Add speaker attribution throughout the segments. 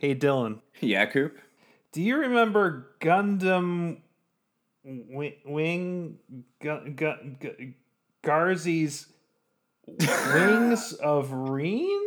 Speaker 1: Hey Dylan,
Speaker 2: Yeah, Coop.
Speaker 1: do you remember Gundam Wing, wing gu, gu, gu, Garzey's Wings of Reen?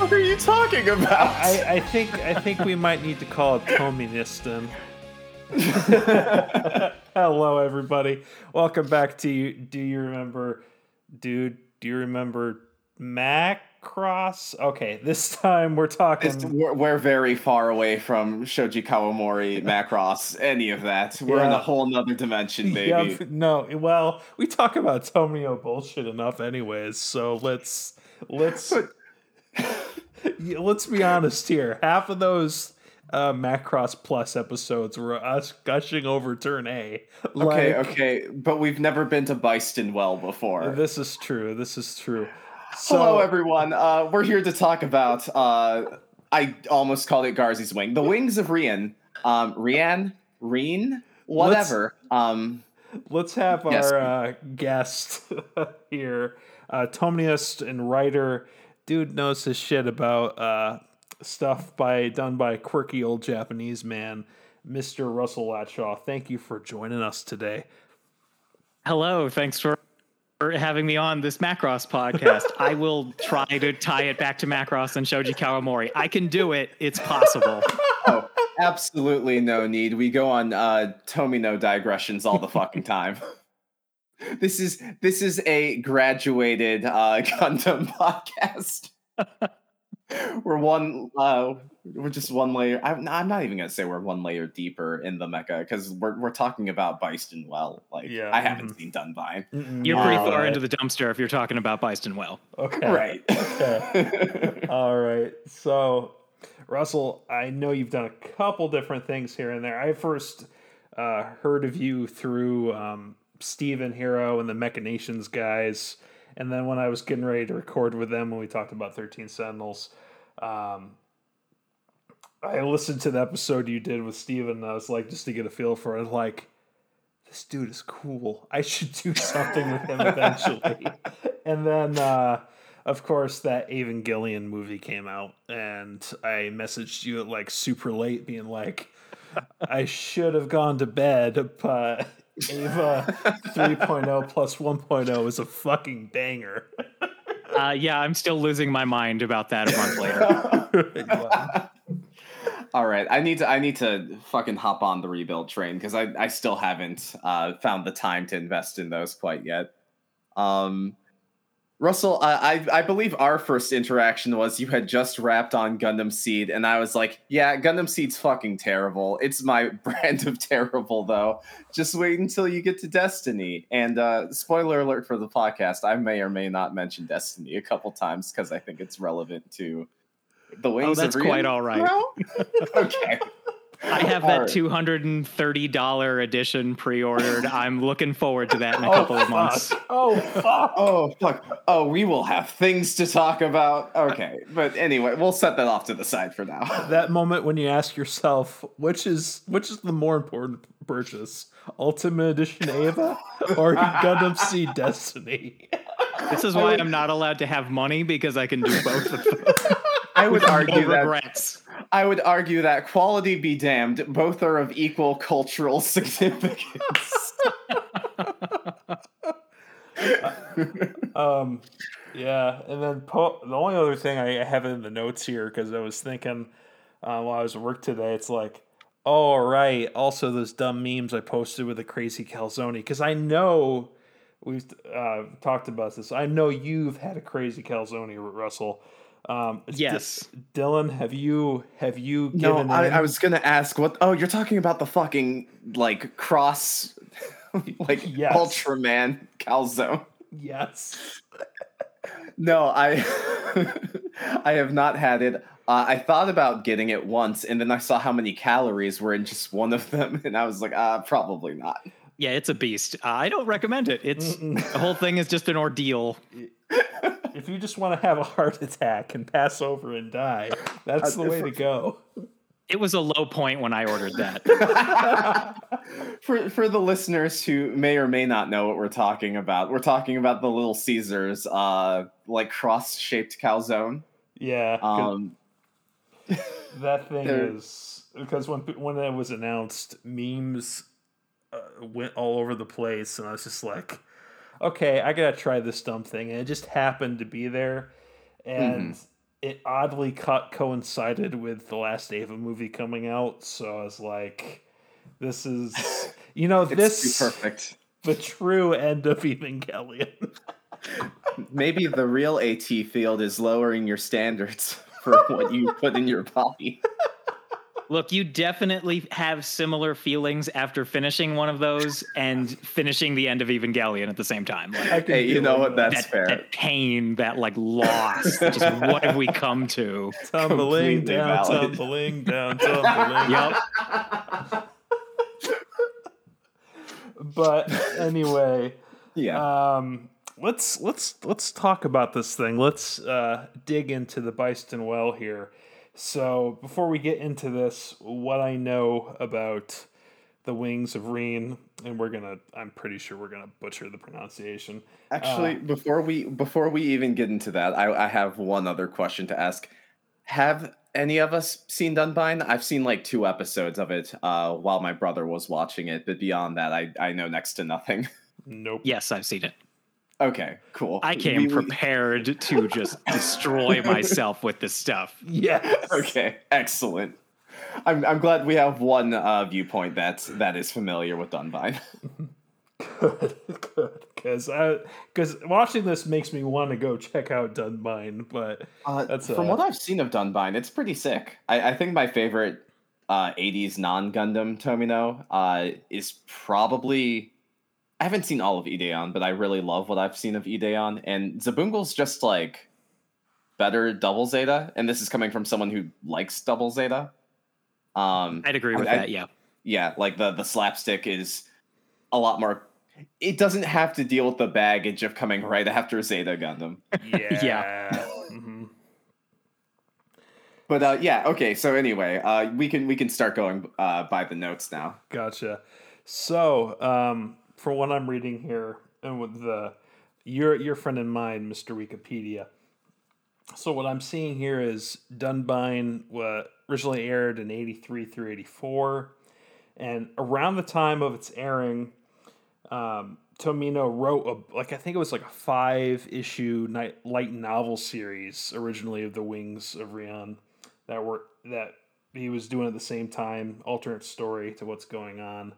Speaker 2: Fuck are you talking about?
Speaker 1: I, I think I think we might need to call it Toministon. Hello, everybody. Welcome back to you. Do you remember, dude? Do you remember Macross? Okay, this time we're talking.
Speaker 2: It's- we're, we're very far away from Shoji Kawamori, Macross, any of that. We're in a whole nother dimension, baby.
Speaker 1: Yep, no, well, we talk about Tomino bullshit enough, anyways. So let's let's Yeah, let's be honest here. Half of those uh, Macross Plus episodes were us gushing over Turn A.
Speaker 2: Okay,
Speaker 1: Like,
Speaker 2: okay, but we've never been to Byston Well before.
Speaker 1: This is true. This is true. So,
Speaker 2: Hello, everyone. Uh, we're here to talk about. Uh, I almost called it Garzey's Wing. The Wings of Rian. Um, Rian? Reen? Whatever. Um,
Speaker 1: let's have
Speaker 2: Yes.
Speaker 1: our uh, guest here, uh, Tomniist and writer. Dude knows his shit about uh, stuff by done by a quirky old Japanese man, Mr. Russell Latshaw. Thank you for joining us today.
Speaker 3: Hello, thanks for for having me on this Macross podcast. I will try to tie it back to Macross and Shoji Kawamori. I can do it. It's possible.
Speaker 2: oh, absolutely no need. We go on uh, Tomino digressions all the fucking time. This is this is a graduated uh, Gundam podcast. we're one. Uh, we're just one layer. I'm, I'm not even gonna say we're one layer deeper in the mecha because we're we're talking about Byston Well. Like
Speaker 1: Yeah,
Speaker 2: I haven't
Speaker 1: mhm.
Speaker 2: seen Dunbine.
Speaker 3: You're pretty
Speaker 2: Wow.
Speaker 3: far into the dumpster if you're talking about Byston Well.
Speaker 1: Okay.
Speaker 2: Right.
Speaker 1: Okay. All right. So, Russell, I know you've done a couple different things here and there. I first uh, heard of you through um, Steven Hero and the Machinations guys. And then when I was getting ready to record with them when we talked about 13 Sentinels, um, I listened to the episode you did with Steven and I was like, just to get a feel for it, like, this dude is cool. I should do something with him eventually. and then, uh, of course, that Evangelion movie came out, and I messaged you at like super late, being like, I should have gone to bed, but Eva 3.0 plus 1.0 is a fucking banger.
Speaker 3: Uh, yeah, I'm still losing my mind about that a month later.
Speaker 2: All right, I need to I need to fucking hop on the rebuild train because I I still haven't uh, found the time to invest in those quite yet. Um, Russell, I, I I believe our first interaction was you had just wrapped on Gundam Seed, and I was like, yeah, Gundam Seed's fucking terrible. It's my brand of terrible, though. Just wait until you get to Destiny. And uh, spoiler alert for the podcast, I may or may not mention Destiny a couple times because I think it's relevant to the wings.
Speaker 3: that's
Speaker 2: of
Speaker 3: quite all right.
Speaker 2: okay.
Speaker 3: I have that $230 edition pre ordered. I'm looking forward to that in a
Speaker 1: Oh,
Speaker 3: couple of months.
Speaker 1: fuck. Oh, fuck.
Speaker 2: Oh fuck! Oh, we will have things to talk about. Okay, but anyway, we'll set that off to the side for now.
Speaker 1: That moment when you ask yourself, which is which is the more important purchase, Ultimate Edition Eva or Gundam Seed Destiny?
Speaker 3: This is why I'm not allowed to have money because I can do both of them.
Speaker 2: I would
Speaker 3: No
Speaker 2: argue that
Speaker 3: regrets.
Speaker 2: I would argue that quality be damned, both are of equal cultural significance.
Speaker 1: Um, yeah, and then po- the only other thing I have in the notes here because I was thinking uh, while I was at work today, it's like, oh right, also those dumb memes I posted with the crazy calzone because I know we've uh, talked about this. I know you've had a crazy calzone, Russell. Um, D-
Speaker 3: Yes.
Speaker 1: Dylan, have you have you
Speaker 2: no,
Speaker 1: given?
Speaker 2: I. I was gonna ask what. Oh, you're talking about the fucking like cross, like
Speaker 1: Yes.
Speaker 2: Ultraman calzone.
Speaker 1: yes.
Speaker 2: No, I I have not had it. Uh, I thought about getting it once, and then I saw how many calories were in just one of them, and I was like, uh, probably not.
Speaker 3: Yeah, it's a beast. Uh, I don't recommend it. It's the whole thing is just an ordeal.
Speaker 1: If you just want to have a heart attack and pass over and die, that's the way to go.
Speaker 3: It was a low point when I ordered that.
Speaker 2: for for the listeners who may or may not know what we're talking about, we're talking about the Little Caesars, uh, like cross-shaped calzone.
Speaker 1: Yeah,
Speaker 2: Um,
Speaker 1: that thing is because when when it was announced, memes uh, went all over the place, and I was just like, okay, I gotta try this dumb thing, and it just happened to be there, and mm-hmm. it oddly cut coincided with the last Eva movie coming out, so I was like, this is you know this
Speaker 2: perfect.
Speaker 1: the true end of Evangelion.
Speaker 2: Maybe the real AT field is lowering your standards for what you put in your body.
Speaker 3: Look, you definitely have similar feelings after finishing one of those and finishing the end of Evangelion at the same time. Like,
Speaker 1: I
Speaker 2: Hey, you know what? That's
Speaker 3: that,
Speaker 2: fair.
Speaker 3: that pain, that like loss, just what have we come to?
Speaker 1: tumbling down,
Speaker 2: valid.
Speaker 1: tumbling down, tumbling.
Speaker 3: Yep.
Speaker 1: But anyway,
Speaker 2: Yeah.
Speaker 1: um, let's let's let's talk about this thing. Let's uh, dig into the Byston well here. So before we get into this, what I know about the wings of Reen, and we're gonna, I'm pretty sure we're gonna butcher the pronunciation.
Speaker 2: Actually,
Speaker 1: uh,
Speaker 2: before we before we even get into that, I, I have one other question to ask. Have any of us seen Dunbine? I've seen like two episodes of it uh, while my brother was watching it, but beyond that, I, I know next to nothing.
Speaker 1: Nope.
Speaker 3: Yes, I've seen it.
Speaker 2: Okay, cool.
Speaker 3: I came
Speaker 2: We- we-
Speaker 3: prepared to just destroy myself with this stuff.
Speaker 1: Yes.
Speaker 2: Okay, excellent. I'm, I'm glad we have one uh, viewpoint that that is familiar with Dunbine.
Speaker 1: Good. Good. Because because watching this makes me want to go check out Dunbine, but
Speaker 2: Uh,
Speaker 1: That's,
Speaker 2: from
Speaker 1: uh,
Speaker 2: what I've seen of Dunbine, it's pretty sick. I, I think my favorite uh, 80s non Gundam Tomino uh, is probably. I haven't seen all of Ideon, but I really love what I've seen of Ideon. And Xabungle's just like better Double Zeta. And this is coming from someone who likes Double Zeta. Um,
Speaker 3: I'd agree with
Speaker 2: I-
Speaker 3: that. Yeah.
Speaker 2: yeah, like the, the slapstick is a lot more. It doesn't have to deal with the baggage of coming right after Zeta Gundam.
Speaker 1: yeah. Mhm.
Speaker 2: But uh, yeah, okay. So anyway, uh, we can we can start going uh, by the notes now.
Speaker 1: Gotcha. So, um, from what I'm reading here, and with the your your friend and mine, Mr. Wikipedia. So what I'm seeing here is Dunbine uh, originally aired in '83 through '84, and around the time of its airing, um, Tomino wrote a like I think it was like a five issue night, light novel series originally of the Wings of Rion that were that he was doing at the same time, alternate story to what's going on.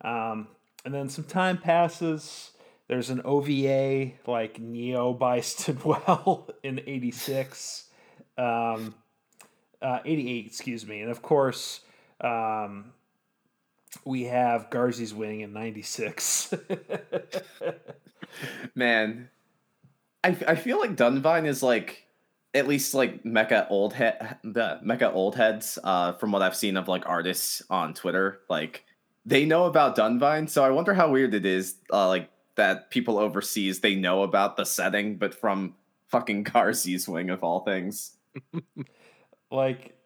Speaker 1: Um, and then some time passes. There's an OVA like Neo by Well in '86, um, uh, '88, excuse me, and of course um, we have Garzey's Wing in '96.
Speaker 2: Man, I, I feel like Dunbine is like at least like mecha old head the mecha old heads uh, from what I've seen of like artists on Twitter. Like they know about Dunbine, so I wonder how weird it is uh, like that people overseas they know about the setting, but from fucking Garzey's Wing of all things.
Speaker 1: like,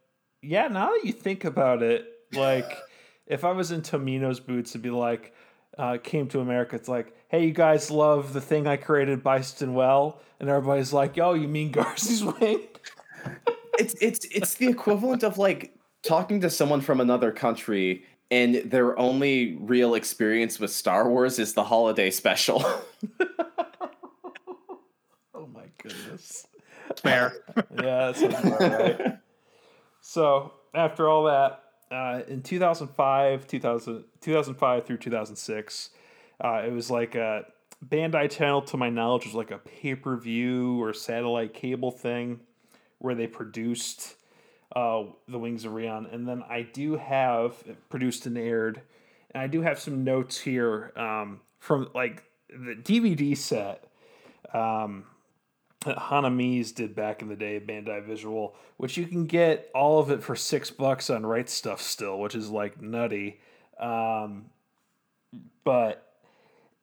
Speaker 1: yeah, now that you think about it, like, if I was in Tomino's boots, it'd be like, uh, came to America, it's like, hey, you guys love the thing I created, Byston Well, and everybody's like, yo, you mean Garzey's Wing?
Speaker 2: it's it's it's the equivalent of like talking to someone from another country and their only real experience with Star Wars is the holiday special.
Speaker 1: Oh my goodness.
Speaker 3: Fair.
Speaker 1: Yeah, that sounds right. So after all that, uh, in 2005, 2000, 2005 through 2006, uh, it was like a Bandai Channel, to my knowledge, was like a pay per view or satellite cable thing where they produced uh, the Wings of Rion, and then I do have produced and aired, and I do have some notes here um, from like the DVD set. Um, Honneamise did back in the day, Bandai Visual, which you can get all of it for six bucks on Right Stuf still, which is like nutty. Um, but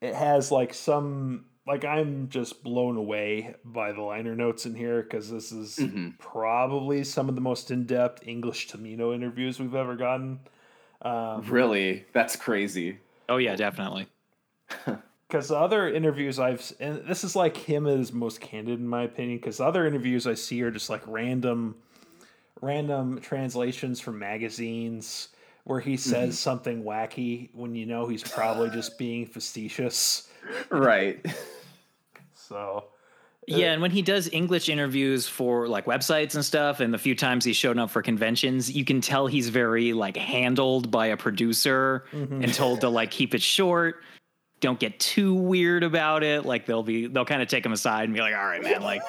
Speaker 1: it has like some like I'm just blown away by the liner notes in here because this is
Speaker 2: Mhm.
Speaker 1: probably some of the most in depth English Tomino interviews we've ever gotten. Um,
Speaker 2: Really, that's crazy.
Speaker 3: Oh yeah, definitely.
Speaker 1: because other interviews I've s- and this is like him is most candid in my opinion because other interviews I see are just like random random translations from magazines where he says something wacky when you know he's probably just being facetious.
Speaker 2: Right.
Speaker 1: So
Speaker 3: Yeah, and when he does English interviews for like websites and stuff, and the few times he's shown up for conventions, you can tell he's very like handled by a producer and told to like keep it short. Don't get too weird about it. Like they'll be they'll kind of take him aside and be like, "All right, man, like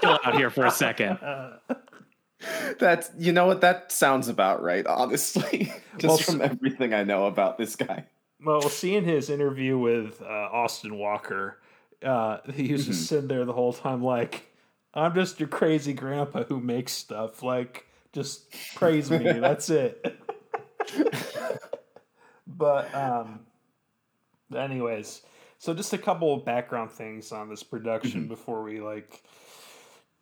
Speaker 3: chill out here for a second.
Speaker 2: That's you know what that sounds about right, honestly. Just
Speaker 1: Well,
Speaker 2: from everything I know about this guy.
Speaker 1: Well, seeing his interview with uh, Austin Walker, uh, he was just sitting there the whole time, like, "I'm just your crazy grandpa who makes stuff. Like, just praise me. That's it." but, um, anyways, so just a couple of background things on this production before we like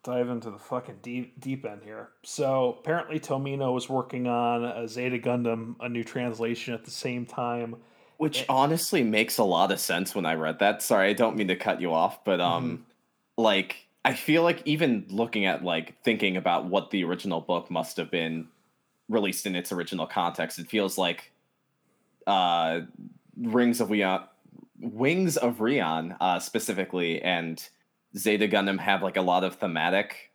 Speaker 1: dive into the fucking deep deep end here. So apparently, Tomino was working on a Zeta Gundam, a new translation at the same time.
Speaker 2: Which honestly makes a lot of sense when I read that. Sorry, I don't mean to cut you off, but um like I feel like even looking at like thinking about what the original book must have been released in its original context, it feels like uh Rings of Rion Wings of Rion uh specifically and Zeta Gundam have like a lot of thematic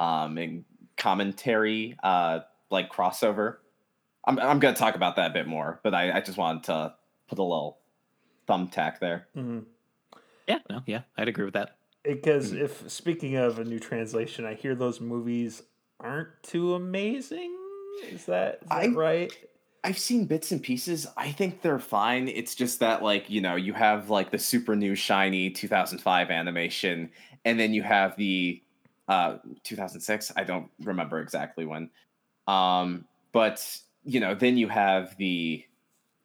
Speaker 2: um and commentary uh like crossover. I'm I'm gonna talk about that a bit more, but I, I just wanted to put a little thumbtack there.
Speaker 1: Mhm.
Speaker 3: Yeah, no, yeah, I'd agree with that.
Speaker 1: Because if speaking of a new translation, I hear those movies aren't too amazing. Is that, is that
Speaker 2: I-
Speaker 1: right?
Speaker 2: I've seen bits and pieces. I think they're fine. It's just that like, you know, you have like the super new shiny 2005 animation and then you have the uh 2006, I don't remember exactly when. Um but, you know, then you have the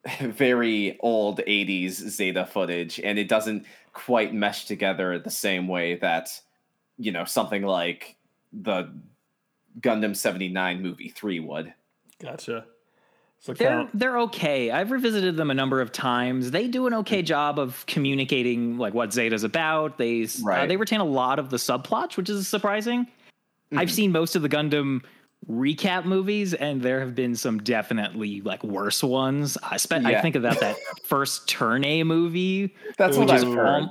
Speaker 2: very old 80s Zeta footage and it doesn't quite mesh together the same way that you know, something like the Gundam 79 movie 3 would.
Speaker 1: Gotcha. So
Speaker 3: They're
Speaker 1: count.
Speaker 3: they're okay. I've revisited them a number of times. They do an okay job of communicating like what Zeta's about. They s- uh, they retain a lot of the subplots, which is surprising. I've
Speaker 2: Mhm.
Speaker 3: seen most of the Gundam recap movies, and there have been some definitely like worse ones. I spe- I think about that first Turn A movie,
Speaker 2: That's
Speaker 1: Which
Speaker 2: what
Speaker 1: is
Speaker 2: I've
Speaker 3: al-
Speaker 2: heard.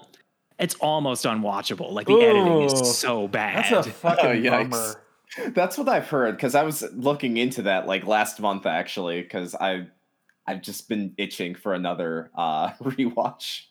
Speaker 3: it's almost unwatchable. Like the editing is so bad.
Speaker 1: That's a fucking
Speaker 2: Oh, yikes.
Speaker 1: bummer.
Speaker 2: That's what I've heard because I was looking into that like last month actually because I I've just been itching for another uh rewatch.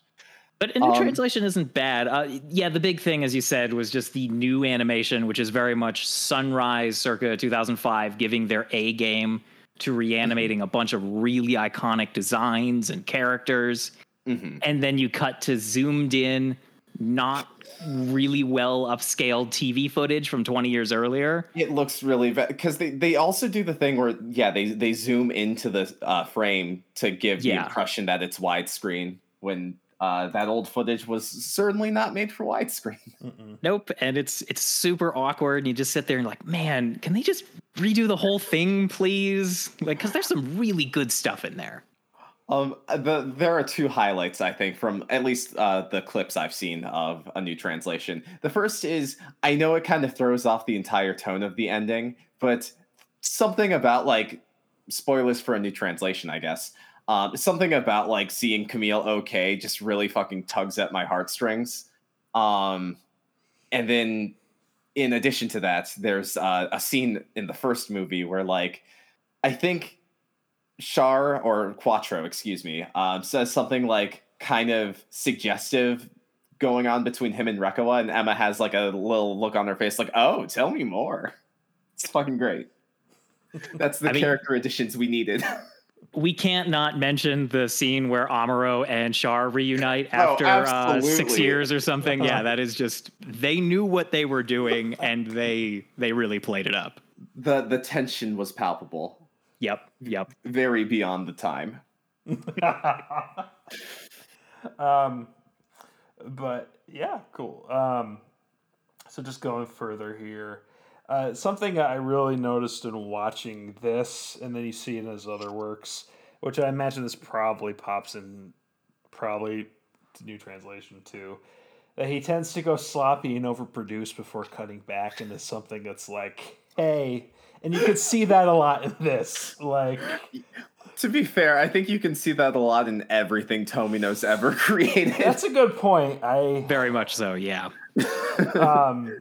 Speaker 3: But a new
Speaker 2: Um,
Speaker 3: translation isn't bad. Uh, yeah, the big thing, as you said, was just the new animation, which is very much Sunrise circa 2005, giving their A game to reanimating a bunch of really iconic designs and characters.
Speaker 2: hmm
Speaker 3: And then you cut to zoomed in, not really well upscaled TV footage from 20 years earlier.
Speaker 2: It looks really because they they also do the thing where yeah they they zoom into the uh, frame to give the impression that it's widescreen when uh, that old footage was certainly not made for widescreen.
Speaker 1: Mm-mm.
Speaker 3: Nope, and it's it's super awkward. And you just sit there and like, man, can they just redo the whole thing, please? Like, because there's some really good stuff in there.
Speaker 2: Um, the there are two highlights I think from at least uh, the clips I've seen of a new translation. The first is I know it kind of throws off the entire tone of the ending, but something about like spoilers for a new translation, I guess. Um, something about like seeing Kamille okay just really fucking tugs at my heartstrings. Um, and then in addition to that, there's uh, a scene in the first movie where like I think Char or Quattro, excuse me, um, says something like kind of suggestive going on between him and Reccoa, and Emma has like a little look on her face, like, "Oh, tell me more." It's fucking great. That's the
Speaker 3: I mean-
Speaker 2: character additions we needed.
Speaker 3: we can't not mention the scene where Amuro and Char reunite
Speaker 2: Oh,
Speaker 3: after uh, six years or something. Yeah, that is just they knew what they were doing and they they really played it up.
Speaker 2: The the tension was palpable,
Speaker 3: Yep, yep.
Speaker 2: very beyond the time.
Speaker 1: um, but yeah, cool. Um, so just going further here, uh, something I really noticed in watching this, and then you see in his other works, which I imagine this probably pops in, probably to new translation too. That he tends to go sloppy and overproduce before cutting back into something that's like, hey, and you can see that a lot in this. Like,
Speaker 2: To be fair, I think you can see that a lot in everything Tomino's ever created.
Speaker 1: that's a good point. I
Speaker 3: Very much so, yeah.
Speaker 1: um,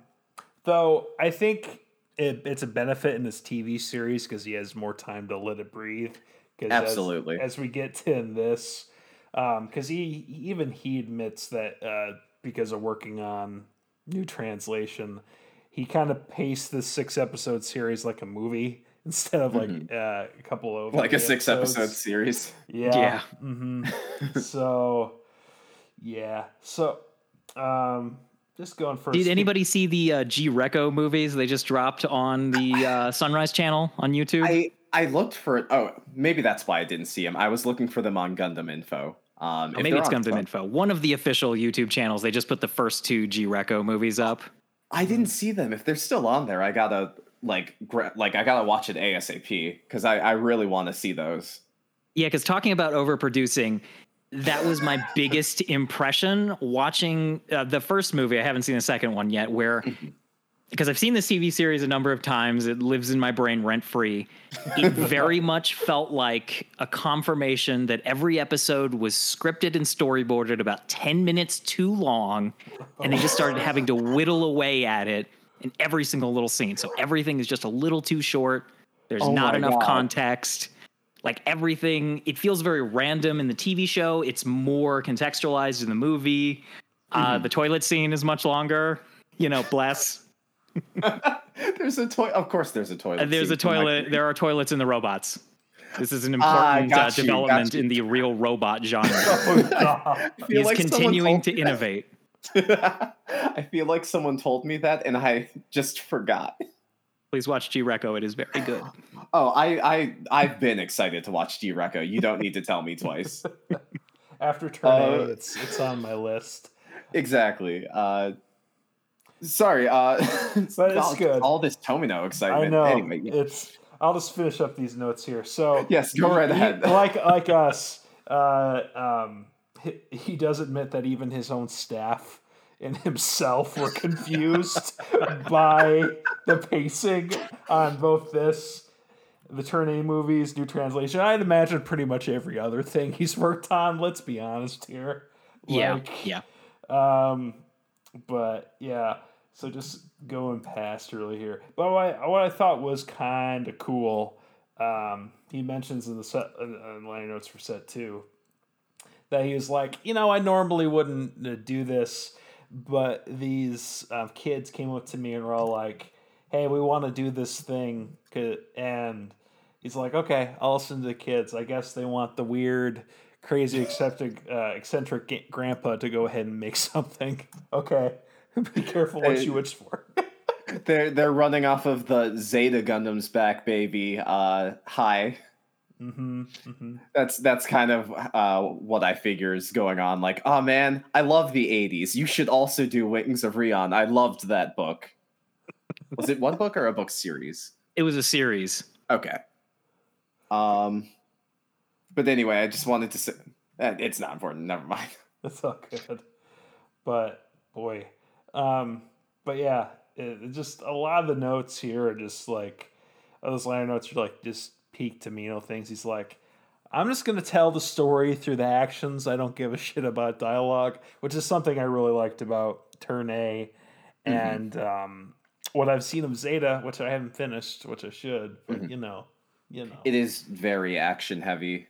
Speaker 1: though I think it, it's a benefit in this TV series because he has more time to let it breathe. 'Cause as-
Speaker 2: Absolutely.
Speaker 1: As, we get to in this, because he even he admits that uh, because of working on new translation, he kind of paced this six episode series like a movie instead of like uh, a couple of
Speaker 2: Mm-hmm. like a six episode series.
Speaker 1: Yeah.
Speaker 3: Yeah.
Speaker 1: hmm so, yeah. So, um, just going first.
Speaker 3: Did anybody see the uh, G Reco movies they just dropped on the uh, Sunrise channel on YouTube?
Speaker 2: I I looked for oh maybe that's why I didn't see them. I was looking for them on Gundam Info. Um,
Speaker 3: Or
Speaker 2: if
Speaker 3: maybe it's Gundam Info. One of the official YouTube channels. They just put the first two G Reco movies up.
Speaker 2: I didn't see them. If they're still on there, I gotta like gra- like I gotta watch it ASAP because I I really want to see those.
Speaker 3: Yeah, because talking about overproducing, that was my biggest impression watching uh, the first movie. I haven't seen the second one yet, where because I've seen this TV series a number of times, it lives in my brain rent free. It very much felt like a confirmation that every episode was scripted and storyboarded about 10 minutes too long, and they just started having to whittle away at it in every single little scene. So everything is just a little too short. There's
Speaker 2: Oh
Speaker 3: not enough
Speaker 2: God.
Speaker 3: context like everything it feels very random in the tv show it's more contextualized in the movie uh,
Speaker 2: Mm-hmm.
Speaker 3: the toilet scene is much longer you know bless
Speaker 2: there's a toilet. Of course, there's a toilet.
Speaker 3: Uh, there's a toilet there are toilets in the robots this is an
Speaker 2: Ah,
Speaker 3: important uh,
Speaker 2: you,
Speaker 3: development in the real robot genre
Speaker 1: Oh.
Speaker 3: He's
Speaker 2: like
Speaker 3: continuing to innovate
Speaker 2: I feel like someone told me that and I just forgot.
Speaker 3: Please watch g-reco it is very good
Speaker 2: Oh, I I I've been excited to watch G Reco. You don't need to tell me twice.
Speaker 1: After turn A,
Speaker 2: Uh,
Speaker 1: it's it's on my list.
Speaker 2: exactly. Uh sorry, uh
Speaker 1: But it's
Speaker 2: all-
Speaker 1: good.
Speaker 2: All this Tomino excitement.
Speaker 1: I know.
Speaker 2: Anyway, yeah.
Speaker 1: It's. I'll just finish up these notes here. So
Speaker 2: Yes, go right
Speaker 1: he-
Speaker 2: ahead.
Speaker 1: like like us, uh, um, he, he does admit that even his own staff and himself were confused by the pacing on both this, the Turn A movies, new translation. I'd imagine pretty much every other thing he's worked on. Let's be honest here.
Speaker 3: yeah
Speaker 1: Like,
Speaker 3: yeah
Speaker 1: um, but yeah, so just going past really here. But what I, what I thought was kind of cool, um, he mentions in the set in, in line notes for set two that he was like, you know, I normally wouldn't uh, do this, but these um, kids came up to me and were all like, "Hey, we want to do this thing," and he's like, "Okay, I'll listen to the kids. I guess they want the weird." Crazy eccentric, uh, eccentric grandpa to go ahead and make something. Okay, be careful what you wish for.
Speaker 2: They're they're running off of the Zeta Gundam's back, baby. Uh, hi.
Speaker 1: Hmm hmm
Speaker 2: That's that's kind of uh, what I figure is going on. Like, oh man, I love the '80s. You should also do Wings of Rion. I loved that book. Was it one book or a book series?
Speaker 3: it was a series
Speaker 2: Okay. Um, but anyway, I just wanted to say eh, it's not important. Never mind.
Speaker 1: That's all good. But boy, um, but yeah, it, it just a lot of the notes here are just like those liner notes are like just peak Tomino things. He's like, I'm just gonna tell the story through the actions. I don't give a shit about dialogue, which is something I really liked about Turn A, and um, what I've seen of Zeta, which I haven't finished, which I should. But you know, you know,
Speaker 2: It is very action heavy.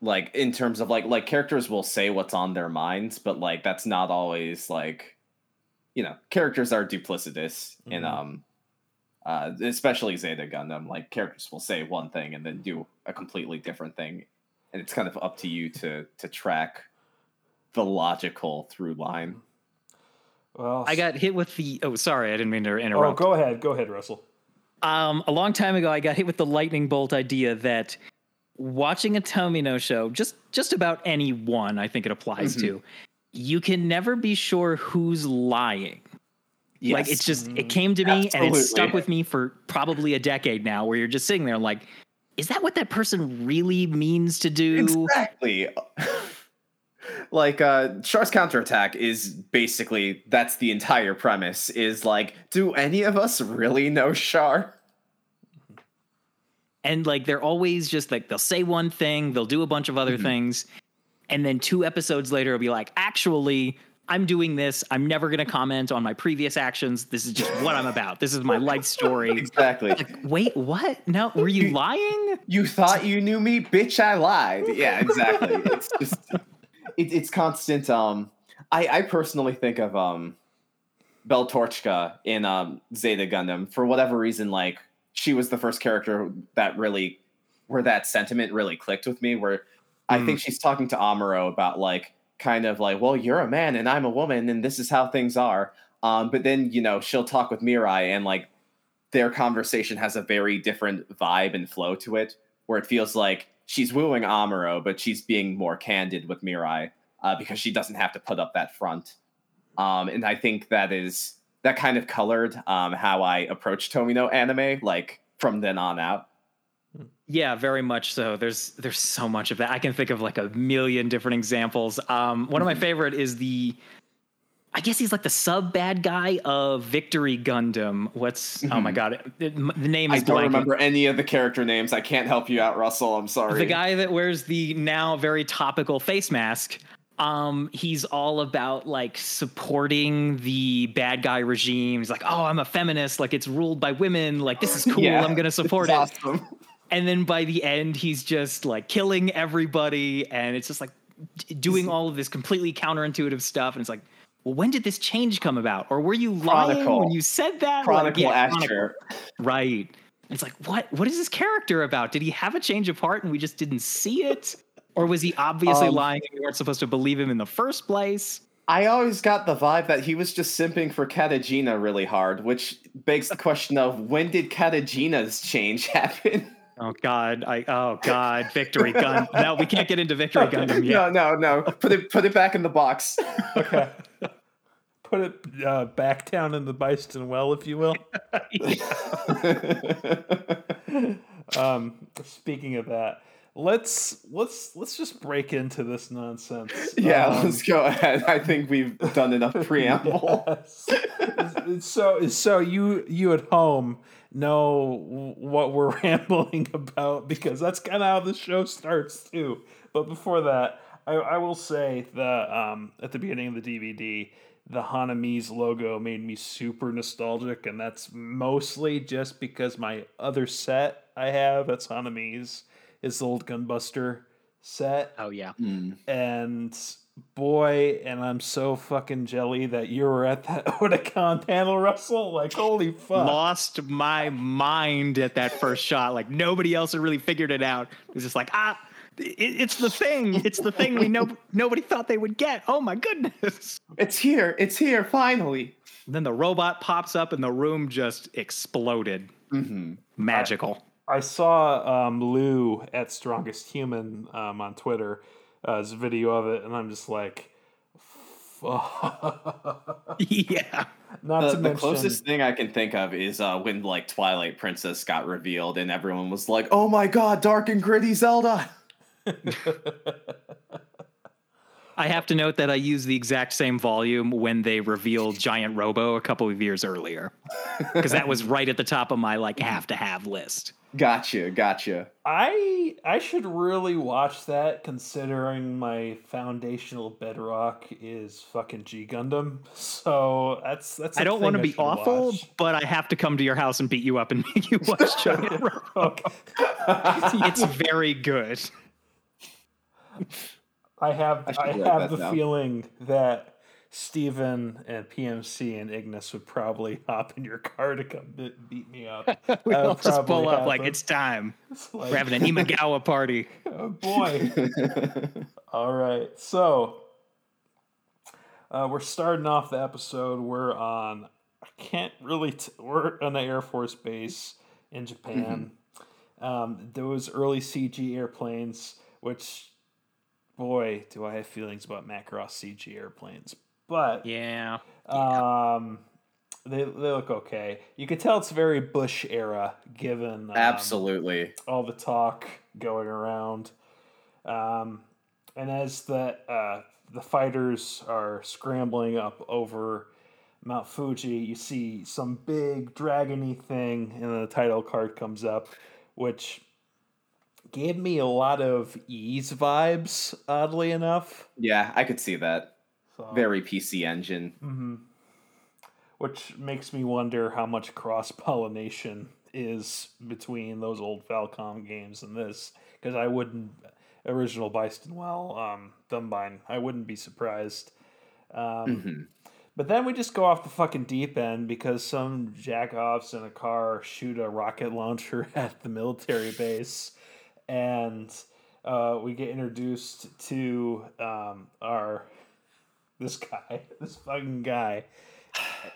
Speaker 2: Like in terms of like like characters will say what's on their minds, but like that's not always like you know, characters are duplicitous in
Speaker 1: Mhm.
Speaker 2: um Uh, especially Zeta Gundam, like characters will say one thing and then do a completely different thing, and it's kind of up to you to to track the logical through line.
Speaker 1: Well,
Speaker 3: I got hit with the. Oh, sorry, I didn't mean to interrupt.
Speaker 1: Oh, go ahead. Go ahead, Russell.
Speaker 3: Um, a long time ago, I got hit with the lightning bolt idea that watching a Tomino show, just just about any one, I think it applies to, you can never be sure who's lying. Like it's just it came to me and it's stuck with me for probably a decade now. Where you're just sitting there like, is that what that person really means to do?
Speaker 2: Exactly. like uh Char's counterattack is basically that's the entire premise is like do any of us really know Char?
Speaker 3: and like they're always just like they'll say one thing they'll do a bunch of other things and then two episodes later it'll be like actually i'm doing this. I'm never going to comment on my previous actions. This is just what i'm about. This is my life story.
Speaker 2: Exactly.
Speaker 3: like wait what? No were you lying?
Speaker 2: you thought you knew me, bitch, I lied. Yeah, exactly. it's just it, it's constant um I I personally think of um Beltorchika in um Zeta Gundam for whatever reason like she was the first character that really where that sentiment really clicked with me where I think she's talking to Amuro about like kind of like well you're a man and I'm a woman and this is how things are um but then you know she'll talk with Mirai and like their conversation has a very different vibe and flow to it where it feels like she's wooing Amuro but she's being more candid with Mirai uh, because she doesn't have to put up that front um, and I think that is that kind of colored um, how I approach Tomino anime, like from then on out.
Speaker 3: Yeah very much so there's there's so much of that i can think of like a million different examples um one of my favorite is the I guess he's like the sub bad guy of Victory Gundam. What's oh my
Speaker 2: Mhm.
Speaker 3: god, it- it- the name
Speaker 2: I don't
Speaker 3: blanking.
Speaker 2: remember any of the character names. I can't help you out, Russell. I'm sorry.
Speaker 3: The guy that wears the now very topical face mask. Um, he's all about like supporting the bad guy regime. He's like, oh, I'm a feminist. Like it's ruled by women. Like this is cool.
Speaker 2: Yeah,
Speaker 3: I'm gonna support it.
Speaker 2: Awesome.
Speaker 3: And then by the end, he's just like killing everybody, and it's just like doing all of this completely counterintuitive stuff. And it's like, well, when did this change come about? Or were you lying
Speaker 2: Chronicle.
Speaker 3: when you said that? Like,
Speaker 2: Chronicle
Speaker 3: yeah,
Speaker 2: Asher.
Speaker 3: Right. And It's like, what what is this character about? Did he have a change of heart and we just didn't see it? Or was he obviously
Speaker 2: Um,
Speaker 3: lying and we weren't supposed to believe him in the first place?
Speaker 2: I always got the vibe that he was just simping for Katejina really hard, which begs the question of when did Katejina's change happen?
Speaker 3: Oh god, I oh god, Victory Gun. No, we can't get into Victory Gundam yet.
Speaker 2: No, no, no. Put it put it back in the box.
Speaker 1: Okay. Put it uh, back down in the Byston well, if you will. Um, speaking of that, let's let's let's just break into this nonsense.
Speaker 2: yeah,
Speaker 1: Um,
Speaker 2: let's go ahead. I think we've done enough preamble.
Speaker 1: yes. so so you you at home know what we're rambling about because that's kind of how the show starts too. But before that, I, I will say that um, at the beginning of the DVD, the Honneamise's logo made me super nostalgic, and that's mostly just because my other set I have that's Honneamise's is the old Gunbuster set
Speaker 3: Oh yeah.
Speaker 2: Mm.
Speaker 1: and boy, and I'm so fucking jelly that you were at that Otakon panel, Russell. Like, holy fuck!
Speaker 3: Lost my mind at that first shot. Like nobody else had really figured it out. It was just like, ah, it, it's the thing. It's the thing we know nobody thought they would get. Oh my goodness.
Speaker 2: It's here. It's here. Finally.
Speaker 3: then the robot pops up and the room just exploded.
Speaker 2: hmm
Speaker 3: Magical.
Speaker 1: I saw um, Lou at Strongest Human um, on Twitter, uh, his video of it, and I'm just like, fuck.
Speaker 3: yeah.
Speaker 1: Not
Speaker 2: The,
Speaker 1: to
Speaker 2: the closest thing I can think of is uh, when like Twilight Princess got revealed, and everyone was like, "Oh my god, dark and gritty Zelda!"
Speaker 3: I have to note that I used the exact same volume when they revealed Giant Robo a couple of years earlier. Because that was right at the top of my like have to have list.
Speaker 2: Gotcha, gotcha.
Speaker 1: I I should really watch that considering my foundational bedrock is fucking G Gundam. So that's that's.
Speaker 3: I don't want to be awful,
Speaker 1: watch.
Speaker 3: but I have to come to your house and beat you up and make you watch Giant Robo.
Speaker 1: Okay.
Speaker 3: It's very good.
Speaker 1: I have
Speaker 2: I
Speaker 1: I, have the
Speaker 2: down.
Speaker 1: feeling that Steven and PMC and Ignis would probably hop in your car to come be- beat me up.
Speaker 3: we
Speaker 1: That
Speaker 3: all just pull
Speaker 1: probably
Speaker 3: up like
Speaker 1: happen.
Speaker 3: it's time.
Speaker 1: It's like,
Speaker 3: We're having an Imagawa party.
Speaker 1: oh boy. All right, so uh, we're starting off the episode. We're on. I can't really. T- we're on the Air Force base in Japan. Um, those early CG airplanes, which, boy, do I have feelings about Macross CG airplanes. But
Speaker 3: Yeah.
Speaker 1: um, they they look okay. You can tell it's very Bush era, given um,
Speaker 2: Absolutely.
Speaker 1: all the talk going around. Um, and as the uh, the fighters are scrambling up over Mount Fuji, you see some big dragony thing, and then the title card comes up, which gave me a lot of Ys vibes. Oddly enough,
Speaker 2: Yeah, I could see that.
Speaker 1: So,
Speaker 2: Very PC engine.
Speaker 1: Mhm. Which makes me wonder how much cross pollination is between those old Falcom games and this, because I wouldn't original Byston Well, um, Dunbine, I wouldn't be surprised. Um,
Speaker 2: Mhm.
Speaker 1: But then we just go off the fucking deep end because some jackoffs in a car shoot a rocket launcher at the military base, and uh, we get introduced to um, our this guy, this fucking guy,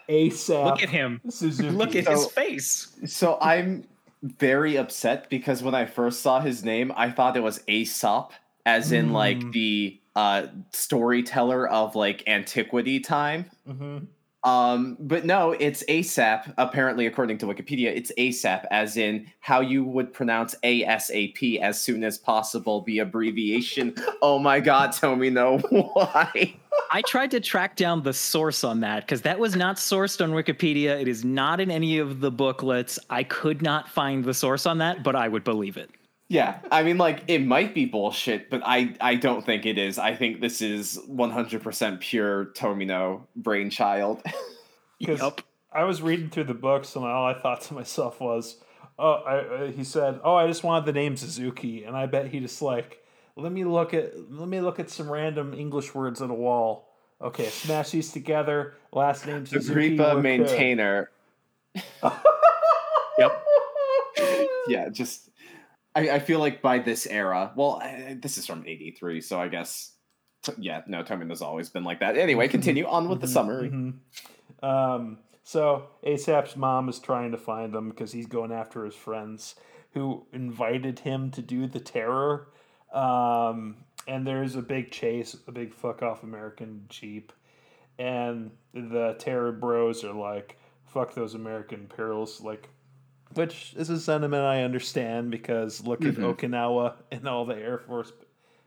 Speaker 1: ASAP.
Speaker 3: Look at him.
Speaker 1: Suzuki.
Speaker 3: Look at his face.
Speaker 2: So I'm very upset because when I first saw his name, I thought it was Aesop, as in like
Speaker 1: Mm.
Speaker 2: the uh, storyteller of like antiquity time.
Speaker 1: Mhm.
Speaker 2: Um, but no, it's ASAP. Apparently, according to Wikipedia, it's ASAP, as in how you would pronounce ASAP as soon as possible, the abbreviation. Oh my god, tell me no, why?
Speaker 3: I tried to track down the source on that because that was not sourced on Wikipedia. It is not in any of the booklets. I could not find the source on that, but I would believe it.
Speaker 2: Yeah, I mean, like it might be bullshit, but I I don't think it is. I think this is 100% pure Tomino brainchild.
Speaker 1: 'Cause
Speaker 3: Yup.
Speaker 1: I was reading through the books, and all I thought to myself was, "Oh," I, uh, he said, "Oh, I just wanted the name Suzuki," and I bet he just like, "Let me look at let me look at some random English words on a wall." Okay, smash these together. Last name Suzuki.
Speaker 2: Agripa maintainer.
Speaker 3: Yep.
Speaker 2: Yeah, just I, I feel like by this era, well, I, this is from '83, so I guess t- yeah, no, Tomino's always been like that. Anyway, continue on with the
Speaker 1: Mhm,
Speaker 2: summary.
Speaker 1: mhm. Um, so ASAP's mom is trying to find him because he's going after his friends who invited him to do the terror. Um, and there's a big chase, a big fuck off American Jeep. And the terror bros are like, fuck those American perils. Like, which is a sentiment I understand because look
Speaker 2: Mhm.
Speaker 1: at Okinawa and all the Air Force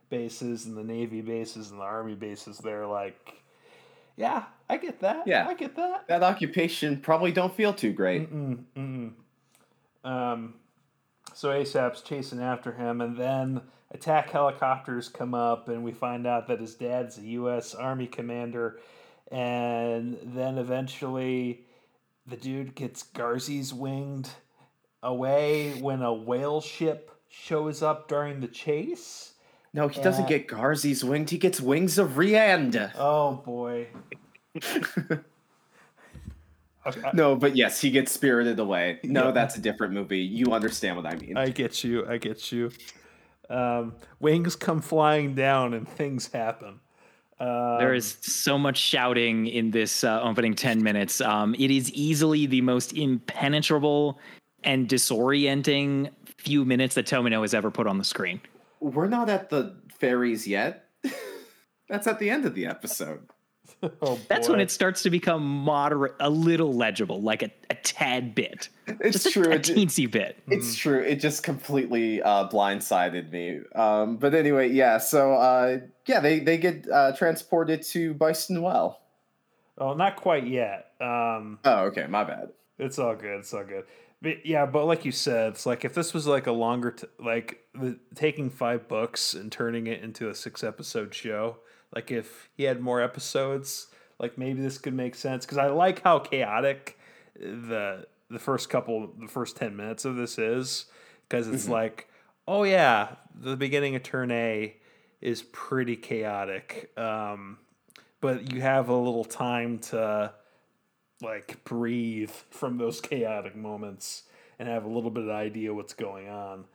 Speaker 1: bases and the Navy bases and the Army bases. They're like, yeah, I get that.
Speaker 2: Yeah.
Speaker 1: I get that.
Speaker 2: That occupation probably don't feel too great.
Speaker 1: Mm-mm, mm-mm. Um, so ASAP's chasing after him, and then attack helicopters come up, and we find out that his dad's a U.S. Army commander, and then eventually the dude gets Garzey's winged away when a whale ship shows up during the chase.
Speaker 2: No, he doesn't get Garzey's winged. He gets wings of Riand.
Speaker 1: Oh boy. Okay,
Speaker 2: No, but yes, he gets spirited away. No,
Speaker 1: Yeah.
Speaker 2: that's a different movie. You understand what I mean.
Speaker 1: I get you. I get you. Um, wings come flying down and things happen. Um,
Speaker 3: There is so much shouting in this uh, opening 10 minutes. Um, it is easily the most impenetrable and disorienting few minutes that Tomino has ever put on the screen.
Speaker 2: We're not at the fairies yet. that's at the end of the episode.
Speaker 1: oh
Speaker 3: That's when it starts to become moderate, a little legible, like a, a tad bit.
Speaker 2: It's
Speaker 3: Just
Speaker 2: true.
Speaker 3: a, a
Speaker 2: it
Speaker 3: teensy bit.
Speaker 2: It's true. It just completely uh, blindsided me. Um, but anyway, yeah. So uh, yeah, they they get uh, transported to Byston Well.
Speaker 1: Oh, not quite yet. Um,
Speaker 2: Oh, okay. My bad.
Speaker 1: it's all good. It's all good. But yeah, but like you said, it's like if this was like a longer, t- like the, taking five books and turning it into a six episode show. Like if he had more episodes, like maybe this could make sense. Because I like how chaotic the the first couple, the first ten minutes of this is. Because it's
Speaker 2: Mhm.
Speaker 1: like, oh yeah, the beginning of turn A is pretty chaotic. Um, but you have a little time to like breathe from those chaotic moments and have a little bit of idea what's going on.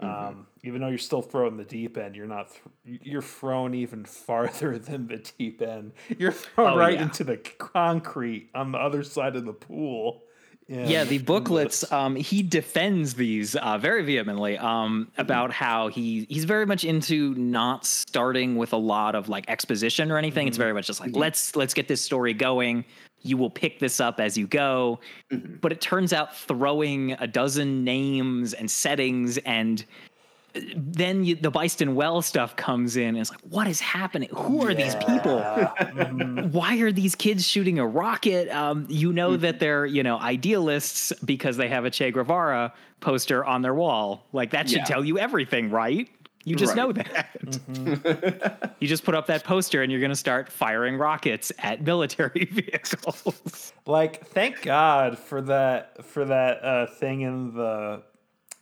Speaker 1: Um, even though you're still thrown the deep end, you're not. Th- you're thrown even farther than the deep end. You're thrown
Speaker 3: Oh,
Speaker 1: right
Speaker 3: yeah.
Speaker 1: into the concrete on the other side of the pool.
Speaker 3: yeah the booklets um he defends these uh very vehemently um about how he he's very much into not starting with a lot of like exposition or anything it's very much just like let's let's get this story going you will pick this up as you go but it turns out throwing a dozen names and settings and uh, then you, the Byston Well stuff comes in and it's like what is happening who are these people
Speaker 1: Mhm.
Speaker 3: why are these kids shooting a rocket? Um, you know
Speaker 1: Mm-hmm.
Speaker 3: that they're, you know, idealists because they have a Che Guevara poster on their wall. Like that should
Speaker 2: Yeah.
Speaker 3: tell you everything, right? You just
Speaker 2: Right.
Speaker 3: know that.
Speaker 1: Mm-hmm.
Speaker 3: you just put up that poster and you're going to start firing rockets at military vehicles.
Speaker 1: like thank god for that for that uh, thing in the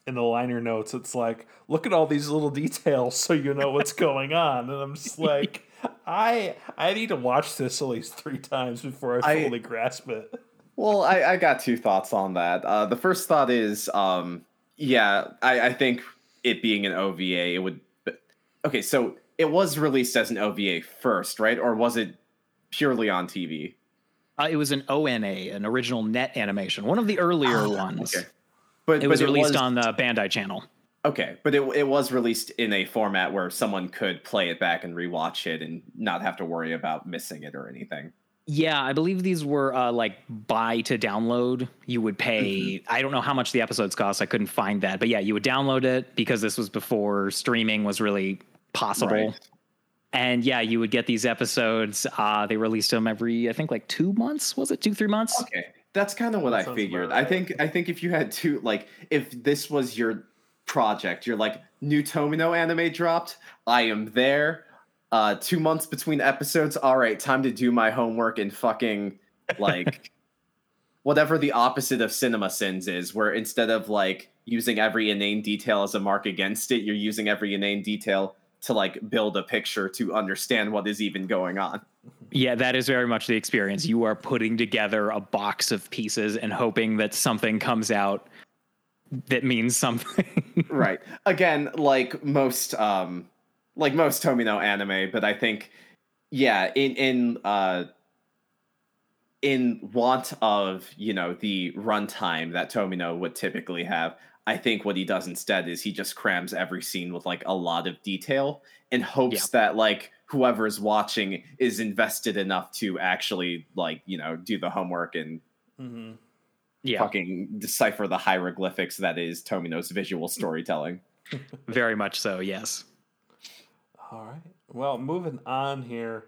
Speaker 1: in the liner notes it's like look at all these little details so you know what's going on and i'm just like i i need to watch this at least three times before i
Speaker 2: I-
Speaker 1: fully grasp it
Speaker 2: Well, I, I got two thoughts on that. Uh, the first thought is, um, yeah, I, I think it being an OVA, it would. Okay, so it was released as an OVA first, right? Or was it purely on TV?
Speaker 3: Uh, it was an ONA, an original net animation, one of the earlier ones.
Speaker 2: Ah, Okay, but
Speaker 3: It was
Speaker 2: but
Speaker 3: released on the Bandai channel.
Speaker 2: Okay, but it it was released in a format where someone could play it back and rewatch it and not have to worry about missing it or anything.
Speaker 3: Yeah, I believe these were uh, like buy to download. You would pay.
Speaker 2: Mm-hmm.
Speaker 3: I don't know how much the episodes cost. I couldn't find that, but yeah, you would download it because this was before streaming was really possible.
Speaker 2: Right.
Speaker 3: And yeah, you would get these episodes. Uh, they released them every, I think, like two months. Was it two, three months?
Speaker 2: Okay, that's kind of what
Speaker 1: That
Speaker 2: I figured.
Speaker 1: about
Speaker 2: I think I think if you had two, like, if this was your project, you're like new Tomino anime dropped. I am there. Uh, two months between episodes. All right, time to do my homework and fucking like whatever the opposite of cinema sins is, where instead of like using every inane detail as a mark against it, you're using every inane detail to like build a picture to understand what is even going on.
Speaker 3: Yeah, that is very much the experience. You are putting together a box of pieces and hoping that something comes out that means something.
Speaker 2: right again like most um like most tomino anime but i think yeah in in uh in want of you know the runtime that tomino would typically have i think what he does instead is he just crams every scene with like a lot of detail in hopes that like whoever's watching is invested enough to actually like you know do the homework and
Speaker 1: hmm
Speaker 3: yeah,
Speaker 2: fucking decipher the hieroglyphics that is tomino's visual storytelling
Speaker 3: very much so. Yes.
Speaker 1: All right. Well, moving on here.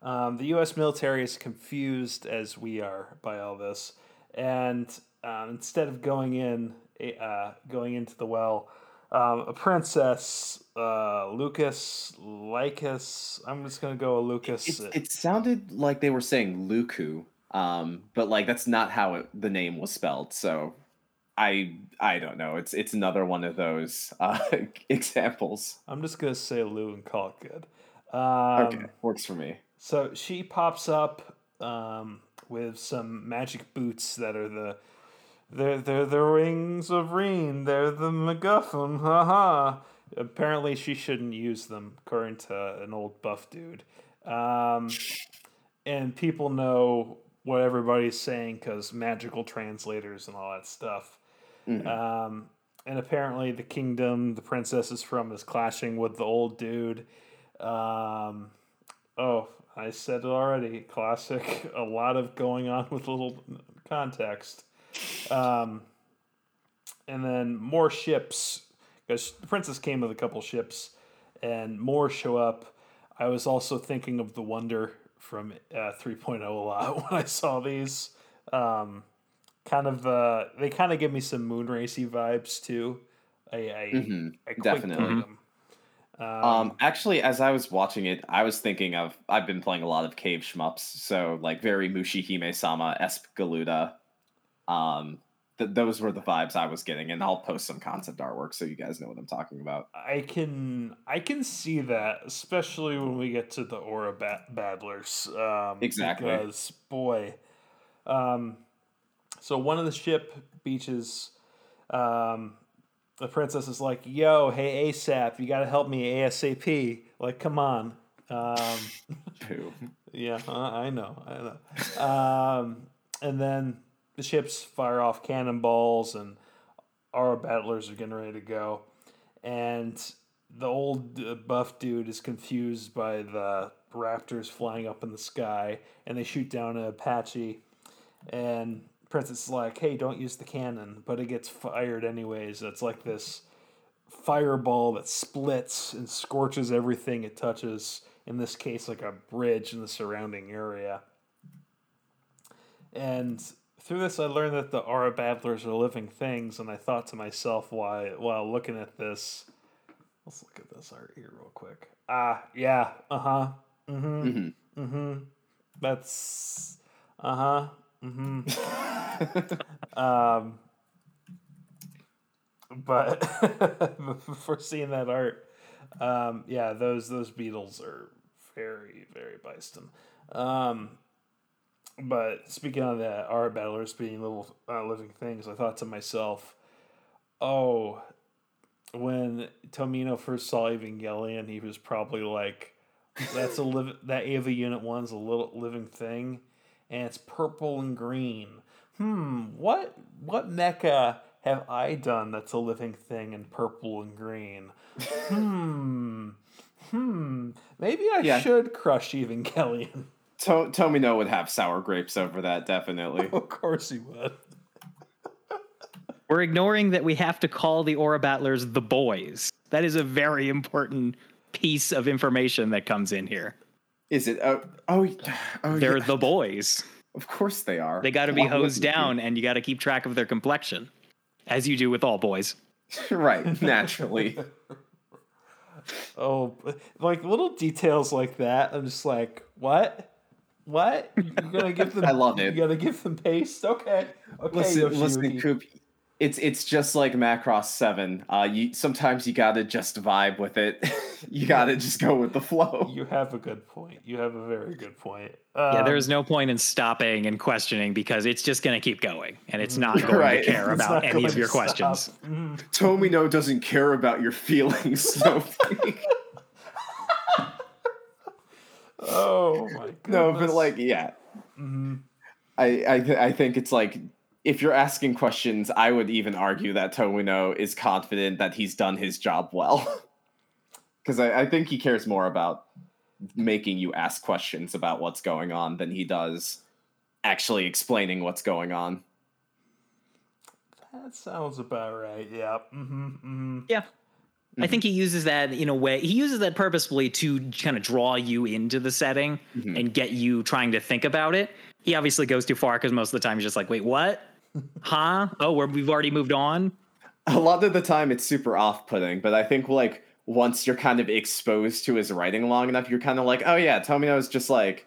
Speaker 1: Um, the U.S. military is confused as we are by all this, and um, instead of going in, uh, going into the well, um, a princess, uh, Lucas, Lycus. I'm just gonna go with Lucas.
Speaker 2: it, it sounded like they were saying Luku, um, but like that's not how it, the name was spelled. So I I don't know. It's it's another one of those uh, examples.
Speaker 1: I'm just gonna say Lou and call it good. Um,
Speaker 2: okay, works for me.
Speaker 1: So she pops up um, with some magic boots that are the they're they're the rings of Reen. They're the MacGuffin. Haha. Apparently, she shouldn't use them, according to an old buff dude. Um, and people know what everybody's saying because magical translators and all that stuff.
Speaker 2: Mhm.
Speaker 1: Um, and apparently, the kingdom the princess is from is clashing with the old dude. Um, oh, I said it already. Classic. A lot of going on with little context. Um, and then more ships because the princess came with a couple ships, and more show up. I was also thinking of the Wunder from uh, 3.0 a lot when I saw these. Um, kind of, uh, they kind of give me some moon racy vibes too. I, I,
Speaker 2: Mhm,
Speaker 1: I
Speaker 2: definitely.
Speaker 1: Um,
Speaker 2: Um, actually, as I was watching it, I was thinking of I've been playing a lot of cave shmups, so like very Mushihime Sama Espgaluda. Um, th- those were the vibes I was getting, and I'll post some concept artwork so you guys know what I'm talking about.
Speaker 1: I can I can see that, especially when we get to the aura bat- battlers. Um,
Speaker 2: Exactly.
Speaker 1: Because boy, um, so one of the ship beaches, um, the princess is like, "Yo, hey ASAP, you got to help me ASAP. Like, come on." Um, yeah, uh, I know, I know. Um, and then the ships fire off cannonballs, and our battlers are getting ready to go. And the old uh, buff dude is confused by the raptors flying up in the sky, and they shoot down an Apache. And Princess is like, "Hey, don't use the cannon," but it gets fired anyways. It's like this fireball that splits and scorches everything it touches. In this case, like a bridge in the surrounding area. And through this, I learned that the aura battlers are living things, and I thought to myself why while looking at this, let's look at this art here real quick. Ah, yeah, uh huh, mm-hmm,
Speaker 2: Mhm.
Speaker 1: mm-hmm. That's uh huh, mm-hmm. um, but before seeing that art, um, yeah, those those beetles are very very bison. Um, but speaking of that, our battlers being little uh, living things, I thought to myself, oh, when Tomino first saw Evangelion, he was probably like, "That's a live that Eva Unit One's a little living thing, and it's purple and green. Hmm, what what mecha have I done that's a living thing and purple and green? Hmm, hmm. Maybe I
Speaker 2: Yeah.
Speaker 1: should crush Evangelion.
Speaker 2: To- Tomino would have sour grapes over that, definitely.
Speaker 1: of course he would.
Speaker 3: We're ignoring that we have to call the Aura Battlers the boys. That is a very important piece of information that comes in here.
Speaker 2: Is it? Uh, oh, oh, oh
Speaker 3: They're
Speaker 2: yeah.
Speaker 3: the boys.
Speaker 2: of course they are.
Speaker 3: They got to be
Speaker 2: Why
Speaker 3: hosed
Speaker 2: wouldn't you?
Speaker 3: down, and you got to keep track of their complexion, as you do with all boys.
Speaker 2: right, naturally.
Speaker 1: Oh, like little details like that. I'm just like, what? What? You're gonna give them?
Speaker 2: I love it.
Speaker 1: You gotta give them paste. Okay. Okay.
Speaker 2: listen, listen,
Speaker 1: Yoshiyuki.
Speaker 2: Coop. It's it's just like Macross Seven. Uh, you sometimes you gotta just vibe with it. you gotta just go with the flow.
Speaker 1: You have a good point. You have a very good point.
Speaker 3: Yeah,
Speaker 1: Um,
Speaker 3: there's no point in stopping and questioning because it's just going to keep going, and it's not going
Speaker 2: Right.
Speaker 3: to care about any of your
Speaker 1: to stop.
Speaker 3: questions.
Speaker 1: Mhm.
Speaker 2: Tomino doesn't care about your feelings, Sophie.
Speaker 1: Oh my god.
Speaker 2: no, but like, yeah,
Speaker 1: hmm
Speaker 2: I I th- I think it's like if you're asking questions, I would even argue that Tomino is confident that he's done his job well. Because I, I think he cares more about making you ask questions about what's going on than he does actually explaining what's going on.
Speaker 1: that sounds about right. Yeah. Mm-hmm. Mm-hmm.
Speaker 3: Yeah. I think he uses that in a way. He uses that purposefully to kind of draw you into the setting
Speaker 2: Mhm.
Speaker 3: and get you trying to think about it. He obviously goes too far because most of the time he's just like, "Wait, what? Huh? Oh, we've already moved on."
Speaker 2: A lot of the time, it's super off-putting, but I think like once you're kind of exposed to his writing long enough, you're kind of like, oh yeah, Tomino is just like,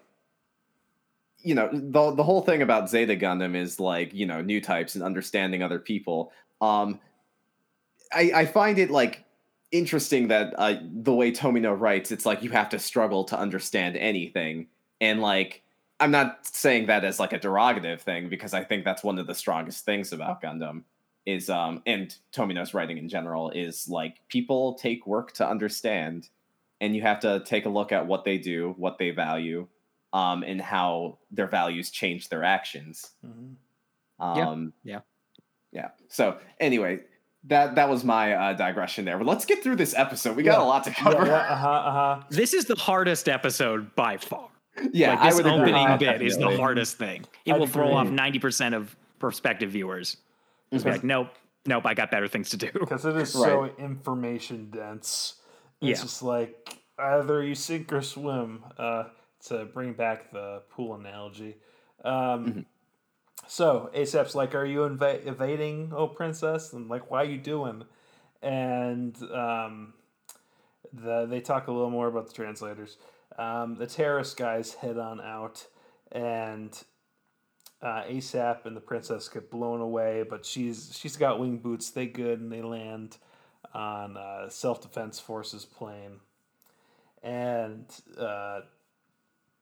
Speaker 2: you know, the the whole thing about Zeta Gundam is like, you know, new types and understanding other people. Um, I I find it like interesting that uh, the way Tomino writes, it's like you have to struggle to understand anything, and like. I'm not saying that as like a derogative thing because I think that's one of the strongest things about Gundam is um and Tomino's writing in general is like people take work to understand and you have to take a look at what they do, what they value, um and how their values change their actions.
Speaker 1: Mm-hmm.
Speaker 3: Yeah,
Speaker 2: Um
Speaker 3: yeah.
Speaker 2: Yeah. So anyway, that that was my uh, digression there. But let's get through this episode. We got
Speaker 1: Yeah.
Speaker 2: a lot to
Speaker 1: Yeah.
Speaker 2: cover.
Speaker 1: yeah uh-huh, uh-huh.
Speaker 3: This is the hardest episode by far.
Speaker 2: Yeah,
Speaker 3: like this
Speaker 2: I would
Speaker 3: opening bit is the hardest thing. It
Speaker 1: I'd
Speaker 3: will throw off ninety percent of prospective viewers. It's
Speaker 2: Mhm.
Speaker 3: like, nope, nope, I got better things to do.
Speaker 1: because it is so information dense. It's
Speaker 3: Yeah.
Speaker 1: just like either you sink or swim. Uh, to bring back the pool analogy. Um,
Speaker 2: Mhm.
Speaker 1: So ASAP's like, "Are you inva- evading, oh princess?" And like, "Why are you doing?" And um, the they talk a little more about the translators. Um, the terrorist guys head on out, and uh, ASAP and the princess get blown away, but she's she's got wing boots. They good and they land on uh, self defense forces plane, and uh,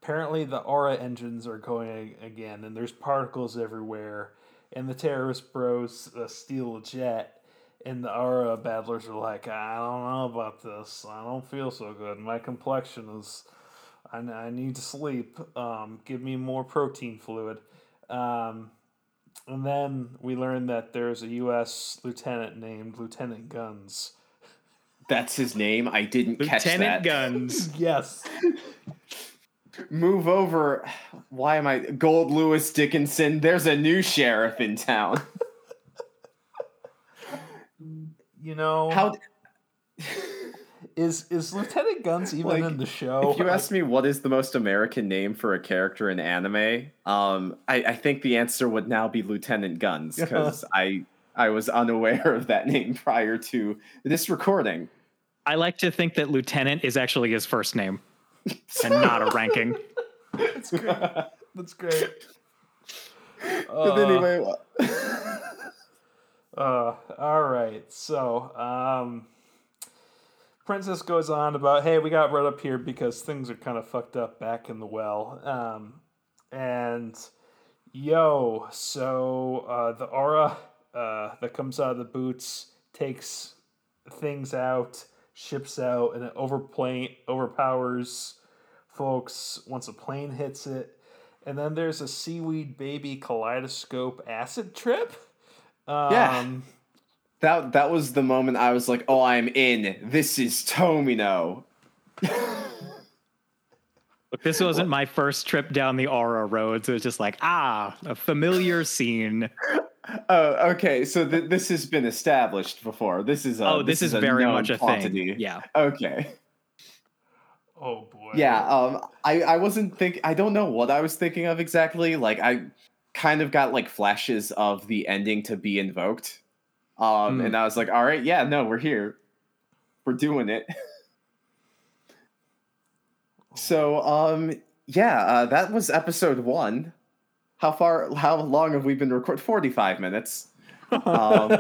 Speaker 1: apparently the aura engines are going again, and there's particles everywhere. And the terrorist bros uh, steal a jet, and the aura battlers are like, I don't know about this. I don't feel so good. My complexion is. I, I need to sleep. Um, give me more protein fluid. Um, and then we learn that there's a U.S. lieutenant named Lieutenant Guns.
Speaker 2: That's his name. I didn't catch that.
Speaker 3: Lieutenant Guns.
Speaker 1: Yes.
Speaker 2: Move over. Why am I Gold Lewis Dickinson? There's a new sheriff in town.
Speaker 1: You know,
Speaker 2: How
Speaker 1: is is Lieutenant Guns even
Speaker 2: Like,
Speaker 1: in the show?
Speaker 2: if you ask me what is the most American name for a character in anime, um, I, I think the answer would now be Lieutenant Guns because I I was unaware of that name prior to this recording.
Speaker 3: I like to think that Lieutenant is actually his first name and not a ranking.
Speaker 1: That's great. That's great.
Speaker 2: But anyway,
Speaker 1: Uh, all right. So, um, Princess goes on about, hey, we got brought up here because things are kind of fucked up back in the well. Um, and yo, so uh, the aura uh, that comes out of the boots takes things out, ships out, and it overplane overpowers folks once a plane hits it. And then there's a seaweed baby kaleidoscope acid trip. Um,
Speaker 2: Yeah. That that was the moment I was like, "Oh, I'm in. This is Tomino."
Speaker 3: Look, this wasn't my first trip down the Aura roads. It was just like, ah, a familiar scene.
Speaker 2: Oh, okay. So th- this has been established before. This is a,
Speaker 3: oh, this, is,
Speaker 2: a
Speaker 3: very
Speaker 2: known
Speaker 3: much a
Speaker 2: quantity.
Speaker 3: thing. Yeah.
Speaker 2: Okay.
Speaker 1: Oh boy.
Speaker 2: Yeah. Um. I I wasn't think. I don't know what I was thinking of exactly. Like I kind of got like flashes of the ending to be invoked. Um.
Speaker 3: Hmm.
Speaker 2: And I was like, all right. Yeah. No, we're here. We're doing it. so um. Yeah. Uh, that was episode one. How far? How long have we been recording? Forty-five minutes. Um,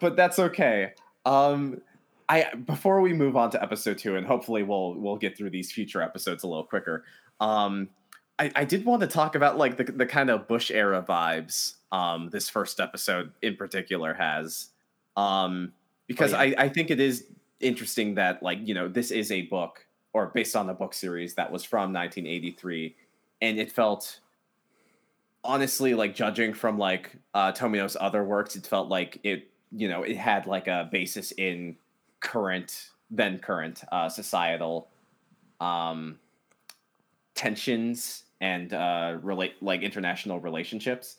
Speaker 2: but that's okay. Um, I before we move on to episode two, and hopefully we'll we'll get through these future episodes a little quicker. Um, I, I did want to talk about like the the kind of Bush era vibes. Um, this first episode in particular has, um, because
Speaker 3: Oh, yeah.
Speaker 2: I I think it is interesting that like you know this is a book or based on a book series that was from 1983, and it felt honestly like judging from like uh Tomino's other works it felt like it you know it had like a basis in current then current uh societal um tensions and uh relate like international relationships.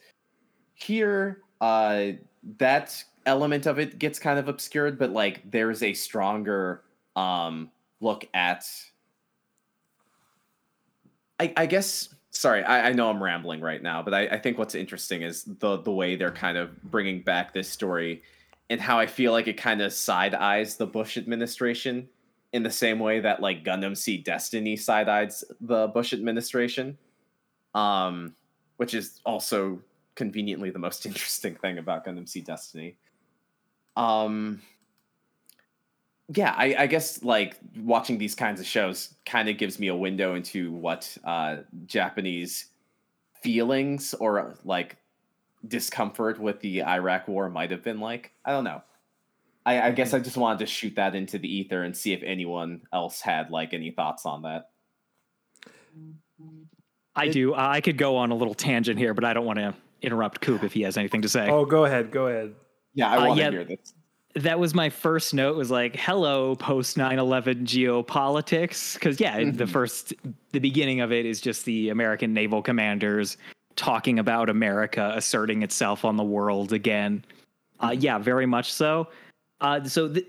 Speaker 2: Here uh that element of it gets kind of obscured but like there's a stronger um look at I, I guess sorry I, I know i'm rambling right now but I, I think what's interesting is the the way they're kind of bringing back this story and how i feel like it kind of side eyes the bush administration in the same way that like gundam seed destiny side eyes the bush administration um which is also conveniently the most interesting thing about gundam seed destiny. Um yeah I, I guess like watching these kinds of shows kind of gives me a window into what uh japanese feelings or like discomfort with the iraq war might have been like. I don't know. I, I guess i just wanted to shoot that into the ether and see if anyone else had like any thoughts on that
Speaker 3: I do. Uh, I could go on a little tangent here, but I don't want to interrupt Coop if he has anything to say.
Speaker 1: Oh, go ahead. Go ahead.
Speaker 2: yeah i
Speaker 3: Uh,
Speaker 2: want to
Speaker 3: yeah.
Speaker 2: hear this
Speaker 3: that was my first note was like hello post 9-11 geopolitics because yeah the
Speaker 2: Mhm.
Speaker 3: first the beginning of it is just the american naval commanders talking about america asserting itself on the world again uh, yeah very much so uh, so th-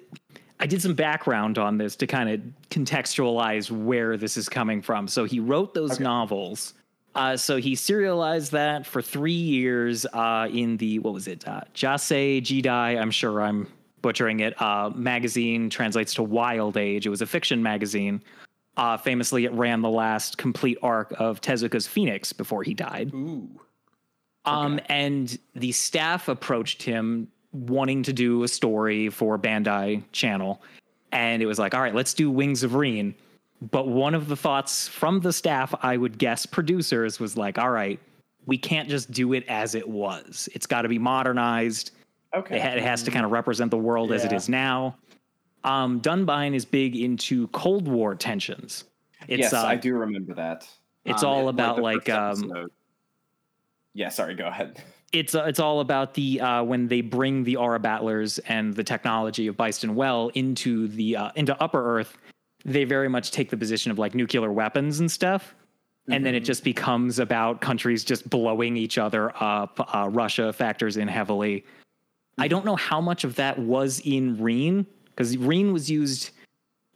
Speaker 3: i did some background on this to kind of contextualize where this is coming from so he wrote those
Speaker 2: Okay.
Speaker 3: novels uh, so he serialized that for three years uh, in the what was it? Uh, Yasei Jidai. I'm sure I'm butchering it. Uh, magazine translates to Wild Age. It was a fiction magazine. Uh, famously, it ran the last complete arc of Tezuka's Phoenix before he died.
Speaker 1: Ooh.
Speaker 3: Um, and the staff approached him wanting to do a story for Bandai Channel, and it was like, all right, let's do Wings of Reen. But one of the thoughts from the staff, I would guess producers, was like, all right, we can't just do it as it was. It's got to be modernized.
Speaker 2: Okay.
Speaker 3: It, ha- it has to kind of represent the world as it is now. Um, Dunbine is big into Cold War tensions. It's,
Speaker 2: yes,
Speaker 3: uh,
Speaker 2: I do remember that.
Speaker 3: it's
Speaker 2: Um,
Speaker 3: all
Speaker 2: it-
Speaker 3: about,
Speaker 2: the
Speaker 3: like, um,
Speaker 2: Yeah, sorry, go ahead.
Speaker 3: It's uh, it's all about the uh, when they bring the aura battlers and the technology of Byston Well into the uh, into Upper Earth. They very much take the position of like nuclear weapons and stuff, and then it just becomes about countries just blowing each other up. Uh, Russia factors in heavily. I don't know how much of that was in Reen because Reen was used.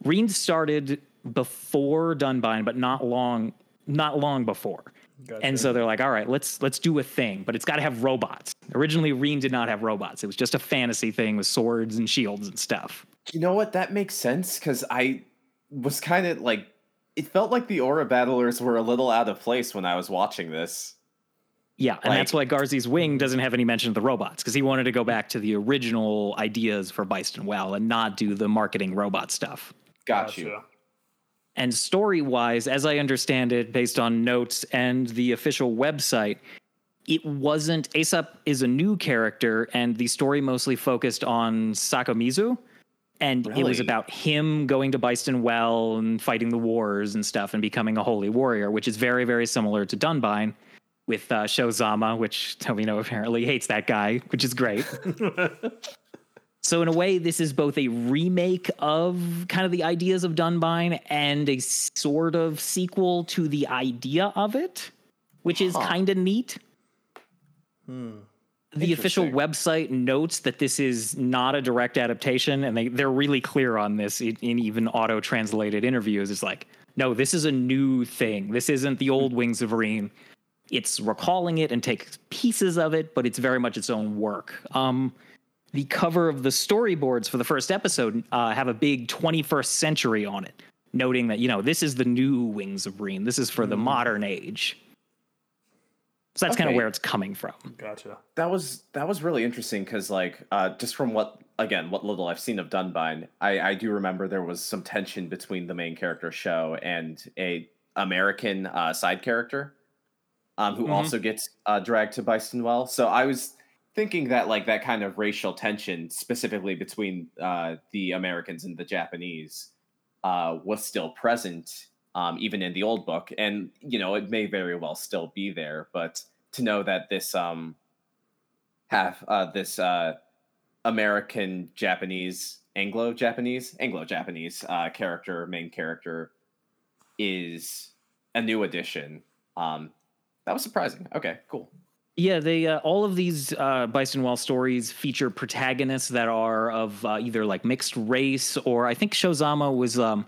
Speaker 3: Reen started before Dunbine, but not long not long before. And so they're like, all right, let's let's do a thing, but it's got to have robots. Originally, Reen did not have robots. It was just a fantasy thing with swords and shields and stuff.
Speaker 2: You know what? That makes sense because I was kind of like, it felt like the aura battlers were a little out of place when I was watching this.
Speaker 3: Yeah, and
Speaker 2: Like-
Speaker 3: that's why Garzey's Wing doesn't have any mention of the robots because he wanted to go back to the original ideas for Byston Well and not do the marketing robot stuff.
Speaker 2: Got you.
Speaker 1: Gotcha.
Speaker 3: And story wise, as I understand it, based on notes and the official website, it wasn't. Aesop is a new character, and the story mostly focused on Sakomizu. And it was about him going to Byston Well and fighting the wars and stuff and becoming a holy warrior, which is very, very similar to Dunbine with uh, Sho Zama, which Tomino apparently hates that guy, which is great. So in a way, this is both a remake of kind of the ideas of Dunbine and a sort of sequel to the idea of it, which is
Speaker 2: Huh.
Speaker 3: kind of neat. The official website notes that this is not a direct adaptation, and they, they're really clear on this in, in even auto translated interviews. It's like, no, this is a new thing. This isn't the old Wings of Reen. It's recalling it and takes pieces of it, but it's very much its own work. Um, the cover of the storyboards for the first episode uh, have a big 21st century on it, noting that you know this is the new Wings of Reen. This is for the modern age. So that's kind of where it's coming from.
Speaker 1: Gotcha.
Speaker 2: That was that was really interesting because like uh, just from what again what little I've seen of Dunbine, I, I do remember there was some tension between the main character Sho and a American uh, side character, um, who
Speaker 3: Mhm.
Speaker 2: also gets uh, dragged to Byston Well. So I was thinking that like that kind of racial tension, specifically between uh, the Americans and the Japanese, uh, was still present um, even in the old book, and you know it may very well still be there. But to know that this um, have uh, this uh, American Japanese Anglo Japanese Anglo Japanese uh, character main character is a new addition. Um, that was surprising. Okay, cool.
Speaker 3: Yeah, they uh, all of these uh, Byston Well stories feature protagonists that are of uh, either like mixed race or I think Sho Zama was um,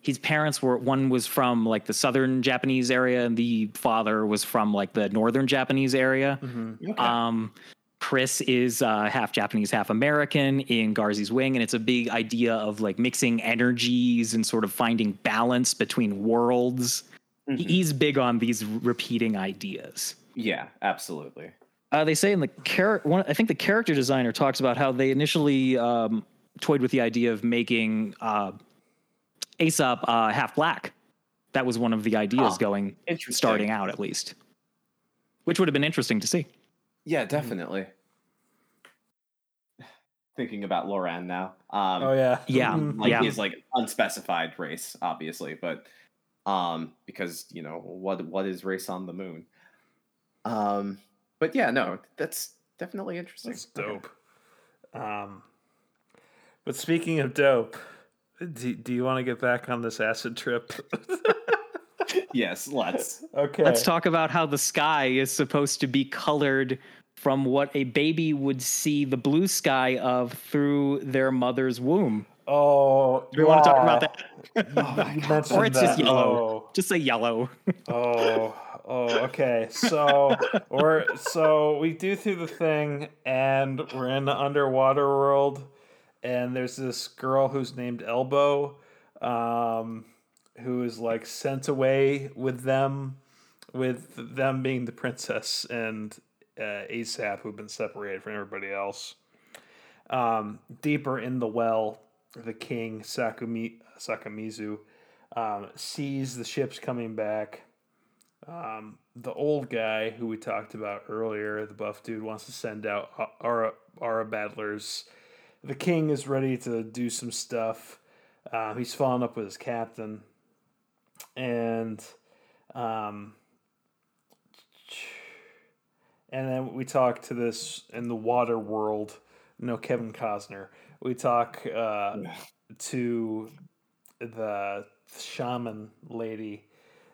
Speaker 3: his parents were one was from like the southern Japanese area and the father was from like the northern Japanese area.
Speaker 1: Mm-hmm.
Speaker 2: Okay.
Speaker 3: Um, Chris is uh, half Japanese, half American in Garzey's Wing, and it's a big idea of like mixing energies and sort of finding balance between worlds.
Speaker 2: Mhm.
Speaker 3: He's big on these repeating ideas.
Speaker 2: Yeah, absolutely.
Speaker 3: Uh, they say in the character, one, I think the character designer talks about how they initially um, toyed with the idea of making uh, Aesop uh, half black. That was one of the ideas
Speaker 2: Huh.
Speaker 3: going starting out, at least, which would have been interesting to see.
Speaker 2: Yeah, definitely. Thinking about Loran now. Um,
Speaker 1: Oh yeah.
Speaker 3: Yeah.
Speaker 1: Mhm.
Speaker 2: like
Speaker 3: Yeah.
Speaker 2: he's like unspecified race, obviously, but um, because you know what what is race on the moon? Um, but yeah, no, that's definitely interesting.
Speaker 1: That's
Speaker 2: Okay.
Speaker 1: dope. Um, but speaking of dope, do, do you want to get back on this acid trip?
Speaker 2: yes, let's.
Speaker 1: okay.
Speaker 3: Let's talk about how the sky is supposed to be colored from what a baby would see the blue sky of through their mother's womb.
Speaker 1: Oh,
Speaker 3: Do we want to talk about that?
Speaker 1: Oh,
Speaker 3: Or it's just
Speaker 1: that.
Speaker 3: yellow. Just say yellow.
Speaker 1: Oh, oh, okay. So we're so we do through the thing, and we're in the underwater world, and there's this girl who's named Elbow, um, who is like sent away with them, with them being the princess and uh, ASAP, who've been separated from everybody else. Um, deeper in the well, the king Sakumi, Sakamizu um, sees the ships coming back. Um, the old guy who we talked about earlier, the buff dude, wants to send out Ara, Ara battlers. The king is ready to do some stuff. Uh, he's fallen up with his captain. And um, and then we talk to this in the water world. No, Kevin Costner. We talk uh, to the shaman lady,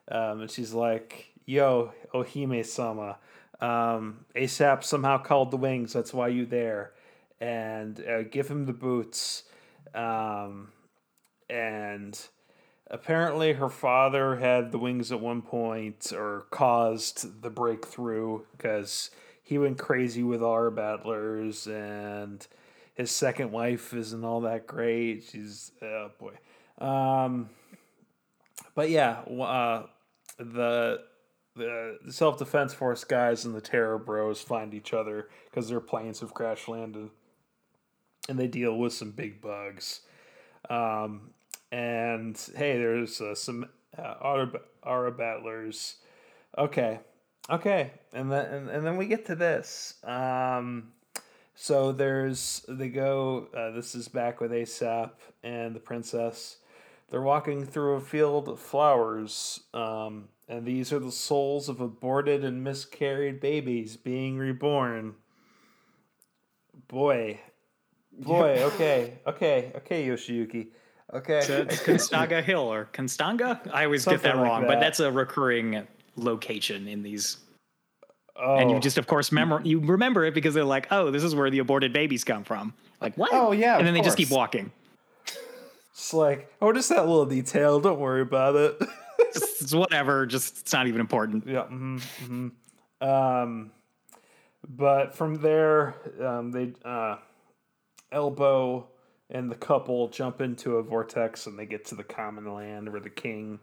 Speaker 1: um, and she's like, "Yo, Ohime sama, um, ASAP somehow called the wings. That's why you there, and uh, give him the boots." Um, and apparently, her father had the wings at one point, or caused the breakthrough because he went crazy with our battlers and his second wife isn't all that great. She's oh boy. Um, but yeah, uh, the the self defense force guys and the terror bros find each other because their planes have crash landed, and they deal with some big bugs. Um, and hey, there's uh, some uh, Ara, Ara battlers. Okay, okay, and then and, and then we get to this. Um, so there's they go. Uh, this is back with ASAP and the princess. They're walking through a field of flowers, um, and these are the souls of aborted and miscarried babies being reborn. Boy, boy. Okay, okay, okay, Yoshiyuki. Okay,
Speaker 3: it's Constanga Hill or Constanga. I always Something get that wrong, that. but that's a recurring location in these Oh. And you oh. just, of course, remember you remember it because they're like, "Oh, this is where the aborted babies come from." Like what?
Speaker 2: Oh yeah,
Speaker 3: and then they
Speaker 2: course.
Speaker 3: just keep walking.
Speaker 1: It's like, oh, just that little detail. Don't worry about it.
Speaker 3: it's, it's, whatever. Just it's not even important.
Speaker 1: Yeah. Mm-hmm, mm-hmm. Um, but from there, um, they uh, elbow and the couple jump into a vortex, and they get to the common land where the king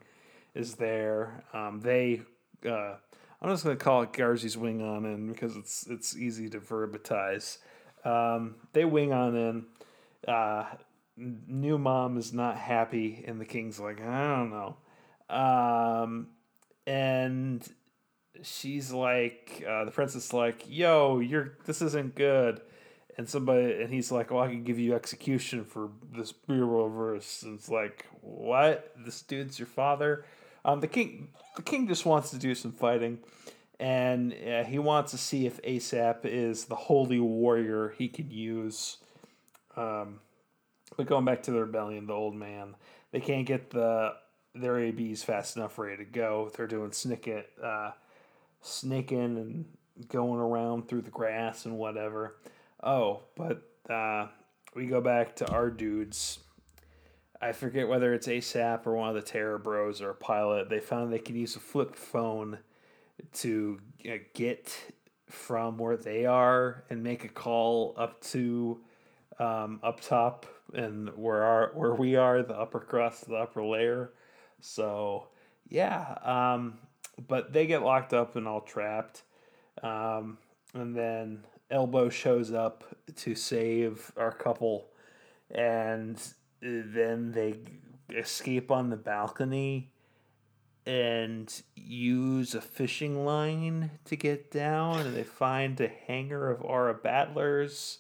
Speaker 1: is there. Um, they uh, I'm just gonna call it Garzey's wing on in because it's it's easy to verbatize. Um, they wing on in. Uh, new mom is not happy, and the king's like, I don't know. Um, and she's like, uh, the princess like, yo, you're this isn't good. And somebody and he's like, well, I can give you execution for this bureau verse. And it's like, what? This dude's your father? Um, the king, the king just wants to do some fighting, and uh, he wants to see if ASAP is the holy warrior he could use. Um, but going back to the rebellion, the old man, they can't get the their ABs fast enough ready to go. They're doing snick it, uh, snaking and going around through the grass and whatever. Oh, but uh, we go back to our dudes I forget whether it's ASAP or one of the Terror Bros or a pilot. They found they could use a flip phone to get from where they are and make a call up to um, up top and where our where we are, the upper crust, the upper layer. So yeah, um, but they get locked up and all trapped, um, and then Elbow shows up to save our couple, and then they escape on the balcony and use a fishing line to get down. And they find a hangar of aura battlers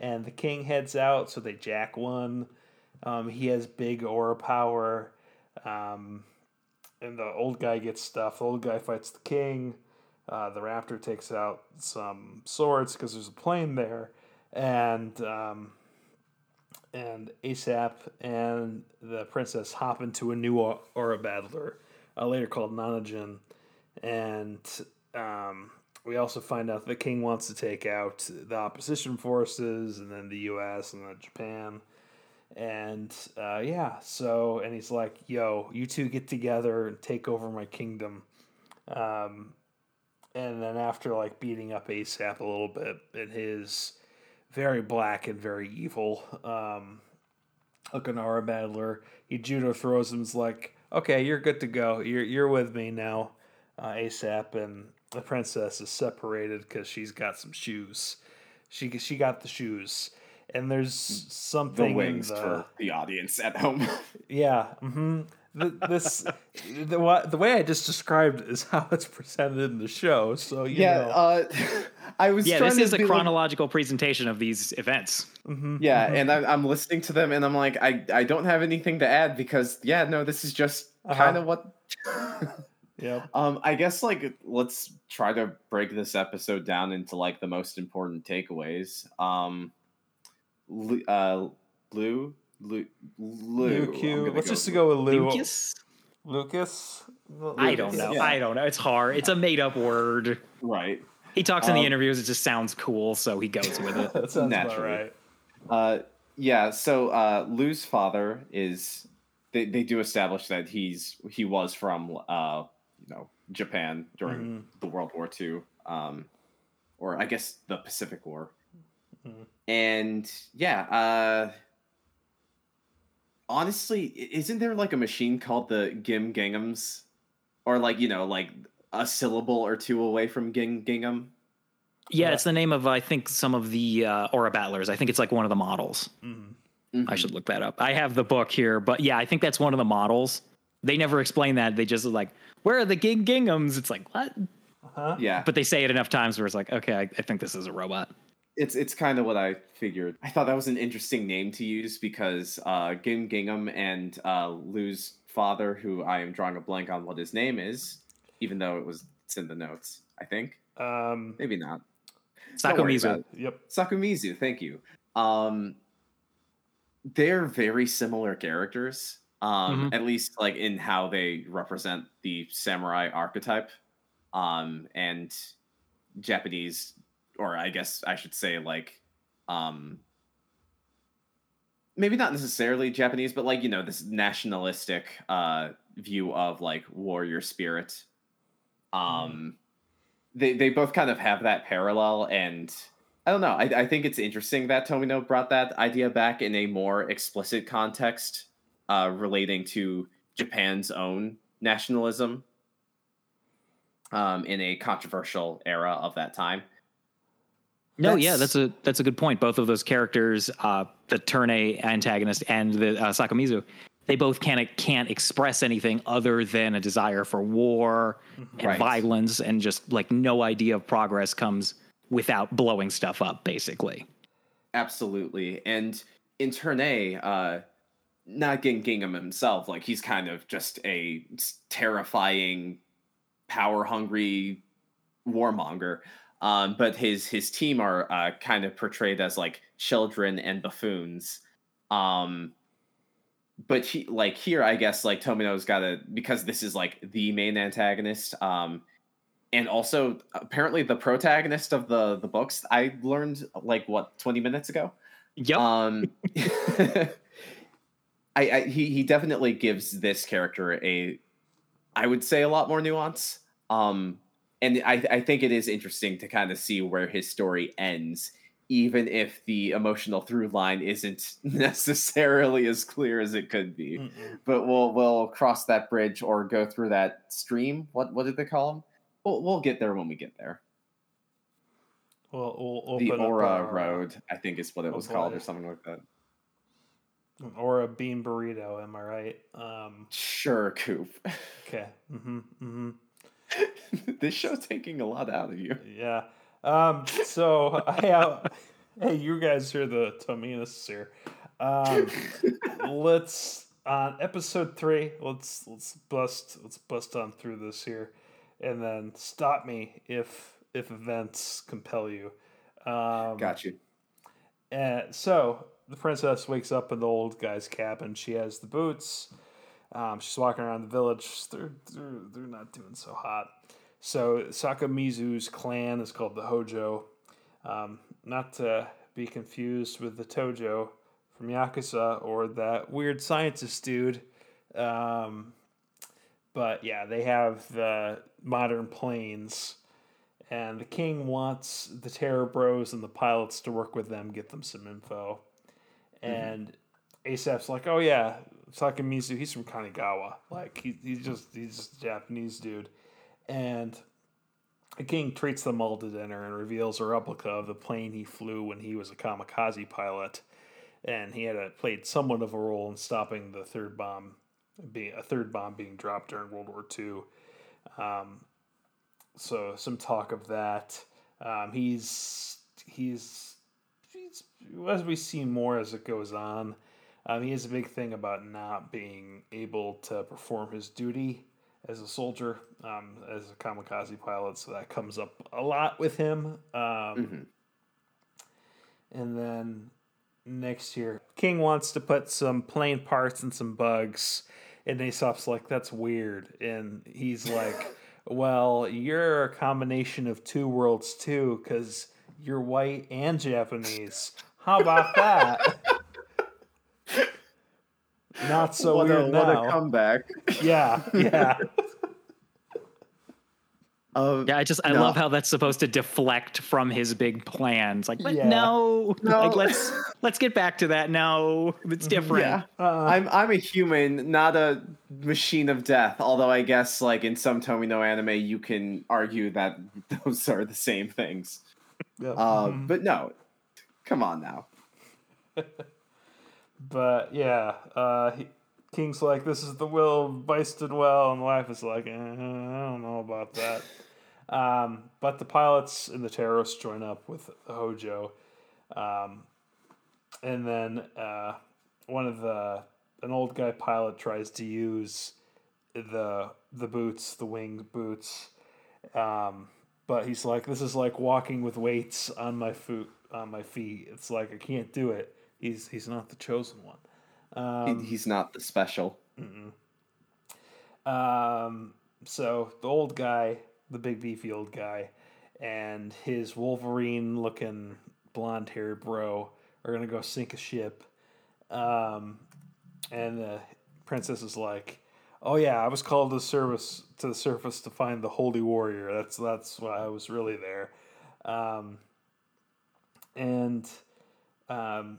Speaker 1: and the king heads out so they jack one. Um, he has big aura power um, and the old guy gets stuff. The old guy fights the king. Uh, the raptor takes out some swords because there's a plane there. And um, and ASAP and the princess hop into a new aura battler, uh, later called Nanajin, and um, we also find out the king wants to take out the opposition forces, and then the U.S. and then Japan, and uh, yeah, so and he's like, "Yo, you two get together and take over my kingdom." Um, and then after like beating up ASAP a little bit in his very black and very evil. Um, Okanara battler. He judo throws him's like, okay, you're good to go. You're you're with me now, uh, ASAP. And the princess is separated because she's got some shoes. She she got the shoes, and there's something
Speaker 2: the
Speaker 1: something
Speaker 2: wings
Speaker 1: in the,
Speaker 2: for the audience at home.
Speaker 1: yeah. Mm-hmm. The, this the wa- the way I just described is how it's presented in the show. So you
Speaker 2: yeah,
Speaker 1: know.
Speaker 2: uh, I was.
Speaker 3: Yeah, this
Speaker 2: to
Speaker 3: is a
Speaker 2: be like-
Speaker 3: chronological presentation of these events.
Speaker 1: Mhm,
Speaker 2: yeah,
Speaker 1: mhm.
Speaker 2: and I'm, I'm listening to them, and I'm like, I I don't have anything to add because yeah, no, this is just
Speaker 1: Uh-huh.
Speaker 2: kind of what.
Speaker 1: Yep.
Speaker 2: um, I guess like let's try to break this episode down into like the most important takeaways. Um, uh, Lou, Lou, Lou.
Speaker 1: Lou
Speaker 2: I'm
Speaker 1: Q.
Speaker 2: gonna
Speaker 1: Let's just go with Lou.
Speaker 3: Lucas?
Speaker 1: Lucas.
Speaker 3: I don't know.
Speaker 2: Yeah.
Speaker 3: I don't know. It's hard. It's a made up word.
Speaker 2: Right.
Speaker 3: He talks in the
Speaker 2: Um,
Speaker 3: interviews. It just sounds cool, so he goes with it.
Speaker 1: that sounds
Speaker 2: Naturally.
Speaker 1: right.
Speaker 2: Uh, yeah. So uh, Lou's father is. They, they do establish that he's he was from uh you know Japan during
Speaker 1: Mhm.
Speaker 2: the World War II, um, or I guess the Pacific War,
Speaker 1: Mhm.
Speaker 2: and yeah. Uh, honestly, isn't there like a machine called the Gim Ginghams, or like you know like a syllable or two away from Ging Gingham?
Speaker 3: Yeah, it's the name of I think some of the uh, Aura Battlers. I think it's like one of the models.
Speaker 1: Mhm.
Speaker 3: I should look that up. I have the book here, but yeah, I think that's one of the models. They never explain that. They just like, where are the Ging Ginghams? It's like what?
Speaker 1: Huh?
Speaker 2: Yeah,
Speaker 3: But they say it enough times where it's like, okay, I, I think this is a robot.
Speaker 2: it's it's kind of what I figured. I thought that was an interesting name to use because uh, Gim Gingham and uh, Lou's father, who I am drawing a blank on what his name is, even though it was it's in the notes. I think
Speaker 1: Um.
Speaker 2: maybe not. Don't worry about
Speaker 3: Sakomizu.
Speaker 2: it.
Speaker 1: Yep.
Speaker 2: Sakumizu, thank you. Um, they're very similar characters, um,
Speaker 3: Mhm.
Speaker 2: at least like in how they represent the samurai archetype, um, and Japanese, or I guess I should say like, um, maybe not necessarily Japanese, but like you know this nationalistic uh, view of like warrior spirit. Um, they they both kind of have that parallel, and I don't know. I, I think it's interesting that Tomino brought that idea back in a more explicit context, uh, relating to Japan's own nationalism, um, in a controversial era of that time.
Speaker 3: No, yeah,
Speaker 2: That's-
Speaker 3: that's a that's a good point. Both of those characters, uh, the turn A antagonist and the uh, Sakomizu, they both can't can't express anything other than a desire for war and
Speaker 2: Right.
Speaker 3: violence, and just like no idea of progress comes without blowing stuff up, basically.
Speaker 2: Absolutely. And in turn A, uh, not Ging Gingham himself, like he's kind of just a terrifying, power hungry warmonger. Um, but his his team are uh, kind of portrayed as like children and buffoons. Um, but he like here, I guess like Tomino's got to because this is like the main antagonist. Um, and also apparently the protagonist of the the books i learned like what 20 minutes ago
Speaker 3: Yep.
Speaker 2: um I, I he he definitely gives this character a i would say a lot more nuance. Um and i i think it is interesting to kind of see where his story ends even if the emotional through line isn't necessarily as clear as it could be.
Speaker 1: Mm-mm.
Speaker 2: but we'll we'll cross that bridge or go through that stream. What what did they call them we'll, we'll get there when we get there.
Speaker 1: We'll, we'll
Speaker 2: the aura
Speaker 1: our, uh,
Speaker 2: road i think is what it
Speaker 1: oh
Speaker 2: was called or something like that
Speaker 1: Or a bean burrito. Am I right? Um.
Speaker 2: sure coop
Speaker 1: Okay. Mm-hmm. Mm-hmm.
Speaker 2: this show's taking a lot out of you
Speaker 1: Yeah. Um. So I have. hey, you guys are the Tominas here. Um. let's on episode three. Let's let's bust let's bust on through this here, and then stop me if if events compel you. Um,
Speaker 2: got you
Speaker 1: And so the princess wakes up in the old guy's cabin. She has the boots. Um, she's walking around the village. They're, they're, they're not doing so hot. So Sakamizu's clan is called the Hojo. Um, not to be confused with the Tojo from Yakuza or that weird scientist dude. Um, but yeah, they have the modern planes. And the king wants the Terror Bros and the pilots to work with them, get them some info. And Asap's like, oh yeah, Takamizu, he's from Kanagawa. Like he, he's just he's just a Japanese dude, and the king treats them all to dinner and reveals a replica of the plane he flew when he was a kamikaze pilot, and he had a, played somewhat of a role in stopping the third bomb, being a third bomb being dropped during World War II. Um, so some talk of that. Um, he's he's as we see more as it goes on. Um, he has a big thing about not being able to perform his duty as a soldier, um, as a kamikaze pilot. So that comes up a lot with him. Um,
Speaker 2: Mhm.
Speaker 1: And then next year, King wants to put some plane parts and some bugs. And Aesop's like, that's weird. And he's like, well, you're a combination of two worlds too, because you're white and Japanese. How about that? Not so
Speaker 2: what,
Speaker 1: weird
Speaker 2: a,
Speaker 1: now.
Speaker 2: what a comeback.
Speaker 1: yeah, yeah.
Speaker 2: Um,
Speaker 3: Yeah, I just I
Speaker 2: No.
Speaker 3: love how that's supposed to deflect from his big plans. Like, but
Speaker 1: Yeah.
Speaker 3: no,
Speaker 2: No.
Speaker 3: like let's let's get back to that. No, it's different.
Speaker 2: yeah.
Speaker 1: Uh,
Speaker 2: I'm I'm a human, not a machine of death. Although I guess like in some Tomino anime, you can argue that those are the same things.
Speaker 1: Yeah.
Speaker 2: Uh,
Speaker 1: Mhm.
Speaker 2: But no, come on now.
Speaker 1: But yeah, uh, he, King's like, "This is the will of Byston Well," and the wife is like, eh, "I don't know about that." Um, but the pilots and the terrorists join up with Hojo, um, and then uh, one of the an old guy pilot tries to use the the boots, the wing boots, um, but he's like, "This is like walking with weights on my foot on my feet. It's like I can't do it." He's he's not the chosen one.
Speaker 2: He-
Speaker 1: Um,
Speaker 2: He's not the special.
Speaker 1: um, so the old guy, the big beefy old guy, and his Wolverine looking blonde haired bro are gonna go sink a ship. Um, and the princess is like, "Oh yeah, I was called to service to the surface to find the holy warrior. That's that's why I was really there." Um, and um,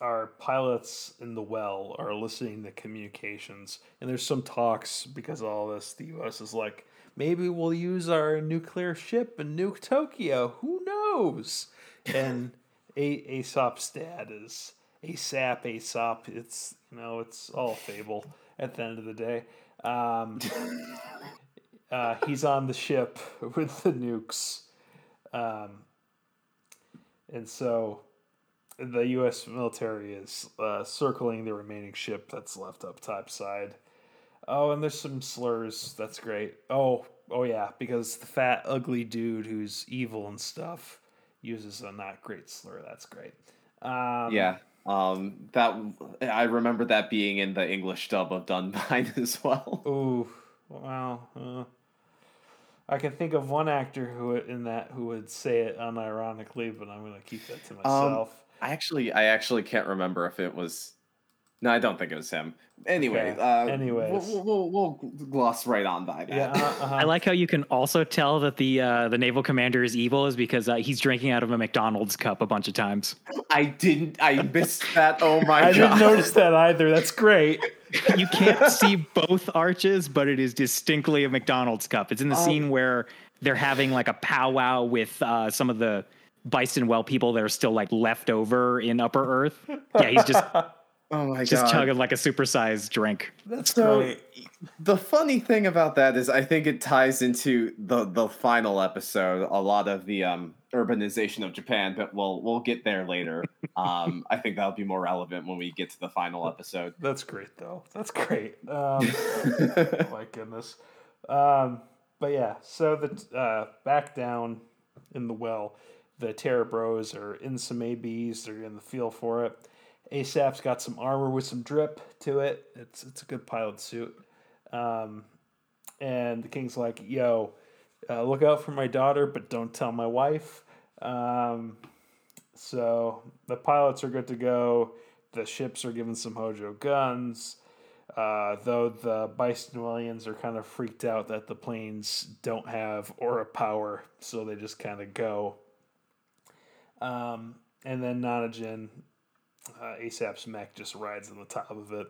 Speaker 1: our pilots in the well are listening to communications, and there's some talks because of all this. The U.S. is like, maybe we'll use our nuclear ship and nuke Tokyo. Who knows? And a- Aesop's dad is Aesop. Aesop. It's you know, it's all fable at the end of the day. Um, uh, he's on the ship with the nukes, um, and so the U.S. military is uh, circling the remaining ship that's left up topside. Oh, and there's some slurs. That's great. Oh, oh yeah, because the fat, ugly dude who's evil and stuff uses a not great slur. That's great. Um,
Speaker 2: yeah. Um, that I remember that being in the English dub of Dunbine as well.
Speaker 1: Ooh, wow. Uh, I can think of one actor who in that who would say it unironically, but I'm gonna keep that to myself.
Speaker 2: I actually, I actually can't remember if it was. No, I don't think it was him. Anyway,
Speaker 1: Okay,
Speaker 2: uh,
Speaker 1: anyways.
Speaker 2: we'll, we'll, we'll gloss right on by that.
Speaker 1: yeah, uh, uh
Speaker 3: I like how you can also tell that the uh, the naval commander is evil is because uh, he's drinking out of a McDonald's cup a bunch of times.
Speaker 2: I didn't. I missed that. Oh my
Speaker 1: I
Speaker 2: god!
Speaker 1: didn't notice that either. That's great.
Speaker 3: You can't see both arches, but it is distinctly a McDonald's cup. It's in the
Speaker 2: Oh.
Speaker 3: scene where they're having like a powwow with uh, some of the Byston Well people that are still like left over in Upper Earth. Yeah, he's just
Speaker 2: Oh my
Speaker 3: just
Speaker 2: god!
Speaker 3: Just chugging like a supersized drink.
Speaker 1: That's
Speaker 2: So
Speaker 1: great.
Speaker 2: the funny thing about that is, I think it ties into the the final episode. A lot of the um, urbanization of Japan, but we'll we'll get there later. um, I think that'll be more relevant when we get to the final episode.
Speaker 1: That's great, though. That's great. Um, oh my goodness. Um, but yeah, so the uh, back down in the well, the Terror Bros are in some ABs. They're in the feel for it. ASAP's got some armor with some drip to it. It's it's a good pilot suit. Um, and the king's like, "Yo, uh, look out for my daughter, but don't tell my wife." Um, so the pilots are good to go. The ships are given some Hojo guns. Uh, though the Bystonwellians are kind of freaked out that the planes don't have aura power, so they just kind of go. Um, and then Nanajin uh, ASAP's mech just rides on the top of it,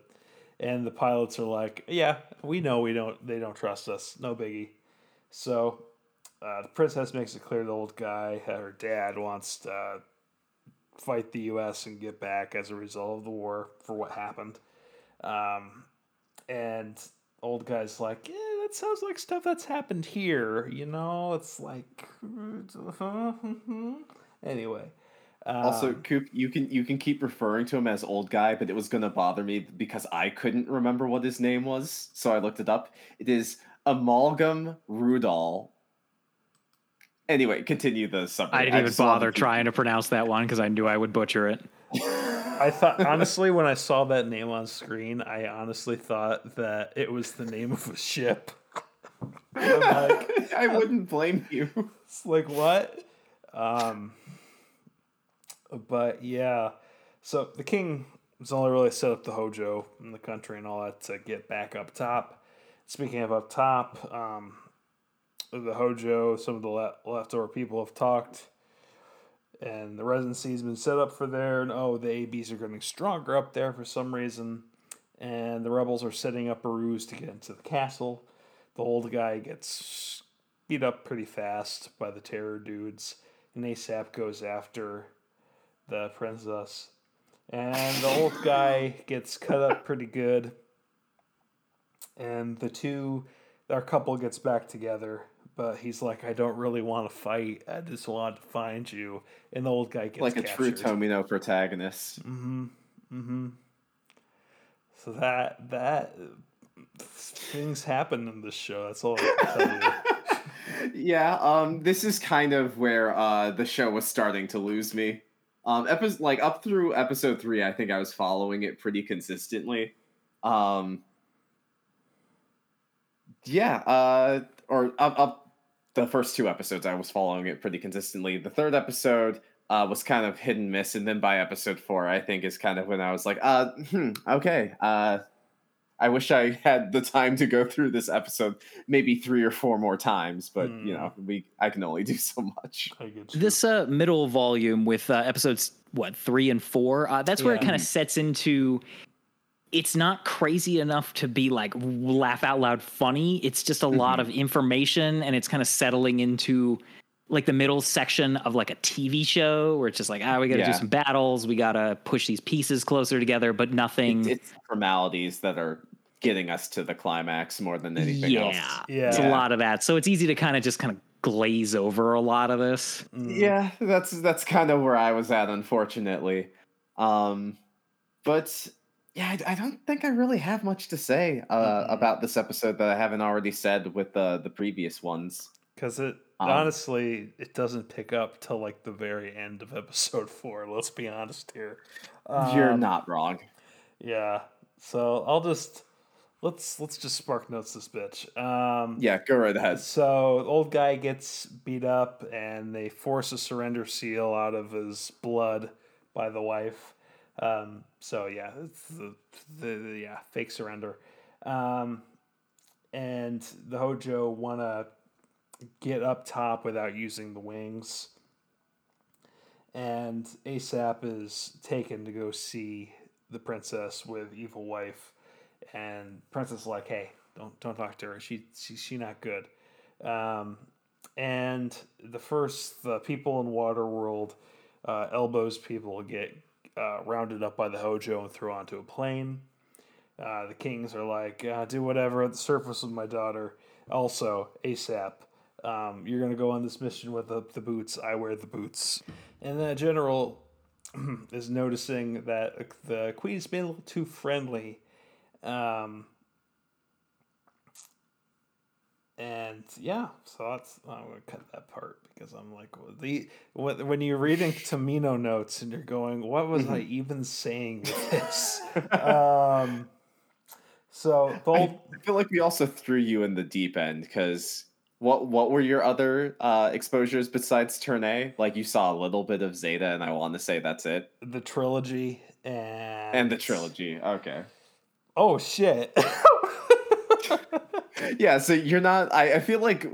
Speaker 1: and the pilots are like, "Yeah, we know we don't. They don't trust us. No biggie." So uh, the princess makes it clear the old guy, her dad, wants to uh, fight the U.S. and get back as a result of the war for what happened. Um, and old guy's like, yeah, that sounds like stuff that's happened here. You know, it's like, anyway. Um,
Speaker 2: Also, Coop, you can you can keep referring to him as old guy, but it was gonna bother me because I couldn't remember what his name was, so I looked it up. It is Amalgam Rudol. Anyway, continue the subject.
Speaker 3: I didn't even
Speaker 2: just wanted
Speaker 3: bother
Speaker 2: to-
Speaker 3: trying to pronounce that one because I knew I would butcher it.
Speaker 1: I thought honestly when I saw that name on screen, I honestly thought that it was the name of a ship. I'm like,
Speaker 2: I wouldn't blame you.
Speaker 1: it's like what? Um, but yeah, so the king has only really set up the Hojo in the country and all that to get back up top. Speaking of up top, um, the Hojo, some of the le- leftover people have talked, and the residency's been set up for there. And oh, the ABs are getting stronger up there for some reason, and the rebels are setting up a ruse to get into the castle. The old guy gets beat up pretty fast by the terror dudes, and ASAP goes after the princess. And the old guy gets cut up pretty good. And the two, our couple gets back together, but he's like, I don't really want to fight. I just want to find you. And the old guy gets
Speaker 2: like a true. Tomino protagonist.
Speaker 1: Mm-hmm. Mm-hmm. So that that things happen in this show. That's all I can tell you.
Speaker 2: yeah, um, this is kind of where uh the show was starting to lose me. Um, episode like up through episode three, I think I was following it pretty consistently. Um, yeah, uh, or up up the first two episodes, I was following it pretty consistently. The third episode uh, was kind of hit and miss, and then by episode four, I think is kind of when I was like, uh, hmm, okay, uh, I wish I had the time to go through this episode maybe three or four more times, but you
Speaker 1: Hmm.
Speaker 2: know, we I can only do so much.
Speaker 1: I get you.
Speaker 3: This uh, middle volume with uh, episodes what three and four, uh, that's where it kind of sets into. It's not crazy enough to be like laugh out loud funny. It's just a lot of information, and it's kind of settling into like the middle section of like a TV show where it's just like, ah, we got to
Speaker 2: Yeah.
Speaker 3: do some battles, we got to push these pieces closer together, but nothing.
Speaker 2: It's, it's formalities that are getting us to the climax more than anything
Speaker 3: yeah,
Speaker 2: else.
Speaker 1: Yeah.
Speaker 3: it's a lot of that. So it's easy to kind of just kind of glaze over a lot of this.
Speaker 1: Mm.
Speaker 2: Yeah, that's that's kind of where I was at, unfortunately. Um, but yeah, I, I don't think I really have much to say uh,
Speaker 1: Mhm.
Speaker 2: about this episode that I haven't already said with the the previous ones.
Speaker 1: Because it
Speaker 2: Um,
Speaker 1: honestly, it doesn't pick up till like the very end of episode four. Let's be honest here.
Speaker 2: You're
Speaker 1: Um,
Speaker 2: not wrong.
Speaker 1: Yeah. So I'll just let's let's just spark notes this bitch. Um,
Speaker 2: Yeah, go right ahead.
Speaker 1: So old guy gets beat up, and they force a surrender seal out of his blood by the wife. Um, so yeah, it's the, the, the yeah fake surrender. Um, and the Hojo want to get up top without using the wings. And ASAP is taken to go see the princess with evil wife, and princess is like, "Hey, don't don't talk to her. She she she not good." Um, and the first the people in Waterworld, uh, elbows people get uh, rounded up by the Hojo and thrown onto a plane. Uh, the kings are like, uh, do whatever at the surface with my daughter. Also, ASAP, um, you're going to go on this mission with the, the boots. I wear the boots. And the general is noticing that the queen's been a little too friendly. Um, and yeah, so that's I'm gonna cut that part because I'm like well, the when when you're reading Tomino notes and you're going, what was I even saying with this? um, so the
Speaker 2: I I feel like we also threw you in the deep end because what what were your other uh, exposures besides Turn A? Like you saw a little bit of Zeta, and I want to say that's it,
Speaker 1: the trilogy and
Speaker 2: and the trilogy. Okay.
Speaker 1: Oh shit!
Speaker 2: yeah, so you're not. I, I feel like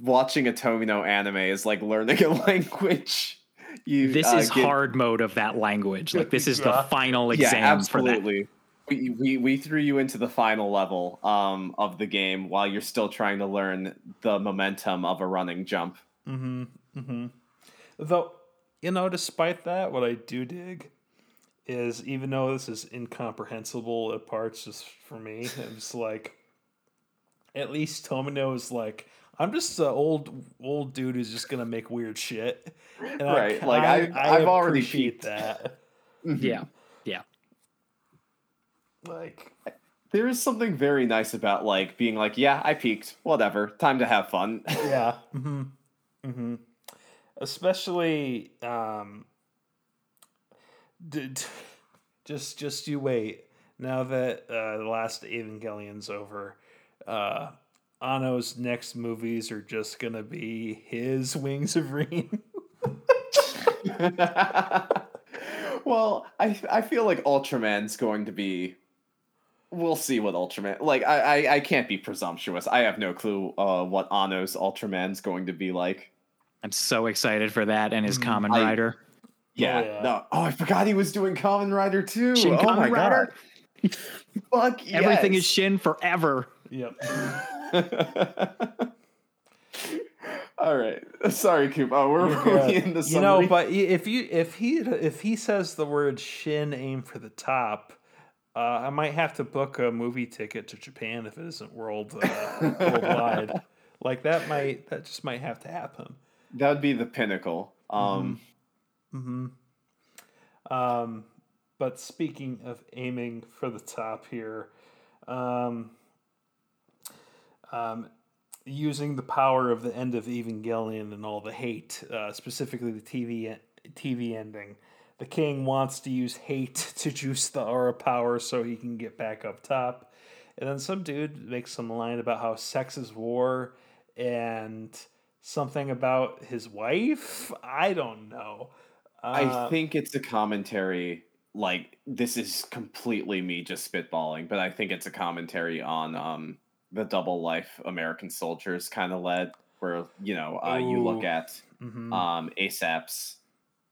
Speaker 2: watching a Tomino anime is like learning a language. you
Speaker 3: This
Speaker 2: uh,
Speaker 3: is
Speaker 2: get-
Speaker 3: hard mode of that language. Like this is the
Speaker 1: Yeah.
Speaker 3: final
Speaker 2: Yeah,
Speaker 3: exam for that.
Speaker 2: Absolutely. We, we we threw you into the final level um of the game while you're still trying to learn the momentum of a running jump.
Speaker 1: Mm-hmm. Mm-hmm. Though, you know, despite that, what I do dig is even though this is incomprehensible at parts just for me, it's like at least Tomino is like, I'm just an old old dude who's just gonna make weird shit. And
Speaker 2: Right, like, I- I've already
Speaker 1: appreciate
Speaker 2: peaked.
Speaker 1: that.
Speaker 3: Yeah. Yeah.
Speaker 1: Like
Speaker 2: There is something very nice about like being like, yeah, I peaked, whatever, time to have fun.
Speaker 1: yeah. Mm-hmm. Mm-hmm. Especially, um, d- d- just just you wait. Now that uh, the last Evangelion's over, uh, Anno's next movies are just gonna be his Wings of Rean.
Speaker 2: well, I I feel like Ultraman's going to be. We'll see what Ultraman. Like I, I I can't be presumptuous. I have no clue uh, what Anno's Ultraman's going to be like.
Speaker 3: I'm so excited for that and his
Speaker 1: Mm,
Speaker 3: Kamen
Speaker 2: I-
Speaker 3: Rider.
Speaker 2: Yeah.
Speaker 1: yeah.
Speaker 2: No. Oh, I forgot he was doing Kamen Rider too.
Speaker 3: Shin
Speaker 2: oh
Speaker 3: Kamen
Speaker 2: my
Speaker 3: Rider?
Speaker 2: god. Fuck
Speaker 3: Everything is. Shin forever.
Speaker 1: Yep.
Speaker 2: All right. Sorry, Coop. Oh, we're
Speaker 1: You're
Speaker 2: really in the
Speaker 1: you know, but if you if he if he says the word shin, aim for the top. Uh, I might have to book a movie ticket to Japan if it isn't world uh, worldwide. Like that might that just might have to happen.
Speaker 2: that would be the pinnacle. Um,
Speaker 1: hmm Um, but speaking of aiming for the top here, um, um, using the power of the end of Evangelion and all the hate, uh, specifically the TV TV ending, the king wants to use hate to juice the aura power so he can get back up top. And then some dude makes some line about how sex is war and something about his wife. I don't know.
Speaker 2: I
Speaker 1: Uh,
Speaker 2: think it's a commentary. Like this is completely me just spitballing, but I think it's a commentary on um, the double life American soldiers kind of led, where you know uh, you look at
Speaker 1: mhm.
Speaker 2: um, ASAP's,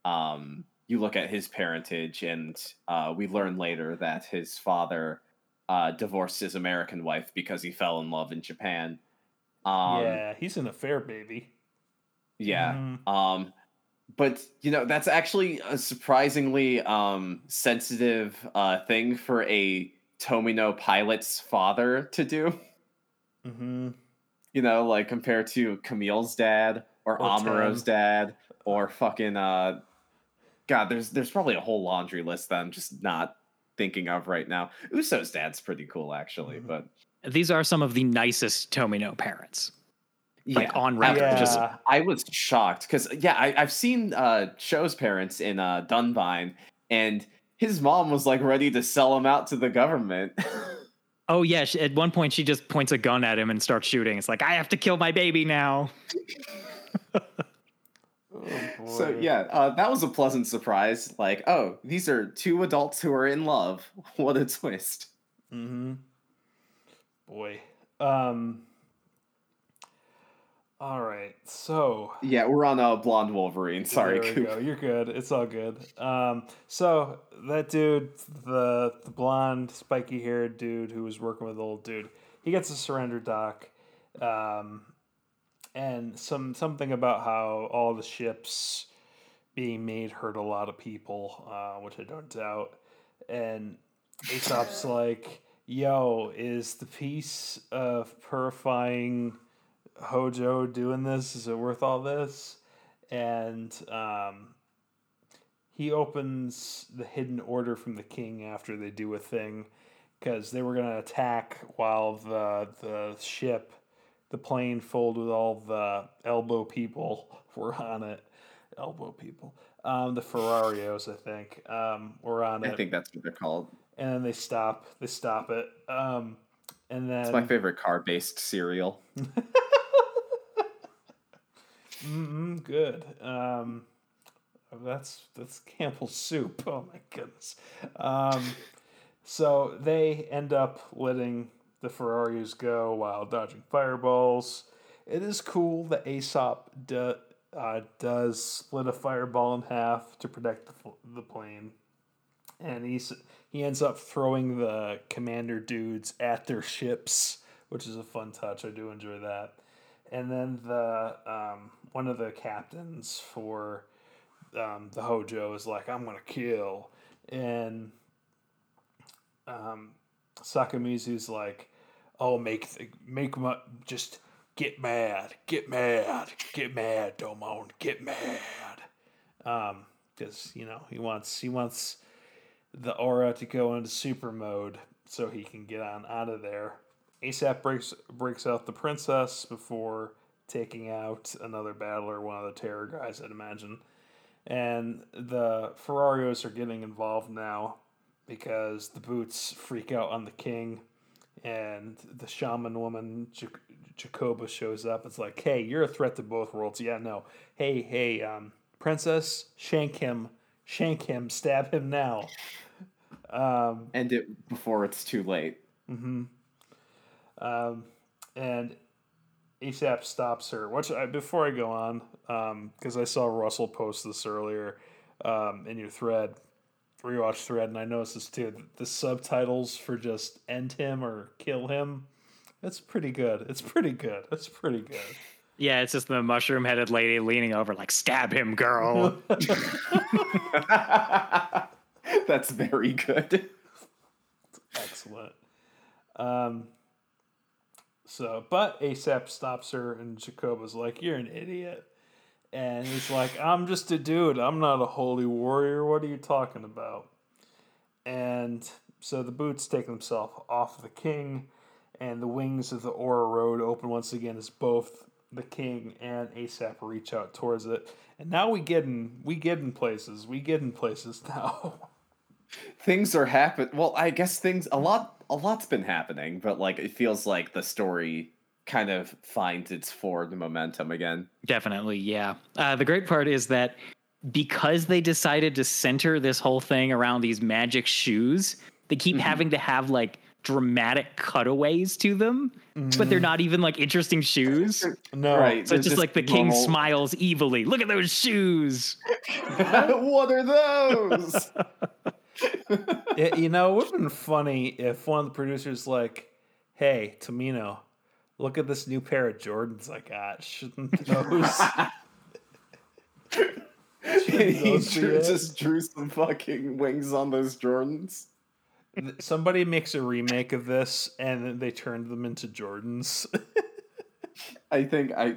Speaker 2: um, you look at his parentage, and uh, we learn later that his father uh, divorced his American wife because he fell in love in Japan. Um,
Speaker 1: yeah, he's an affair baby.
Speaker 2: yeah.
Speaker 1: Mhm.
Speaker 2: Um, but you know that's actually a surprisingly um, sensitive uh, thing for a Tomino pilot's father to do.
Speaker 1: Mhm.
Speaker 2: You know, like compared to Kamille's dad or,
Speaker 1: Or
Speaker 2: Amuro's dad or fucking uh, God. There's there's probably a whole laundry list that I'm just not thinking of right now. Uso's dad's pretty cool actually,
Speaker 1: Mhm.
Speaker 2: but
Speaker 3: These are some of the nicest Tomino parents.
Speaker 2: yeah,
Speaker 3: Like on record.
Speaker 1: Yeah.
Speaker 3: Just
Speaker 2: I was shocked because yeah, I, I've seen uh Sho's parents in uh Dunbine, and his mom was like ready to sell him out to the government.
Speaker 3: oh yeah, she, at one point she just points a gun at him and starts shooting. It's like I have to kill my baby now.
Speaker 1: Oh,
Speaker 2: so yeah, uh, that was a pleasant surprise. Like, oh, these are two adults who are in love. What a twist!
Speaker 1: Mm-hmm. Boy. Um. All right. So
Speaker 2: Yeah, we're on a blonde Wolverine. Sorry,
Speaker 1: There we go. You're good. It's all good. Um. So that dude, the the blonde, spiky haired dude who was working with the old dude, he gets a surrender doc. Um. And some something about how all the ships being made hurt a lot of people, uh, which I don't doubt. And Aesop's like, "Yo, is the piece of purifying Hojo doing this? Is it worth all this?" And um, he opens the hidden order from the king after they do a thing because they were gonna attack while the the ship, the plane filled with all the elbow people were on it. Elbow people, um, the Ferrarios, I think, um, were on
Speaker 2: I
Speaker 1: it I
Speaker 2: think that's what they're called.
Speaker 1: and then they stop they stop it um and then
Speaker 2: It's my favorite car-based cereal.
Speaker 1: mm good um that's that's campbell's soup oh my goodness um so they end up letting the ferraris go while dodging fireballs it is cool that aesop do, uh, does split a fireball in half to protect the, the plane, and he's he ends up throwing the commander dudes at their ships, which is a fun touch. I do enjoy that. And then the um, one of the captains for um, the Hojo is like, "I'm gonna kill," and um, Sakamizu's like, "Oh, make make my just." Get mad, get mad, get mad, Domon, get mad. Um, because you know he wants he wants the aura to go into super mode so he can get on out of there. ASAP breaks breaks out the princess before taking out another battler, one of the terror guys, I'd imagine. And the Ferrarios are getting involved now because the boots freak out on the king, and the shaman woman Jacoba shows up. It's like, hey, you're a threat to both worlds. Yeah, no. Hey, hey, um, princess, shank him, shank him, stab him now. Um,
Speaker 2: End it before it's too late.
Speaker 1: um, and ASAP stops her. Which I, before I go on, um, because I saw Russell post this earlier um, in your thread, rewatch thread, and I noticed this too. The subtitles for just end him or kill him. It's pretty good. It's pretty good. It's pretty good.
Speaker 3: Yeah, it's just the mushroom headed lady leaning over, like, stab him, girl.
Speaker 2: That's very good.
Speaker 1: Excellent. Um, so, but ASAP stops her, and Jacoba's like, "You're an idiot," and he's like, "I'm just a dude. I'm not a holy warrior. What are you talking about?" And so the boots take themselves off the king, and the wings of the Aura Road open once again as both the king and ASAP reach out towards it. And now we get in we get in places. We get in places now.
Speaker 2: things are happening. Well, I guess things a lot a lot's been happening, but like it feels like the story kind of finds its forward momentum again.
Speaker 3: Definitely, yeah. Uh, the great part is that because they decided to center this whole thing around these magic shoes, they keep having to have like dramatic cutaways to them, but they're not even like interesting shoes.
Speaker 1: no, right.
Speaker 3: So
Speaker 2: Right.
Speaker 3: it's
Speaker 2: they're
Speaker 3: just, like the king
Speaker 2: normal-
Speaker 3: smiles evilly. Look at those shoes.
Speaker 2: what are those?
Speaker 1: It, you know, it would have been funny if one of the producers like, "Hey, Tomino, look at this new pair of Jordans I got. Shouldn't those?"
Speaker 2: he drew, just drew some fucking wings on those Jordans.
Speaker 1: Somebody makes a remake of this, and they turned them into Jordans.
Speaker 2: I think I.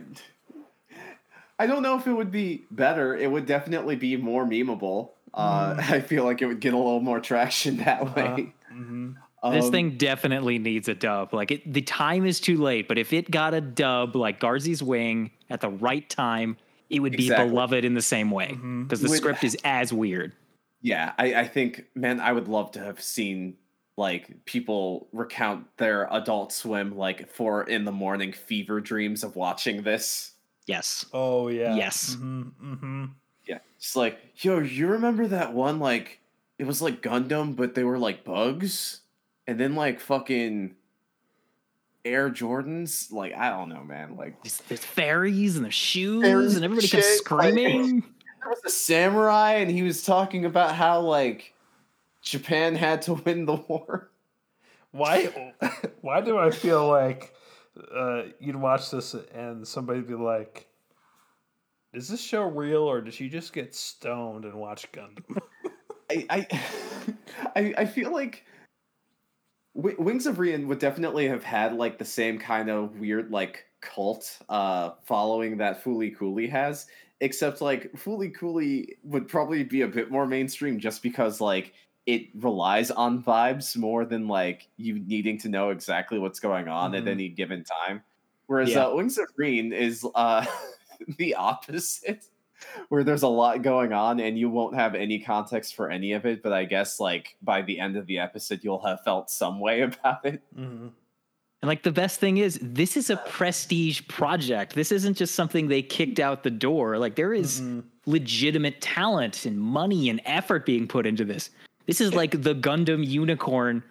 Speaker 2: I don't know if it would be better. It would definitely be more memeable. Uh, hmm. I feel like it would get a little more traction that uh, way.
Speaker 3: This
Speaker 2: Um,
Speaker 3: thing definitely needs a dub. Like it, the time is too late, but if it got a dub like Garzey's Wing at the right time, it would be
Speaker 2: Exactly.
Speaker 3: beloved in the same way because the
Speaker 2: Would-
Speaker 3: script is as weird.
Speaker 2: Yeah, I, I think, man, I would love to have seen like people recount their Adult Swim like four in the morning fever dreams of watching this.
Speaker 3: Yes.
Speaker 1: oh yeah.
Speaker 3: Yes.
Speaker 1: hmm hmm
Speaker 2: Yeah, just like, yo, you remember that one? Like, it was like Gundam, but they were like bugs, and then like fucking Air Jordans. Like, I don't know, man. Like,
Speaker 3: There's, there's fairies and there's shoes
Speaker 2: Fairies
Speaker 3: and everybody comes
Speaker 2: shit, like-
Speaker 3: screaming.
Speaker 2: there was a samurai, and he was talking about how like Japan had to win the war.
Speaker 1: Why? Why do I feel like uh, you'd watch this and somebody'd be like, "Is this show real, or did she just get stoned and watch Gundam?"
Speaker 2: I I I, I feel like w- Wings of Rean would definitely have had like the same kind of weird like cult uh following that Fooly Cooley has, except like Fooly Cooley would probably be a bit more mainstream just because like it relies on vibes more than like you needing to know exactly what's going on
Speaker 1: Mhm.
Speaker 2: at any given time. Whereas
Speaker 3: Yeah.
Speaker 2: uh, Wings of Rean is uh the opposite where there's a lot going on and you won't have any context for any of it but i guess like by the end of the episode you'll have felt some way about it
Speaker 1: mm-hmm.
Speaker 3: And like the best thing is, this is a prestige project. This isn't just something they kicked out the door. Like there is legitimate talent and money and effort being put into this. This is like the Gundam unicorn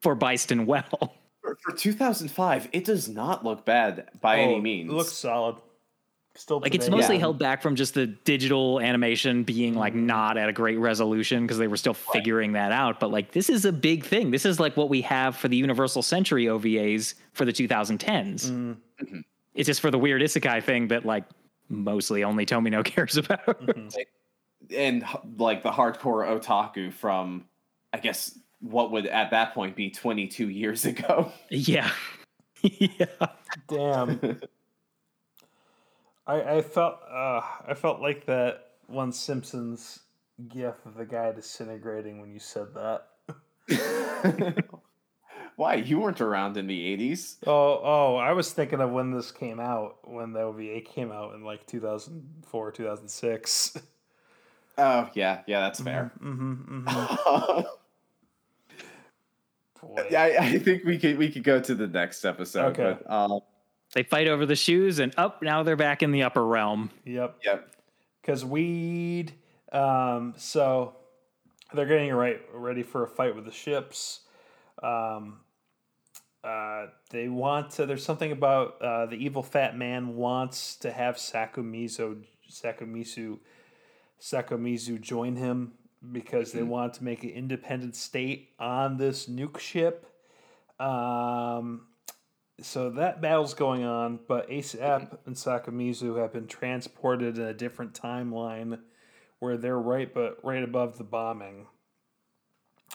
Speaker 3: for Byston Well.
Speaker 2: for, for 2005 it does not look bad by any means
Speaker 1: Oh, It looks solid. Still
Speaker 3: Like it's mostly
Speaker 2: Yeah.
Speaker 3: held back from just the digital animation being like not at a great resolution because they were still figuring that out. But like this is a big thing. This is like what we have for the Universal Century OVAs for the 2010s.
Speaker 1: Mm-hmm.
Speaker 3: It's just for the weird isekai thing that like mostly only Tomino cares about.
Speaker 1: Mm-hmm.
Speaker 2: and like the hardcore otaku from I guess what would at that point be 22 years ago.
Speaker 3: yeah. yeah.
Speaker 1: Damn. I I felt uh I felt like that one Simpsons gif of the guy disintegrating when you said that.
Speaker 2: Why? You weren't around in the 80s.
Speaker 1: Oh oh, I was thinking of when this came out, when the OVA came out in like 2004, 2006.
Speaker 2: Oh, yeah, yeah, that's fair.
Speaker 1: Mm-hmm, mm-hmm. Boy.
Speaker 2: I, I think we could we could go to the next episode.
Speaker 1: Okay.
Speaker 2: But, um,
Speaker 3: They fight over the shoes and up now they're back in the upper realm.
Speaker 1: Yep.
Speaker 2: yep.
Speaker 1: because weed. Um, so they're getting right ready for a fight with the ships. Um, uh, they want to. There's something about uh, the evil fat man wants to have Sakumizu Sakumisu Sakumizu join him because they want to make an independent state on this nuke ship. Um, so that battle's going on, but ASAP and Sakamizu have been transported in a different timeline where they're right but right above the bombing.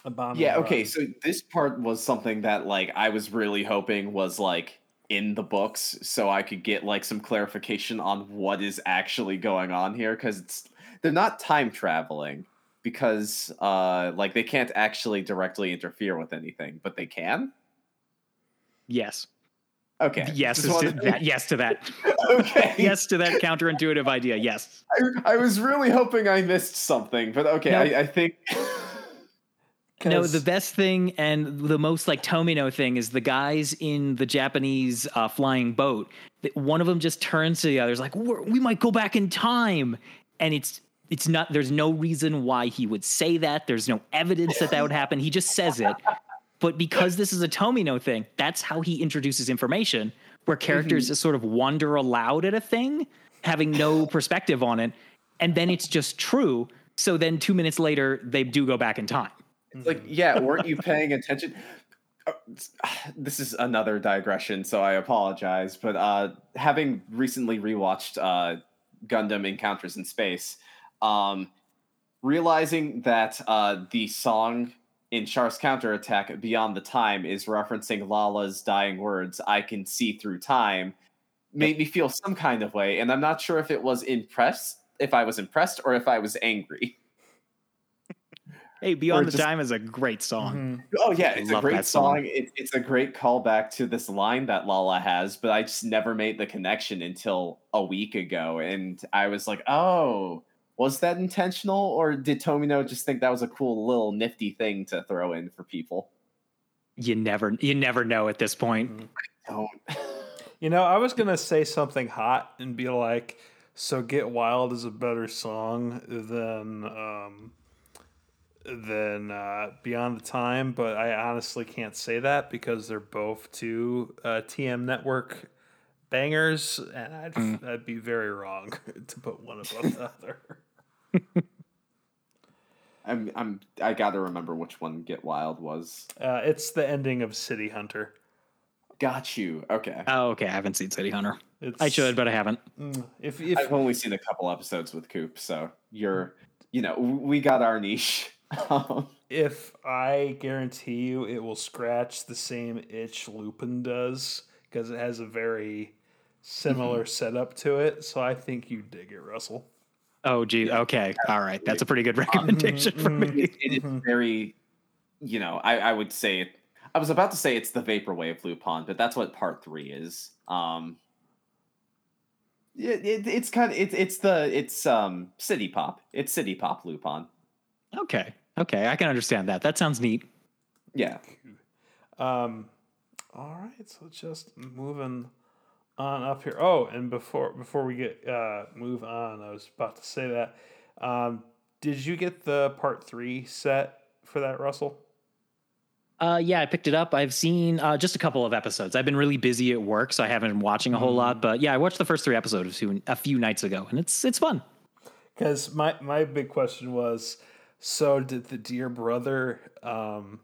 Speaker 1: A bombing
Speaker 2: Yeah, okay, so this part was something that like I was really hoping was like in the books so I could get like some clarification on what is actually going on here cuz it's they're not time traveling because uh like they can't actually directly interfere with anything, but they can.
Speaker 3: Yes.
Speaker 2: Okay.
Speaker 3: Yes to that. Yes to that.
Speaker 2: okay.
Speaker 3: yes to that counterintuitive idea. Yes.
Speaker 2: I, I was really hoping I missed something, but okay,
Speaker 3: No.
Speaker 2: I, I think
Speaker 3: no, the best thing and the most like Tomino thing is the guys in the Japanese uh, flying boat. that One of them just turns to the others like, We're, "We might go back in time," and it's it's not. There's no reason why he would say that. There's no evidence that that would happen. He just says it. But because this is a Tomino thing, that's how he introduces information, where characters just sort of wonder aloud at a thing, having no perspective on it, and then it's just true. So then two minutes later, they do go back in time.
Speaker 2: It's like, yeah, weren't you paying attention? Uh, This is another digression, so I apologize. But uh, having recently rewatched uh, Gundam Encounters in Space, um, realizing that uh, the song in Char's counterattack, Beyond the Time, is referencing Lalah's dying words, I can see through time, made me feel some kind of way. And I'm not sure if it was impressed, if I was impressed, or if I was angry.
Speaker 3: Hey, Beyond the
Speaker 2: just-
Speaker 3: Time is a great song.
Speaker 1: Mhm.
Speaker 2: Oh yeah, it's a great
Speaker 3: song.
Speaker 2: song. It, it's a great callback to this line that Lala has, but I just never made the connection until a week ago, and I was like, "Oh, was that intentional, or did Tomino just think that was a cool little nifty thing to throw in for people?"
Speaker 3: You never, you never know at this point.
Speaker 2: Don't.
Speaker 1: You know, I was gonna say something hot and be like, "So Get Wild is a better song than um, than uh, Beyond the Time," but I honestly can't say that because they're both two uh, TM Network bangers, and I'd,
Speaker 3: Mm.
Speaker 1: I'd be very wrong to put one above the other.
Speaker 2: I'm. I'm. I gotta remember which one Get Wild was.
Speaker 1: Uh, it's the ending of City Hunter.
Speaker 2: Got you. Okay.
Speaker 3: Oh, okay. I haven't seen City Hunter.
Speaker 1: It's,
Speaker 3: I should, but I haven't.
Speaker 1: Mm, If if
Speaker 2: I've only seen a couple episodes with Coop, so you're. You know, we got our niche.
Speaker 1: if I guarantee you it will scratch the same itch Lupin does because it has a very similar setup to it. So I think you dig it, Russell.
Speaker 3: Oh, gee. Okay. All right. That's a pretty good recommendation for me.
Speaker 2: it, it is very, you know, I, I would say it. I was about to say it's the vaporwave Lupin, but that's what part three is. Um, it, it, it's kind of it's it's the it's um city pop. It's city pop Lupin.
Speaker 3: Okay. Okay. I can understand that. That sounds neat.
Speaker 2: Yeah.
Speaker 1: Um, all right, so just moving on up here. Oh, and before before we get uh, move on, I was about to say that. Um, did you get the part three set for that, Russell?
Speaker 3: Uh, yeah, I picked it up. I've seen uh, just a couple of episodes. I've been really busy at work, so I haven't been watching a whole lot. But yeah, I watched the first three episodes a few, nights ago, and it's it's fun.
Speaker 1: Because my my big question was, so did the dear brother um,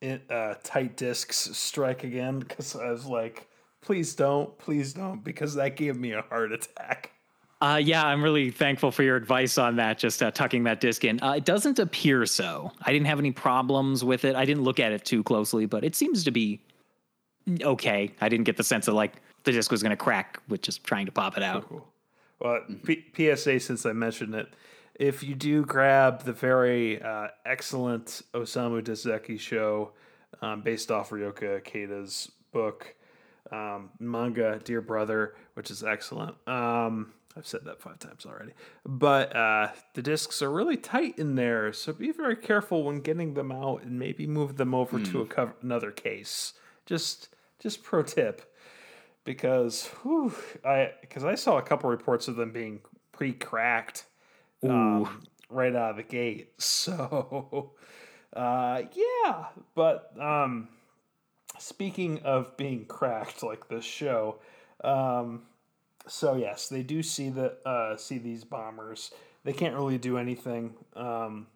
Speaker 1: in, uh, tight discs strike again? Because I was like, please don't, please don't, because that gave me a heart attack.
Speaker 3: Uh, yeah, I'm really thankful for your advice on that. Just uh, tucking that disc in. Uh, it doesn't appear so. I didn't have any problems with it. I didn't look at it too closely, but it seems to be okay. I didn't get the sense that like the disc was going to crack with just trying to pop it out.
Speaker 1: Cool. Well, P- PSA, since I mentioned it, if you do grab the very uh, excellent Osamu Dezaki show um, based off Riyoko Ikeda's book, um, manga Dear Brother, which is excellent. Um, I've said that five times already. But uh, the discs are really tight in there, so be very careful when getting them out and maybe move them over to a cover- another case. Just just pro tip because whew, I because I saw a couple reports of them being pre-cracked um, right out of the gate. So uh, yeah, but um, speaking of being cracked like this show, um, so yes, they do see the uh, see these bombers. They can't really do anything. Um,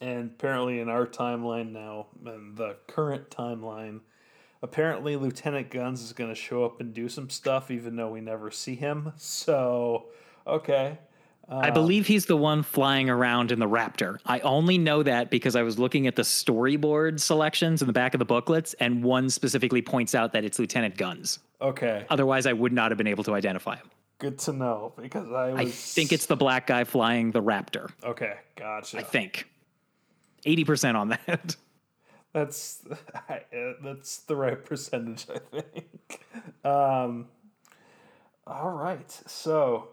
Speaker 1: and apparently, in our timeline now, and the current timeline, apparently Lieutenant Guns is going to show up and do some stuff, even though we never see him. So, okay.
Speaker 3: I believe he's the one flying around in the Raptor. I only know that because I was looking at the storyboard selections in the back of the booklets, and one specifically points out that it's Lieutenant Guns.
Speaker 1: Okay,
Speaker 3: Otherwise, I would not have been able to identify him.
Speaker 1: good to know because I was.
Speaker 3: I think it's the black guy flying the Raptor.
Speaker 1: okay. Gotcha.
Speaker 3: I think. 80% on that.
Speaker 1: That's uh, that's the right percentage, I think. Um, all right, so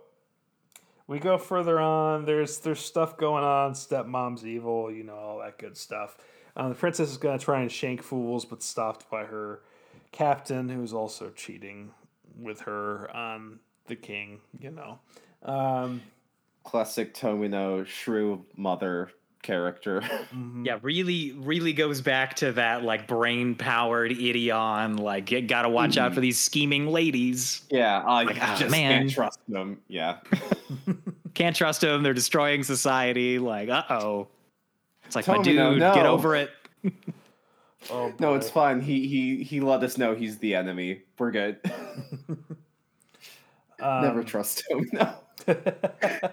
Speaker 1: we go further on. There's there's stuff going on. Stepmom's evil, you know, all that good stuff. Um, the princess is gonna try and shank fools, but stopped by her captain, who's also cheating with her on the king. You know, um,
Speaker 2: Classic Tomino shrew mother character.
Speaker 3: Yeah, really, really goes back to that like brain powered Ideon. Like, you gotta watch out for these scheming ladies.
Speaker 2: yeah, I
Speaker 3: ah,
Speaker 2: just
Speaker 3: man.
Speaker 2: can't trust them. Yeah.
Speaker 3: Can't trust them. They're destroying society. Like, uh oh. It's like, my
Speaker 2: Tomino,
Speaker 3: dude, get
Speaker 2: no.
Speaker 3: over it.
Speaker 1: oh
Speaker 2: No, it's fine. He he he let us know he's the enemy. We're good. Never trust him. No.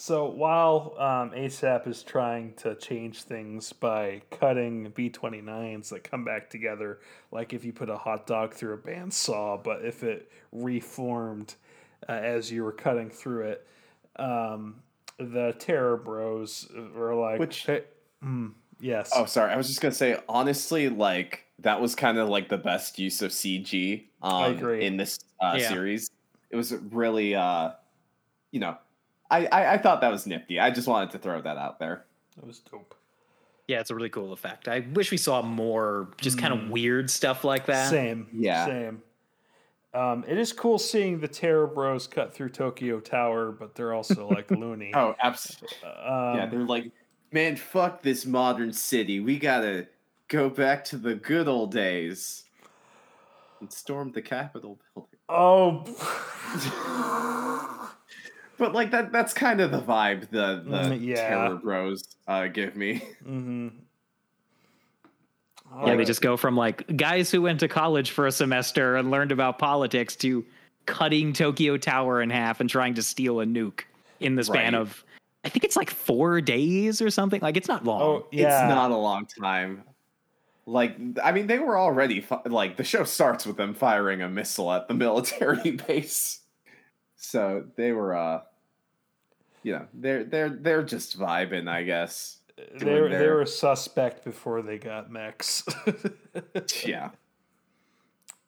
Speaker 1: So while um, ASAP is trying to change things by cutting B29s that come back together, like if you put a hot dog through a bandsaw, but if it reformed uh, as you were cutting through it, um, the Terror Bros were like,
Speaker 2: Which-
Speaker 1: "Hey, mm, yes,
Speaker 2: Oh, sorry. I was just gonna say, honestly, like that was kind of like the best use of CG um,
Speaker 1: agree.
Speaker 2: in this uh,
Speaker 3: Yeah.
Speaker 2: series. It was really, uh, you know, I, I I thought that was nifty. I just wanted to throw that out there.
Speaker 1: That was dope.
Speaker 3: Yeah, it's a really cool effect. I wish we saw more just kind of weird stuff like that.
Speaker 1: Same,
Speaker 2: Yeah.
Speaker 1: same. Um, it is cool seeing the Terror Bros cut through Tokyo Tower, but they're also like loony.
Speaker 2: Oh, absolutely.
Speaker 1: Um,
Speaker 2: yeah, they're like, man, fuck this modern city. We gotta go back to the good old days and storm the Capitol building.
Speaker 1: Oh,
Speaker 2: But like that that's kind of the vibe the the
Speaker 1: Mm, yeah.
Speaker 2: Terror Bros uh, give me.
Speaker 1: mm-hmm.
Speaker 3: Yeah, they just go from like guys who went to college for a semester and learned about politics to cutting Tokyo Tower in half and trying to steal a nuke in the span
Speaker 2: Right.
Speaker 3: of I think it's like 4 days or something. Like it's not long.
Speaker 1: Oh, yeah.
Speaker 2: It's not a long time. Like I mean they were already fi- like the show starts with them firing a missile at the military base. So they were uh you know, they're they're they're just vibing, I guess.
Speaker 1: They
Speaker 2: doing
Speaker 1: were, they
Speaker 2: their-
Speaker 1: were suspect before they got mechs.
Speaker 2: Yeah.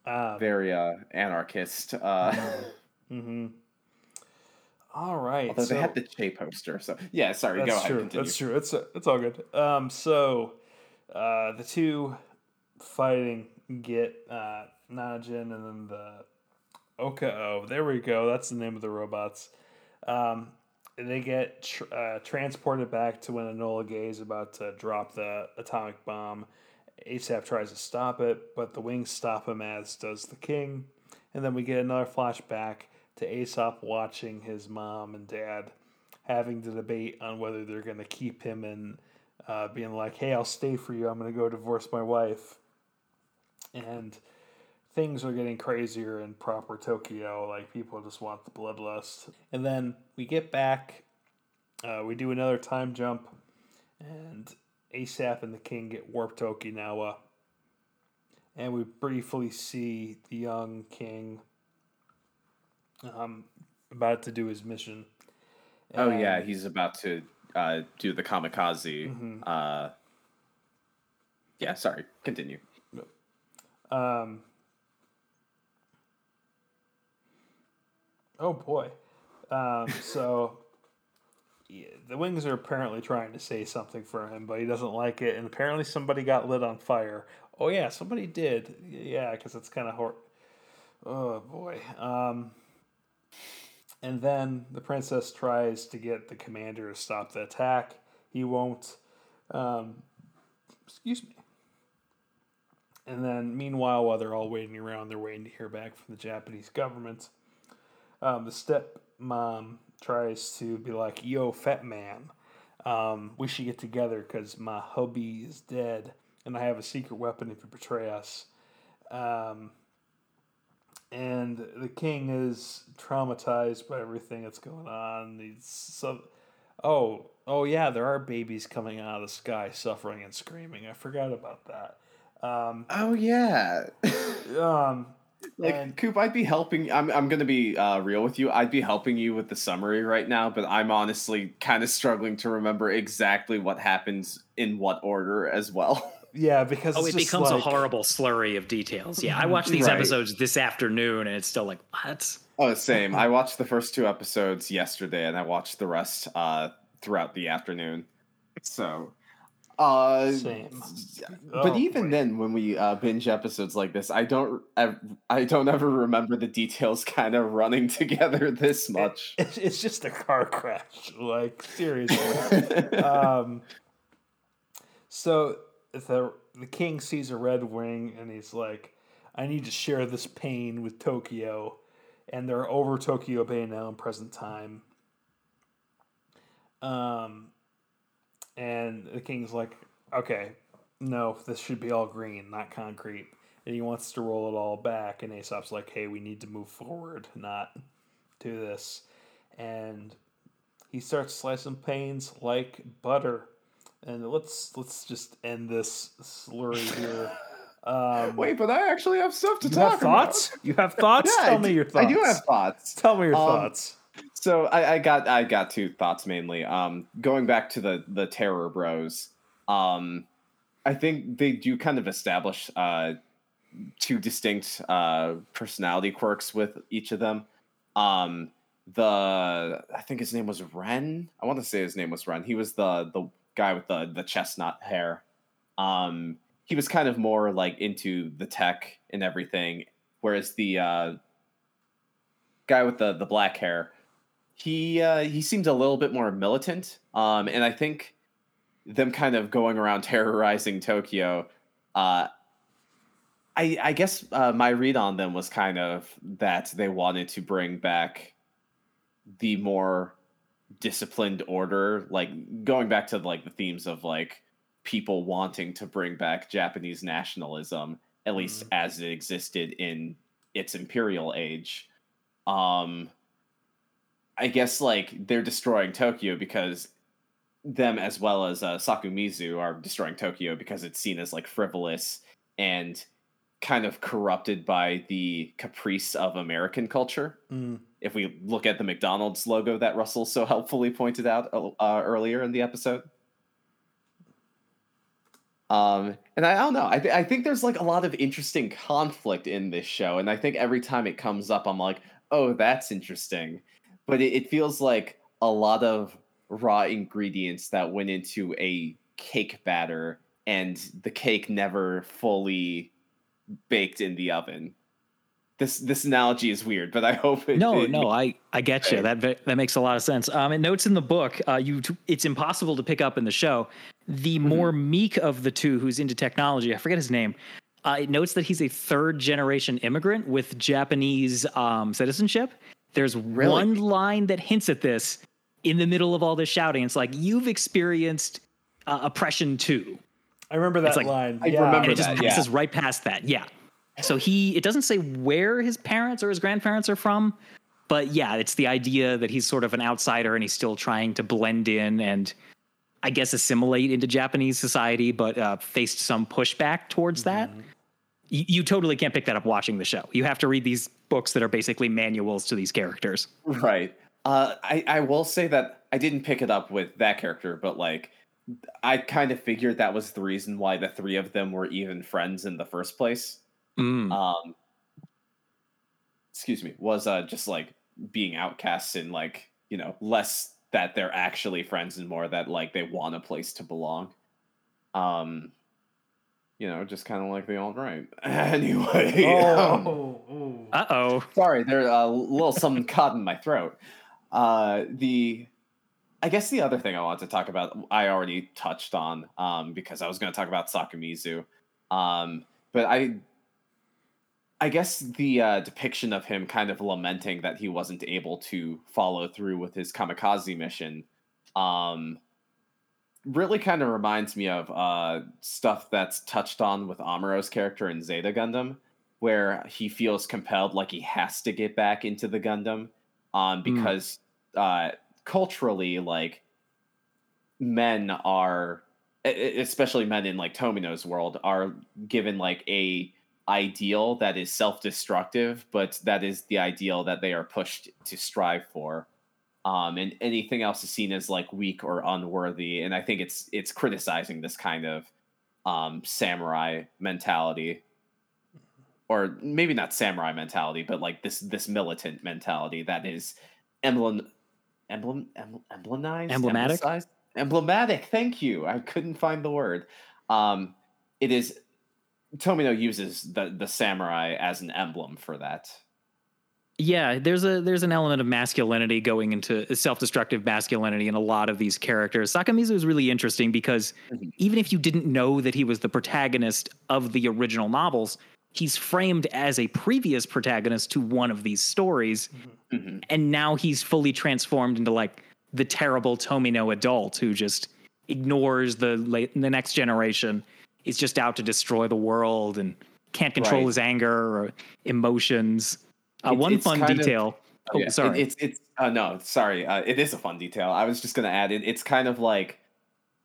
Speaker 1: um,
Speaker 2: Very uh anarchist. Uh
Speaker 1: hmm All right.
Speaker 2: although
Speaker 1: so
Speaker 2: they had the Che poster. So yeah, sorry,
Speaker 1: that's
Speaker 2: go ahead.
Speaker 1: true.
Speaker 2: Continue.
Speaker 1: That's true. It's it's all good. Um, so uh, the two fighting get uh, Najin and then the Okao. There we go. That's the name of the robots. Um, they get tr- uh, transported back to when Enola Gay is about to drop the atomic bomb. ASAP tries to stop it, but the wings stop him, as does the king. And then we get another flashback to Aesop watching his mom and dad having the debate on whether they're going to keep him and uh, being like, hey, I'll stay for you. I'm going to go divorce my wife. And things are getting crazier in proper Tokyo. Like, people just want the bloodlust. And then we get back, uh, we do another time jump, and ASAP and the king get warped to Okinawa. And we briefly see the young king um, about to do his mission.
Speaker 2: oh yeah, he's about to uh, do the kamikaze.
Speaker 1: Mhm.
Speaker 2: Uh, yeah, sorry. Continue.
Speaker 1: Um, oh boy. Um, so yeah, the wings are apparently trying to say something for him, but he doesn't like it. And apparently somebody got lit on fire. Oh yeah, somebody did. Yeah, because it's kind of hor. Oh boy. Um, and then the princess tries to get the commander to stop the attack. He won't. Um, excuse me. And then, meanwhile, while they're all waiting around, they're waiting to hear back from the Japanese government. Um, the stepmom tries to be like, "Yo, fat man, um, we should get together because my hubby is dead, and I have a secret weapon if you betray us." Um, and the king is traumatized by everything that's going on. He's so, oh, oh yeah, there are babies coming out of the sky, suffering and screaming. I forgot about that. Um,
Speaker 2: Oh yeah.
Speaker 1: um,
Speaker 2: like
Speaker 1: And-
Speaker 2: Coop, I'd be helping. I'm I'm gonna be uh, real with you. I'd be helping you with the summary right now, but I'm honestly kind of struggling to remember exactly what happens in what order as well.
Speaker 1: yeah, because
Speaker 3: Oh,
Speaker 1: it's
Speaker 3: it
Speaker 1: just
Speaker 3: becomes a horrible slurry of details. Yeah, I watched these
Speaker 2: Right.
Speaker 3: episodes this afternoon, and it's still like, what?
Speaker 2: Oh, same. I watched the first two episodes yesterday, and I watched the rest uh, throughout the afternoon. So, uh,
Speaker 1: Same.
Speaker 2: But
Speaker 1: Oh,
Speaker 2: even then, when we uh, binge episodes like this, I don't, I don't ever remember the details kind of running together this much.
Speaker 1: It's, it's just a car crash. Like seriously. um, so the the king sees a red wing and he's like, "I need to share this pain with Tokyo," and they're over Tokyo Bay now in present time. Um, and the king's like, "Okay, no, this should be all green, not concrete." And he wants to roll it all back, and Asap's like, "Hey, we need to move forward, not do this." And he starts slicing panes like butter. And let's let's just end this slurry here. Um,
Speaker 2: Wait, but I actually have stuff to
Speaker 1: you
Speaker 2: talk
Speaker 1: have thoughts?
Speaker 2: about.
Speaker 1: You have thoughts?
Speaker 2: Yeah,
Speaker 1: Tell
Speaker 2: I
Speaker 1: me
Speaker 2: do-
Speaker 1: your thoughts.
Speaker 2: I do have thoughts.
Speaker 1: Tell me your
Speaker 2: Um,
Speaker 1: thoughts.
Speaker 2: So I, I got I got two thoughts mainly. Um, going back to the the Terror Bros. Um, I think they do kind of establish uh, two distinct uh, personality quirks with each of them. Um, the I think his name was Ren. I want to say his name was Ren. He was the the guy with the the chestnut hair. Um, he was kind of more like into the tech and everything, whereas the uh, guy with the the black hair he uh, he seemed a little bit more militant. Um, and I think them kind of going around terrorizing Tokyo. Uh, I I guess uh, my read on them was kind of that they wanted to bring back the more disciplined order, like going back to like the themes of like people wanting to bring back Japanese nationalism, at least as it existed in its imperial age. Um, I guess like they're destroying Tokyo because them as well as uh, Sakomizu are destroying Tokyo because it's seen as like frivolous and kind of corrupted by the caprice of American culture.
Speaker 1: Mm.
Speaker 2: If we look at the McDonald's logo that Russell so helpfully pointed out uh, earlier in the episode. Um, and I, I don't know. I, th- I think there's like a lot of interesting conflict in this show, and I think every time it comes up, I'm like, oh, that's interesting. But it, it feels like a lot of raw ingredients that went into a cake batter, and the cake never fully baked in the oven. this this analogy is weird, but I hope it,
Speaker 3: no,
Speaker 2: it
Speaker 3: no, I I get you. That that makes a lot of sense. Um, it notes in the book, uh, you it's impossible to pick up in the show. The
Speaker 2: Mm-hmm.
Speaker 3: more meek of the two, who's into technology, I forget his name. Uh, it notes that he's a third generation immigrant with Japanese um, citizenship. There's one line that hints at this in the middle of all this shouting. It's like you've experienced uh, oppression too.
Speaker 1: I remember that
Speaker 3: like-
Speaker 1: line.
Speaker 2: I
Speaker 1: yeah.
Speaker 2: remember
Speaker 3: and it just
Speaker 2: that, yeah.
Speaker 3: passes right past that. Yeah. So he it doesn't say where his parents or his grandparents are from, but yeah, it's the idea that he's sort of an outsider and he's still trying to blend in and I guess assimilate into Japanese society, but uh, faced some pushback towards that. You, you totally can't pick that up watching the show. You have to read these books that are basically manuals to these characters.
Speaker 2: Right. Uh, I I will say that I didn't pick it up with that character, but like I kind of figured that was the reason why the three of them were even friends in the first place.
Speaker 3: Mm.
Speaker 2: Um, excuse me, was uh just like being outcasts and like you know less that they're actually friends and more that like they want a place to belong. Um, you know, just kind of like the alt right. anyway, um,
Speaker 1: Oh, oh.
Speaker 3: Uh oh.
Speaker 2: Sorry, there's a little something caught in my throat. Uh, the, I guess the other thing I wanted to talk about, I already touched on, um, because I was going to talk about Sakomizu, um, but I, I guess the uh, depiction of him kind of lamenting that he wasn't able to follow through with his kamikaze mission, um, really kind of reminds me of uh, stuff that's touched on with Amuro's character in Zeta Gundam where he feels compelled like he has to get back into the Gundam um because uh culturally like men are especially men in like Tomino's world are given like a ideal that is self-destructive but that is the ideal that they are pushed to strive for um and anything else is seen as like weak or unworthy and i think it's it's criticizing this kind of um samurai mentality or maybe not samurai mentality, but like this this militant mentality that is emblem emblem emblem emblemized
Speaker 3: Emblematic?
Speaker 2: emblematic. Thank you. I couldn't find the word. Um, it is Tomino uses the the samurai as an emblem for that.
Speaker 3: Yeah, there's a there's an element of masculinity going into self-destructive masculinity in a lot of these characters. Sakomizu is really interesting because
Speaker 2: Mhm.
Speaker 3: even if you didn't know that he was the protagonist of the original novels, he's framed as a previous protagonist to one of these stories,
Speaker 2: Mhm.
Speaker 3: and now he's fully transformed into like the terrible Tomino adult who just ignores the late, the next generation, is just out to destroy the world and can't control
Speaker 2: Right.
Speaker 3: his anger or emotions. Uh, one fun
Speaker 2: kind of-
Speaker 3: detail. oh,
Speaker 2: Yeah, it-
Speaker 3: sorry.
Speaker 2: it's it's uh, no, sorry. Uh, it is a fun detail. I was just gonna add it. It's kind of like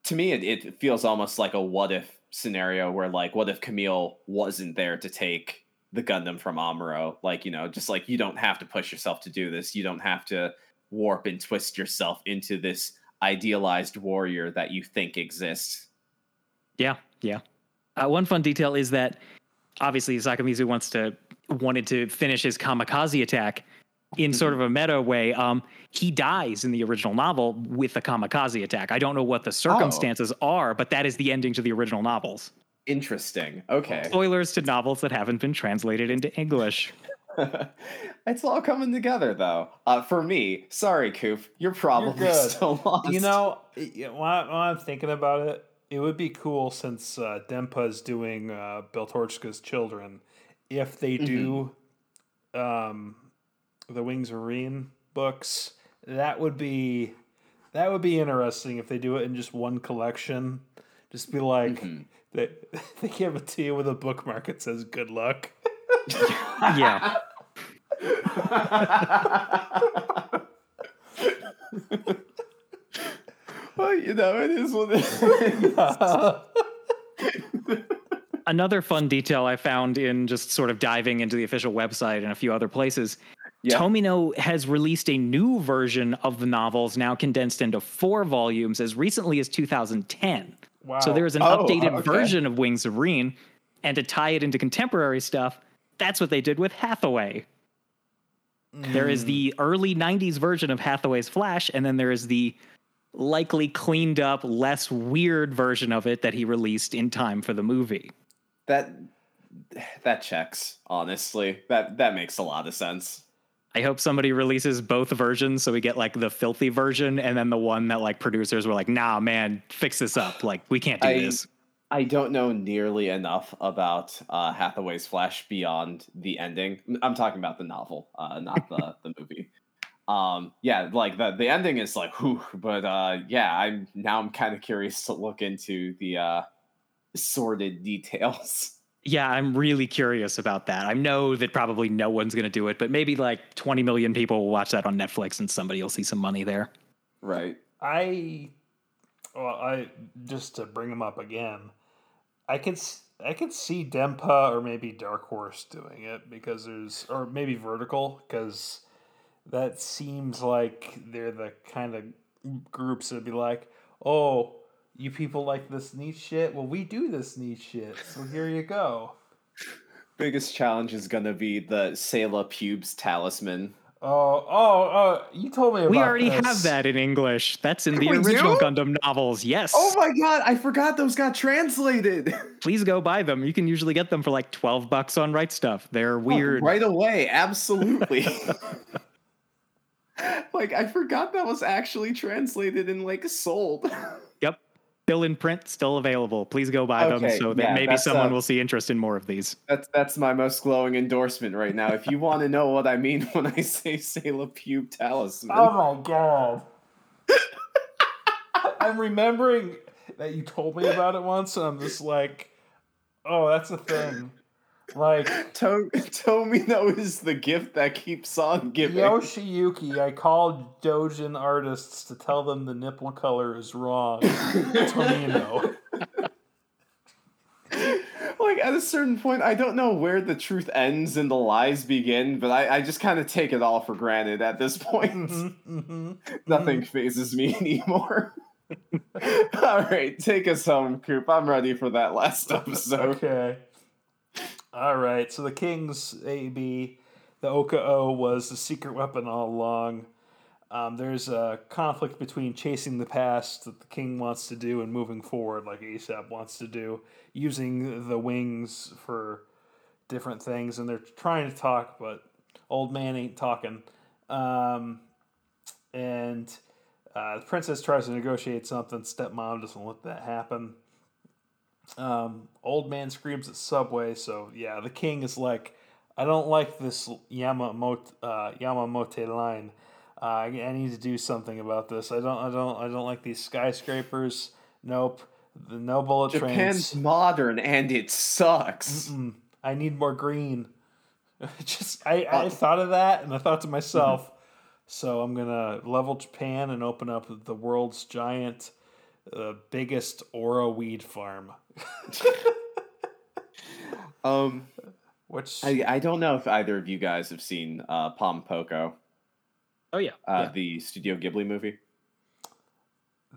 Speaker 2: to me, it, it feels almost like a what if scenario where like, what if Kamille wasn't there to take the Gundam from Amuro? Like, you know, just like you don't have to push yourself to do this. You don't have to warp and twist yourself into this idealized warrior that you think exists.
Speaker 3: Yeah, yeah. Uh, one fun detail is that obviously Sakomizu wants to wanted to finish his kamikaze attack in sort of a meta way. Um, he dies in the original novel with a kamikaze attack. I don't know what the circumstances are, but that is the ending to the original novels.
Speaker 2: Interesting. Okay.
Speaker 3: Spoilers to novels that haven't been translated into English.
Speaker 2: it's all coming together though. Uh, for me, sorry, Coop, you're probably
Speaker 1: good.
Speaker 2: still lost.
Speaker 1: You know, y- when, I, when I'm thinking about it, it would be cool since uh, Denpa's doing uh, Beltorchika's Children, if they do um, the Wings of Rean books. That would be that would be interesting if they do it in just one collection. Just be like they they give it to you with a bookmark. It says "Good luck."
Speaker 3: Yeah.
Speaker 2: well, you know, it is what it is.
Speaker 3: Another fun detail I found in just sort of diving into the official website and a few other places.
Speaker 2: Yeah.
Speaker 3: Tomino has released a new version of the novels, now condensed into four volumes, as recently as 2010.
Speaker 1: Wow.
Speaker 3: So there is an
Speaker 2: Oh,
Speaker 3: updated
Speaker 2: okay.
Speaker 3: version of Wings of Rean, and to tie it into contemporary stuff, that's what they did with Hathaway. There is hmm. the early 90s version of Hathaway's Flash, and then there is the likely cleaned up, less weird version of it that he released in time for the movie.
Speaker 2: That that checks. Honestly, that that makes a lot of sense.
Speaker 3: I hope somebody releases both versions so we get like the filthy version and then the one that like producers were like, nah, man, fix this up. Like, we can't do
Speaker 2: I-
Speaker 3: this.
Speaker 2: I don't know nearly enough about uh, Hathaway's Flash beyond the ending. I'm talking about the novel, uh, not the the movie. Um, yeah, like the the ending is like, whew, but uh, yeah, I'm now I'm kind of curious to look into the uh, sordid details.
Speaker 3: Yeah, I'm really curious about that. I know that probably no one's going to do it, but maybe like 20 million people will watch that on Netflix and somebody will see some money there.
Speaker 2: right.
Speaker 1: I, well, I just to bring them up again, I could I could see Denpa or maybe Dark Horse doing it because there's or maybe Vertical because that seems like they're the kind of groups that'd be like, oh, you people like this niche shit. Well, we do this niche shit, so here you go.
Speaker 2: Biggest challenge is gonna be the Sayla pubes talisman.
Speaker 1: Oh, oh, oh! You told me about
Speaker 3: We already
Speaker 1: this.
Speaker 3: have that in English. That's in oh, the
Speaker 2: We
Speaker 3: original
Speaker 2: do?
Speaker 3: Gundam novels. Yes.
Speaker 2: Oh my god, I forgot those got translated.
Speaker 3: Please go buy them. You can usually get them for like 12 bucks on Right Stuf. They're weird.
Speaker 2: right away, absolutely. like I forgot that was actually translated and like sold.
Speaker 3: Yep. Still in print, still available. Please go buy them so that
Speaker 2: yeah,
Speaker 3: maybe someone
Speaker 2: uh,
Speaker 3: will see interest in more of these.
Speaker 2: That's that's my most glowing endorsement right now. If you want to know what I mean when I say Sayla Pube Talisman,
Speaker 1: Oh my god. I'm remembering that you told me about it once, and I'm just like, oh, that's a thing. Like,
Speaker 2: to- Tomino is the gift that keeps on giving.
Speaker 1: Yoshiyuki, I called Dojin artists to tell them the nipple color is wrong. Tomino.
Speaker 2: like at a certain point, I don't know where the truth ends and the lies begin, but I, I just kind of take it all for granted at this point.
Speaker 1: hmm
Speaker 2: Nothing fazes me anymore. all right, take us home, Coop. I'm ready for that last episode.
Speaker 1: Okay. All right. So the King's AB, the Oka O was the secret weapon all along. Um, there's a conflict between chasing the past that the king wants to do and moving forward, like Asap wants to do, using the wings for different things. And they're trying to talk, but old man ain't talking. Um, and uh, the princess tries to negotiate something. Stepmom doesn't let that happen. Um, old man screams at Subway. So yeah, the king is like, I don't like this Yamamoto uh, Yamanote line. Uh, I, I need to do something about this. I don't. I don't. I don't like these skyscrapers. Nope. The no bullet
Speaker 2: Japan's
Speaker 1: trains.
Speaker 2: modern and it sucks.
Speaker 1: Mm, I need more green. Just I, I
Speaker 2: Uh,
Speaker 1: thought of that and I thought to myself, so I'm gonna level Japan and open up the world's giant, uh, biggest aura weed farm.
Speaker 2: Um,
Speaker 1: Which
Speaker 2: I, I don't know if either of you guys have seen uh, Pom Poko,
Speaker 3: Oh, yeah.
Speaker 2: uh,
Speaker 3: yeah.
Speaker 2: the Studio Ghibli movie.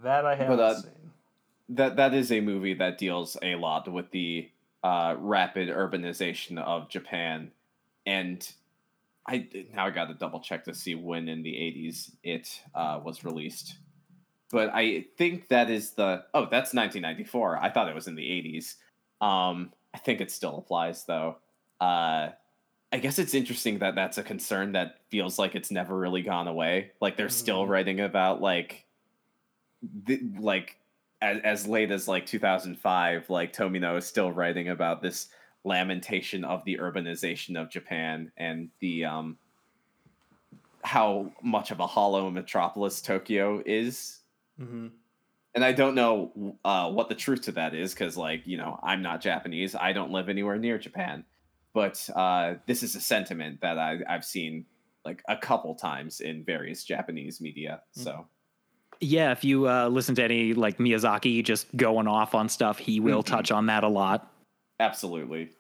Speaker 1: that I haven't
Speaker 2: uh,
Speaker 1: seen.
Speaker 2: That that is a movie that deals a lot with the uh, rapid urbanization of Japan, and I now I got to double check to see when in the '80s it uh, was released. But I think that is the oh that's 1994. I thought it was in the '80s. Um, I think it still applies though. Uh, I guess it's interesting that that's a concern that feels like it's never really gone away. Like they're still
Speaker 1: Mhm.
Speaker 2: writing about like, the, like as, as late as like 2005, like Tomino is still writing about this lamentation of the urbanization of Japan and the um how much of a hollow metropolis Tokyo is.
Speaker 1: Hmm
Speaker 2: And I don't know uh, what the truth to that is because, like, you know, I'm not Japanese. I don't live anywhere near Japan. But uh, this is a sentiment that I, I've seen like a couple times in various Japanese media. So,
Speaker 3: Yeah, if you uh, listen to any like Miyazaki just going off on stuff, he will
Speaker 2: Mhm.
Speaker 3: touch on that a lot.
Speaker 2: absolutely.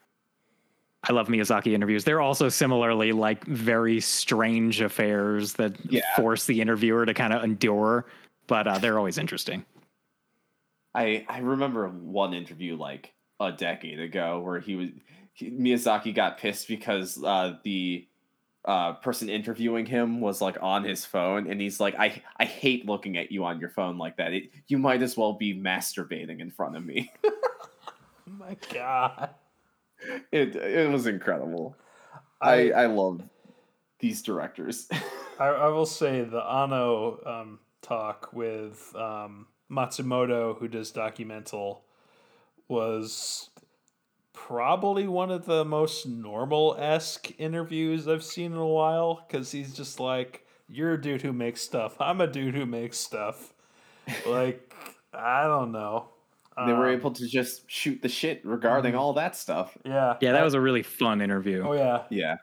Speaker 3: I love Miyazaki interviews. They're also similarly like very strange affairs that
Speaker 2: Yeah.
Speaker 3: force the interviewer to kind of endure, but uh, they're always interesting.
Speaker 2: I I remember one interview like a decade ago where he was he, Miyazaki got pissed because uh, the uh, person interviewing him was like on his phone, and he's like, "I I hate looking at you on your phone like that. It, you might as well be masturbating in front of me."
Speaker 1: Oh my god.
Speaker 2: it it was incredible. I I, I love these directors.
Speaker 1: I, I will say the Anno um, talk with um, Matsumoto, who does documental, was probably one of the most normal esque interviews I've seen in a while because he's just like, "You're a dude who makes stuff. I'm a dude who makes stuff." like, I don't know.
Speaker 2: They were
Speaker 1: Um,
Speaker 2: able to just shoot the shit regarding
Speaker 1: Mhm.
Speaker 2: all that stuff.
Speaker 1: Yeah.
Speaker 3: Yeah, that was a really fun interview.
Speaker 1: Oh yeah.
Speaker 2: Yeah.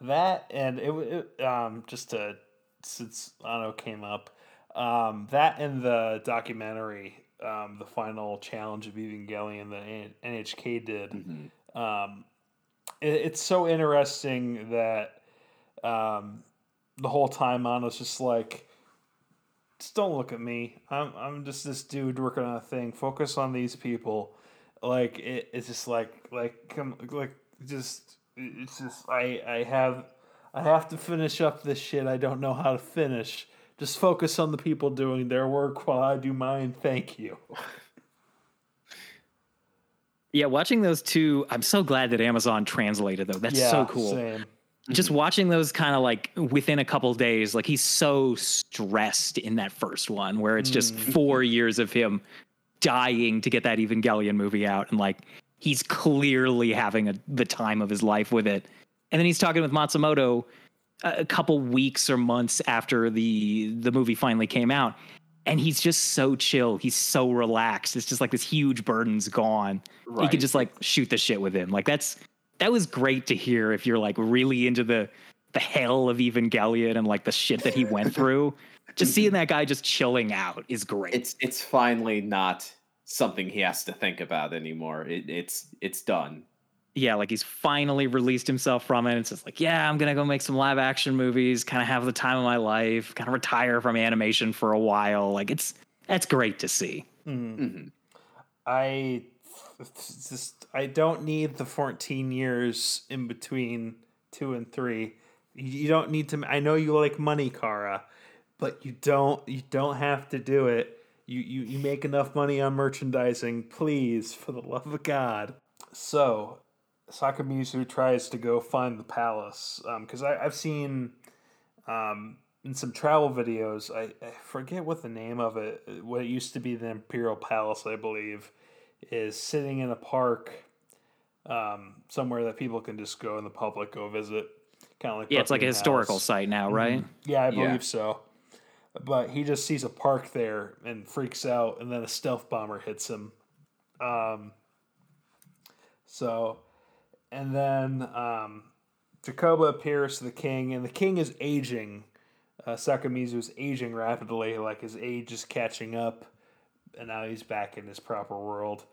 Speaker 1: That and it, it um just to since Anno came up, um that and the documentary, um the final challenge of Evangelion that NHK did.
Speaker 2: Mhm.
Speaker 1: Um, it, it's so interesting that um the whole time Anno's just like. Just don't look at me. I'm I'm just this dude working on a thing. Focus on these people. Like it, it's just like like come like just it's just I I have I have to finish up this shit I don't know how to finish. Just focus on the people doing their work while I do mine. Thank you.
Speaker 3: Yeah, watching those two, I'm so glad that Amazon translated though. That's
Speaker 1: yeah,
Speaker 3: so cool.
Speaker 1: Same.
Speaker 3: Just watching those kind of like within a couple days, like he's so stressed in that first one where it's just
Speaker 1: Mm.
Speaker 3: four years of him dying to get that Evangelion movie out and like he's clearly having a, the time of his life with it. And then he's talking with Matsumoto a, couple weeks or months after the the movie finally came out and he's just so chill. He's so relaxed. It's just like this huge burden's gone. You
Speaker 2: Right.
Speaker 3: could just like shoot the shit with him. Like that's that was great to hear if you're like really into the the hell of Evangelion and like the shit that he went through. Just seeing mm-hmm. that guy just chilling out is great.
Speaker 2: it's it's finally not something he has to think about anymore. It, it's it's done.
Speaker 3: Yeah, like he's finally released himself from it. It's just like, yeah, I'm gonna go make some live action movies, kind of have the time of my life, kind of retire from animation for a while. Like it's that's great to see.
Speaker 1: Mm.
Speaker 2: Mhm.
Speaker 1: I it's just I don't need the 14 years in between 2 and 3. You, you don't need to I know you like money, Khara, but you don't you don't have to do it. You you you make enough money on merchandising, please, for the love of God. So, Sakomizu tries to go find the palace because I I've seen um, in some travel videos. I, I forget what the name of it. What it used to be the Imperial Palace, I believe, is sitting in a park um, somewhere that people can just go in the public go visit. Kind of like
Speaker 3: Yeah, it's like a
Speaker 1: Buckingham
Speaker 3: historical site now, right?
Speaker 1: Yeah, I believe
Speaker 2: Yeah.
Speaker 1: so. But he just sees a park there and freaks out, and then a stealth bomber hits him. Um, so, and then um, Jacoba appears to the king, and the king is aging. Uh, Sakomizu is aging rapidly, like his age is catching up, and now he's back in his proper world.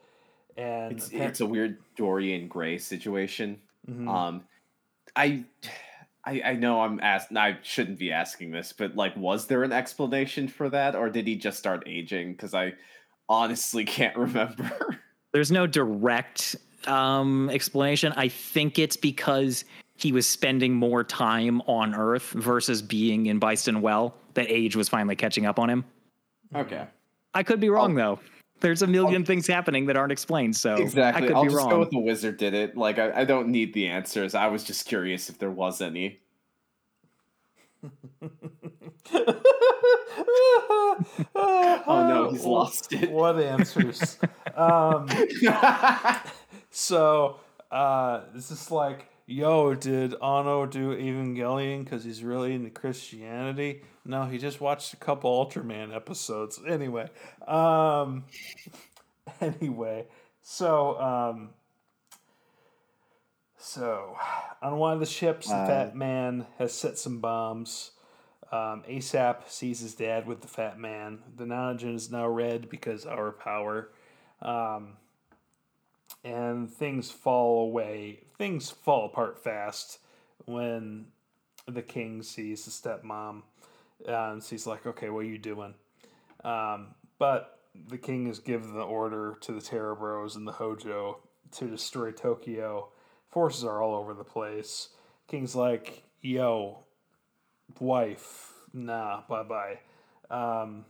Speaker 1: And
Speaker 2: It's it's a weird Dorian Gray situation.
Speaker 1: Mhm.
Speaker 2: Um, I, I I know I'm asked. I shouldn't be asking this, but like, was there an explanation for that, or did he just start aging? Because I honestly can't remember.
Speaker 3: There's no direct um, explanation. I think it's because he was spending more time on Earth versus being in Byston Well that age was finally catching up on him.
Speaker 2: okay,
Speaker 3: I could be wrong though. There's a million things happening that aren't explained, so
Speaker 2: exactly.
Speaker 3: I could
Speaker 2: I'll
Speaker 3: be
Speaker 2: just
Speaker 3: wrong.
Speaker 2: go with the wizard did it. Like, I, I don't need the answers. I was just curious if there was any.
Speaker 1: oh
Speaker 2: no, he's lost it.
Speaker 1: What answers? um, so uh, this is like, yo, did Anno do Evangelion because he's really into Christianity? No, he just watched a couple Ultraman episodes. Anyway, um, anyway, so um, so on one of the ships, the
Speaker 2: Uh,
Speaker 1: Fat Man has set some bombs. Um, Asap sees his dad with the Fat Man. The Nanajin is now red because our power. Um, and things fall away. Things fall apart fast when the king sees the stepmom. Um, so he's like, okay, what are you doing? Um, but the king has given the order to the Terror Bros and the Hojo to destroy Tokyo. Forces are all over the place. King's like, yo, wife, nah, bye bye. Um,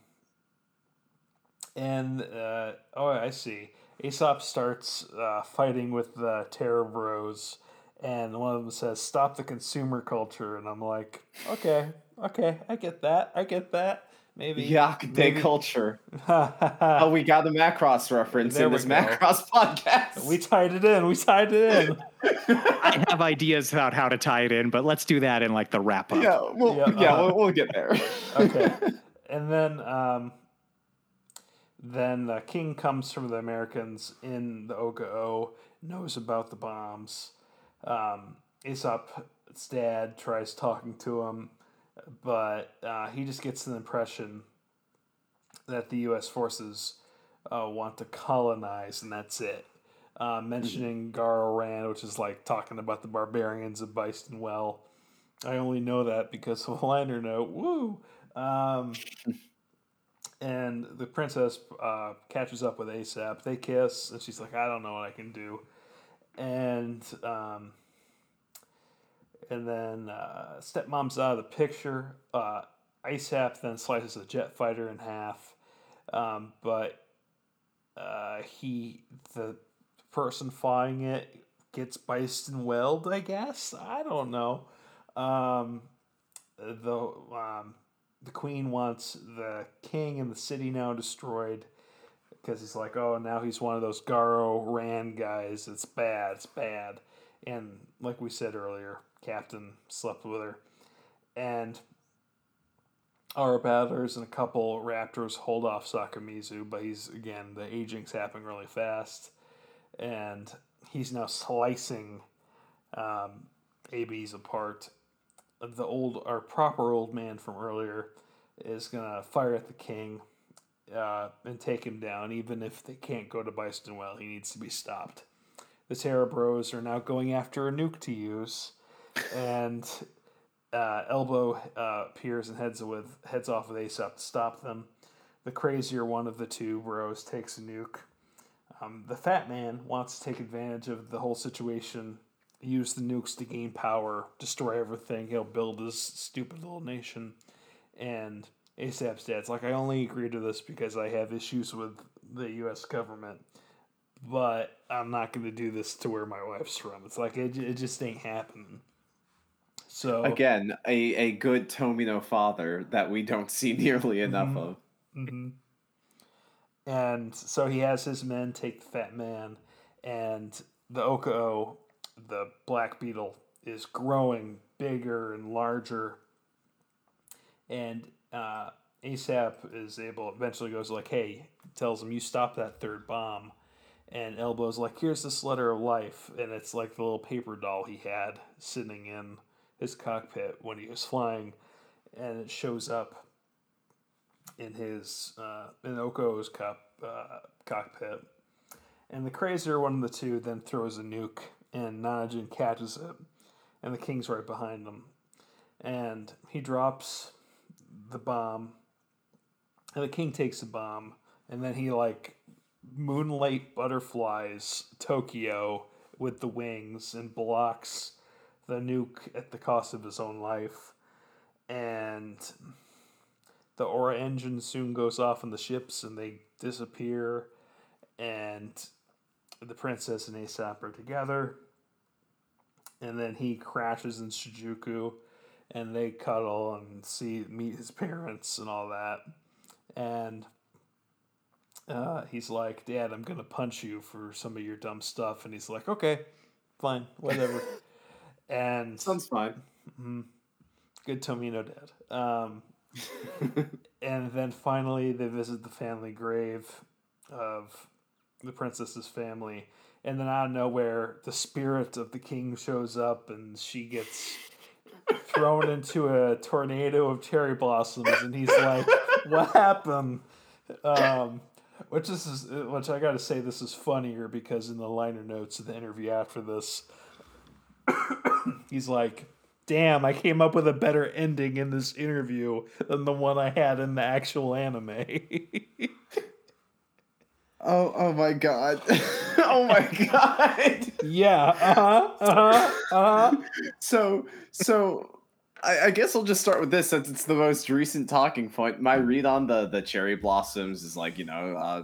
Speaker 1: and uh, oh, I see. Asap starts uh, fighting with the Terror Bros, and one of them says, "Stop the consumer culture," and I'm like, "Okay, okay, I get that, I get that." Maybe
Speaker 2: Yak Day culture. Oh, we got the Macross reference
Speaker 1: There
Speaker 2: in this
Speaker 1: go.
Speaker 2: Macross podcast.
Speaker 1: we tied it in. We tied it in.
Speaker 3: I have ideas about how to tie it in, but let's do that in like the wrap up.
Speaker 2: yeah, we'll,
Speaker 1: Yeah,
Speaker 2: yeah,
Speaker 1: uh-huh.
Speaker 2: we'll, we'll get there.
Speaker 1: okay. And then um, then the king comes from the Americans in the Okao, knows about the bombs. Um, Asap's dad tries talking to him, but uh, he just gets an impression that the U.S. forces uh, want to colonize, and that's it. Uh, mentioning Garo Rand, which is like talking about the barbarians of Byston Well. I only know that because of a liner note. Woo! Um, and the princess uh, catches up with Asap. They kiss, and she's like, "I don't know what I can do." And um, and then uh, stepmom's out of the picture. Uh, Asap then slices the jet fighter in half, um, but uh, he the person flying it gets Byston weld. I guess I don't know. Um, the um, the queen wants the king and the city now destroyed because he's like, oh, now he's one of those Garo Rand guys. It's bad. It's bad. And like we said earlier, Captain slept with her, and aura battlers and a couple raptors hold off Sakomizu, but he's again the aging's happening really fast, and he's now slicing um, ABs apart the old our proper old man from earlier is gonna fire at the king uh, and take him down, even if they can't go to Byston Well. He needs to be stopped. The Terror Bros are now going after a nuke to use, and uh, Elbow uh, appears and heads with heads off with Asap to stop them. The crazier one of the two bros takes a nuke. Um, the Fat Man wants to take advantage of the whole situation use the nukes to gain power, destroy everything. He'll build his stupid little nation. And Asap's dad's like, I only agree to this because I have issues with the U.S. government, but I'm not going to do this to where my wife's from. It's like, it, it just ain't happening. So,
Speaker 2: Again, a, a good Tomino father that we don't see nearly enough
Speaker 1: Mhm.
Speaker 2: of.
Speaker 1: hmm And so he has his men take the fat man, and the Okao, the black beetle, is growing bigger and larger. And uh, Asap is able, eventually goes like, hey, tells him, you stop that third bomb. And Elbow's like, here's this letter of life. And it's like the little paper doll he had sitting in his cockpit when he was flying. And it shows up in his uh, in Oko's cup uh, cockpit, and the crazier one of the two then throws a nuke, and Nanajin catches it, and the king's right behind him, and he drops the bomb, and the king takes the bomb, and then he like moonlight butterflies Tokyo with the wings and blocks the nuke at the cost of his own life, and the aura engine soon goes off in the ships and they disappear and the princess and Asap are together and then he crashes in Shinjuku and they cuddle and see meet his parents and all that and uh, he's like dad i'm gonna punch you for some of your dumb stuff and he's like okay fine whatever and
Speaker 2: Sounds fine.
Speaker 1: Mhm. good Tomino dad. Um, and then finally, they visit the family grave of the princess's family. And then out of nowhere, the spirit of the king shows up, and she gets thrown into a tornado of cherry blossoms. And he's like, "What happened?" Um, which is which I got to say, this is funnier because in the liner notes of the interview after this, he's like, "Damn, I came up with a better ending in this interview than the one I had in the actual anime."
Speaker 2: Oh, oh my god. oh my god.
Speaker 1: yeah. Uh huh. Uh huh. Uh huh.
Speaker 2: so, so I, I guess I'll just start with this since it's the most recent talking point. My read on the the cherry blossoms is like you know, uh,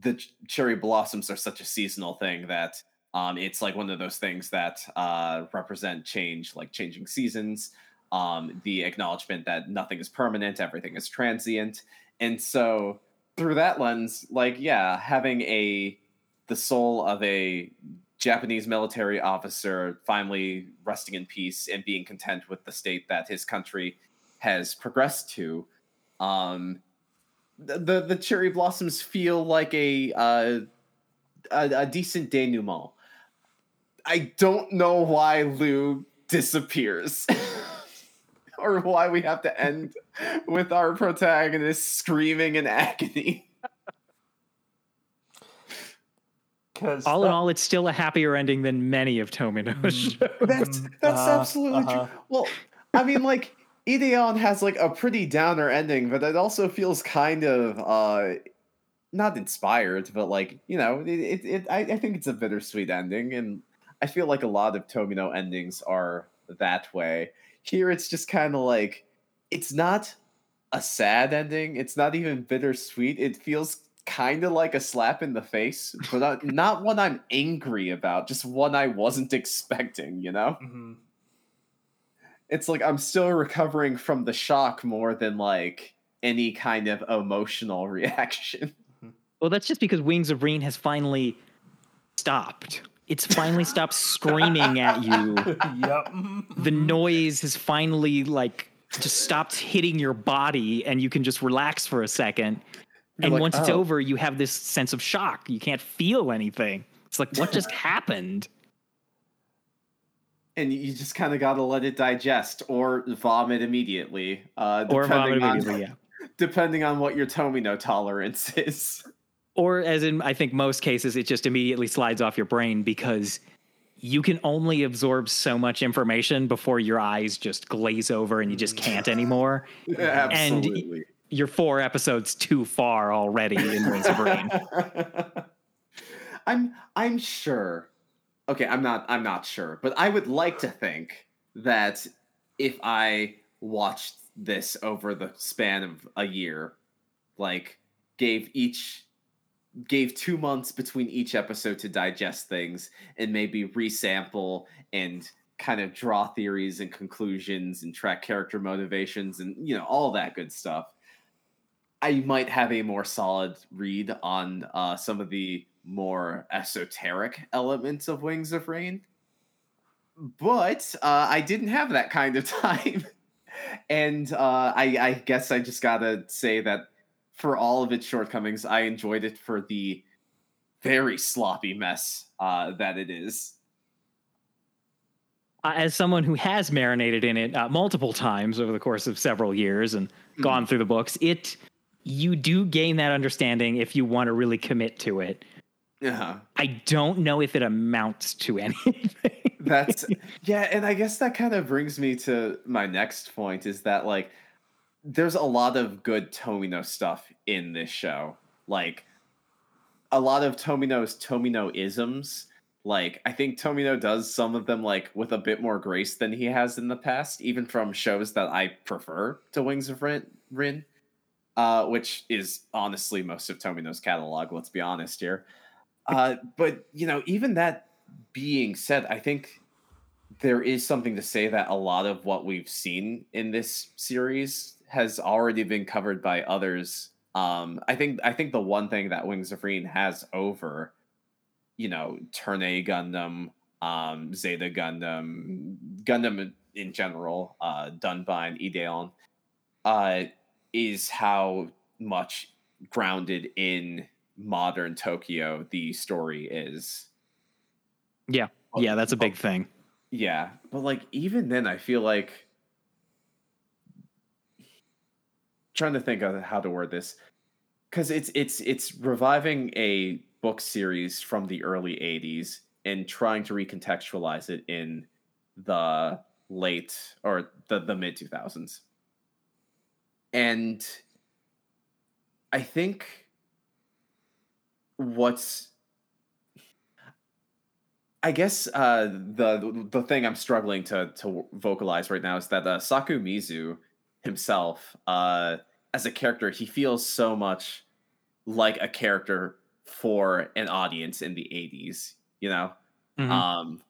Speaker 2: the ch- cherry blossoms are such a seasonal thing that um, it's like one of those things that uh, represent change, like changing seasons, um, the acknowledgement that nothing is permanent, everything is transient, and so through that lens, like yeah, having a the soul of a Japanese military officer finally resting in peace and being content with the state that his country has progressed to. Um, the the, cherry blossoms feel like a, uh, a a decent denouement. I don't know why Lou disappears. or why we have to end with our protagonist screaming in agony.
Speaker 1: Because
Speaker 3: all in all, it's still a happier ending than many of Tomino's shows.
Speaker 2: That's that's
Speaker 1: Uh-huh,
Speaker 2: absolutely
Speaker 1: uh-huh.
Speaker 2: true. Well, I mean, like Ideon has like a pretty downer ending, but it also feels kind of uh not inspired, but like you know, it, it, it I, I think it's a bittersweet ending, and I feel like a lot of Tomino endings are that way. Here, it's just kind of like it's not a sad ending. It's not even bittersweet. It feels kind of like a slap in the face, but not, not one I'm angry about. Just one I wasn't expecting. You know
Speaker 1: Mhm.
Speaker 2: it's like I'm still recovering from the shock more than like any kind of emotional reaction.
Speaker 3: Well, that's just because Wings of Rean has finally stopped. It's finally stopped screaming at you.
Speaker 1: yep.
Speaker 3: The noise has finally like just stopped hitting your body and you can just relax for a second.
Speaker 2: You're
Speaker 3: and
Speaker 2: like,
Speaker 3: once it's
Speaker 2: "Oh."
Speaker 3: over, you have this sense of shock. You can't feel anything. It's like what just happened?
Speaker 2: And you just kind of got to let it digest or vomit immediately. Uh,
Speaker 3: Or
Speaker 2: depending
Speaker 3: vomit
Speaker 2: on-
Speaker 3: immediately, yeah.
Speaker 2: Depending on what your Tomino tolerance is.
Speaker 3: Or as in I think most cases it just immediately slides off your brain because you can only absorb so much information before your eyes just glaze over and you just mm. can't anymore.
Speaker 2: Absolutely.
Speaker 3: You're four episodes too far already in Wings of Rain.
Speaker 2: I'm I'm sure. Okay, I'm not I'm not sure, but I would like to think that if I watched this over the span of a year, like gave each gave 2 months between each episode to digest things and maybe resample and kind of draw theories and conclusions and track character motivations and you know all that good stuff. I might have a more solid read on uh, some of the more esoteric elements of Wings of Rain. But uh, I didn't have that kind of time. and uh, I, I guess I just gotta say that for all of its shortcomings, I enjoyed it for the very sloppy mess uh, that it is.
Speaker 3: Uh, as someone who has marinated in it uh, multiple times over the course of several years and gone through the books, it you do gain that understanding if you want to really commit to it.
Speaker 2: Uh-huh.
Speaker 3: I don't know if it amounts to anything.
Speaker 2: That's yeah, and I guess that kind of brings me to my next point is that like there's a lot of good Tomino stuff in this show. Like a lot of Tomino's Tomino isms. Like I think Tomino does some of them like with a bit more grace than he has in the past, even from shows that I prefer to Wings of Rin, Rin uh, which is honestly most of Tomino's catalog. Let's be honest here. Uh, but you know, even that being said, I think there is something to say that a lot of what we've seen in this series has already been covered by others. Um, I think I think the one thing that Wings of Rean has over, you know, Turn A Gundam, um, Zeta Gundam, Gundam in general, uh, Dunbine Ideon, uh, is how much grounded in modern Tokyo the story is.
Speaker 3: yeah, yeah, that's a big thing.
Speaker 2: Yeah, but like even then, I feel like trying to think of how to word this because it's it's it's reviving a book series from the early '80s and trying to recontextualize it in the late or the the mid 2000s, and I think what's I guess uh, the the thing I'm struggling to to vocalize right now is that uh, Sakomizu himself, uh, as a character, he feels so much like a character for an audience in the 80s, you know?
Speaker 3: Mhm.
Speaker 2: Um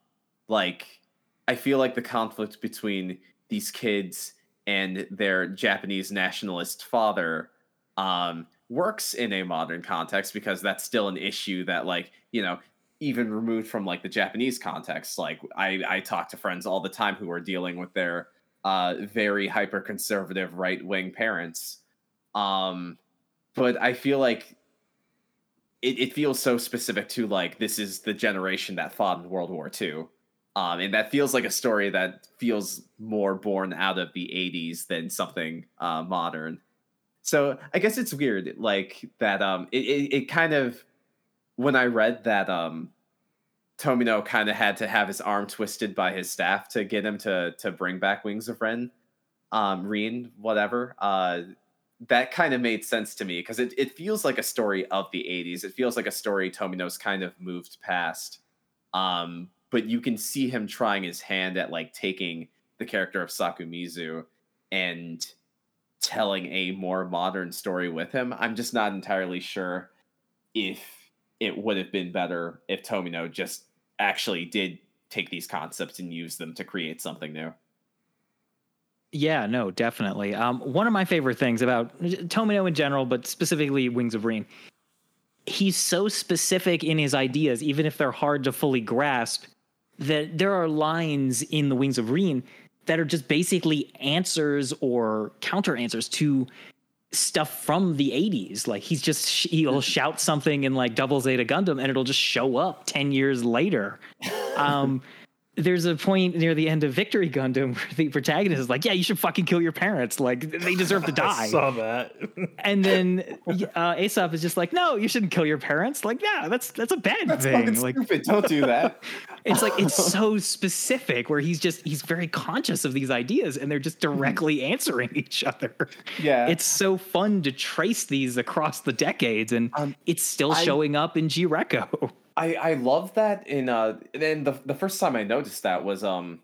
Speaker 2: like I feel like the conflict between these kids and their Japanese nationalist father um works in a modern context because that's still an issue that like, you know, even removed from like the Japanese context, like I I talk to friends all the time who are dealing with their uh very hyper conservative right wing parents. Um but I feel like it, it feels so specific to like this is the generation that fought in World War II. Um, and that feels like a story that feels more born out of the 80s than something uh, modern. So I guess it's weird, like that. Um, it, it, it kind of when I read that um, Tomino kind of had to have his arm twisted by his staff to get him to to bring back Wings of Ren, um, Rean, whatever. Uh, that kind of made sense to me because it, it feels like a story of the 80s. It feels like a story Tomino's kind of moved past. Um, but you can see him trying his hand at like taking the character of Sakomizu and telling a more modern story with him. I'm just not entirely sure if it would have been better if Tomino just actually did take these concepts and use them to create something new.
Speaker 3: Yeah, no, definitely. Um, one of my favorite things about Tomino in general, but specifically Wings of Rean, he's so specific in his ideas, even if they're hard to fully grasp, that there are lines in the Wings of Rean that are just basically answers or counter answers to stuff from the 80s. Like he's just he'll shout something in like Double Zeta Gundam and it'll just show up 10 years later. Um there's a point near the end of Victory Gundam where the protagonist is like, "Yeah, you should fucking kill your parents. Like they deserve to
Speaker 1: I
Speaker 3: die."
Speaker 1: saw that.
Speaker 3: and then uh, Aesop is just like, "No, you shouldn't kill your parents. Like, yeah, that's that's a bad
Speaker 2: That's
Speaker 3: thing.
Speaker 2: fucking
Speaker 3: Like,
Speaker 2: stupid. Don't do that.
Speaker 3: it's like it's so specific where he's just he's very conscious of these ideas and they're just directly answering each other.
Speaker 2: Yeah.
Speaker 3: It's so fun to trace these across the decades, and
Speaker 2: Um,
Speaker 3: it's still
Speaker 2: I-
Speaker 3: showing up in G Reco.
Speaker 2: I I love that in uh and the the first time I noticed that was um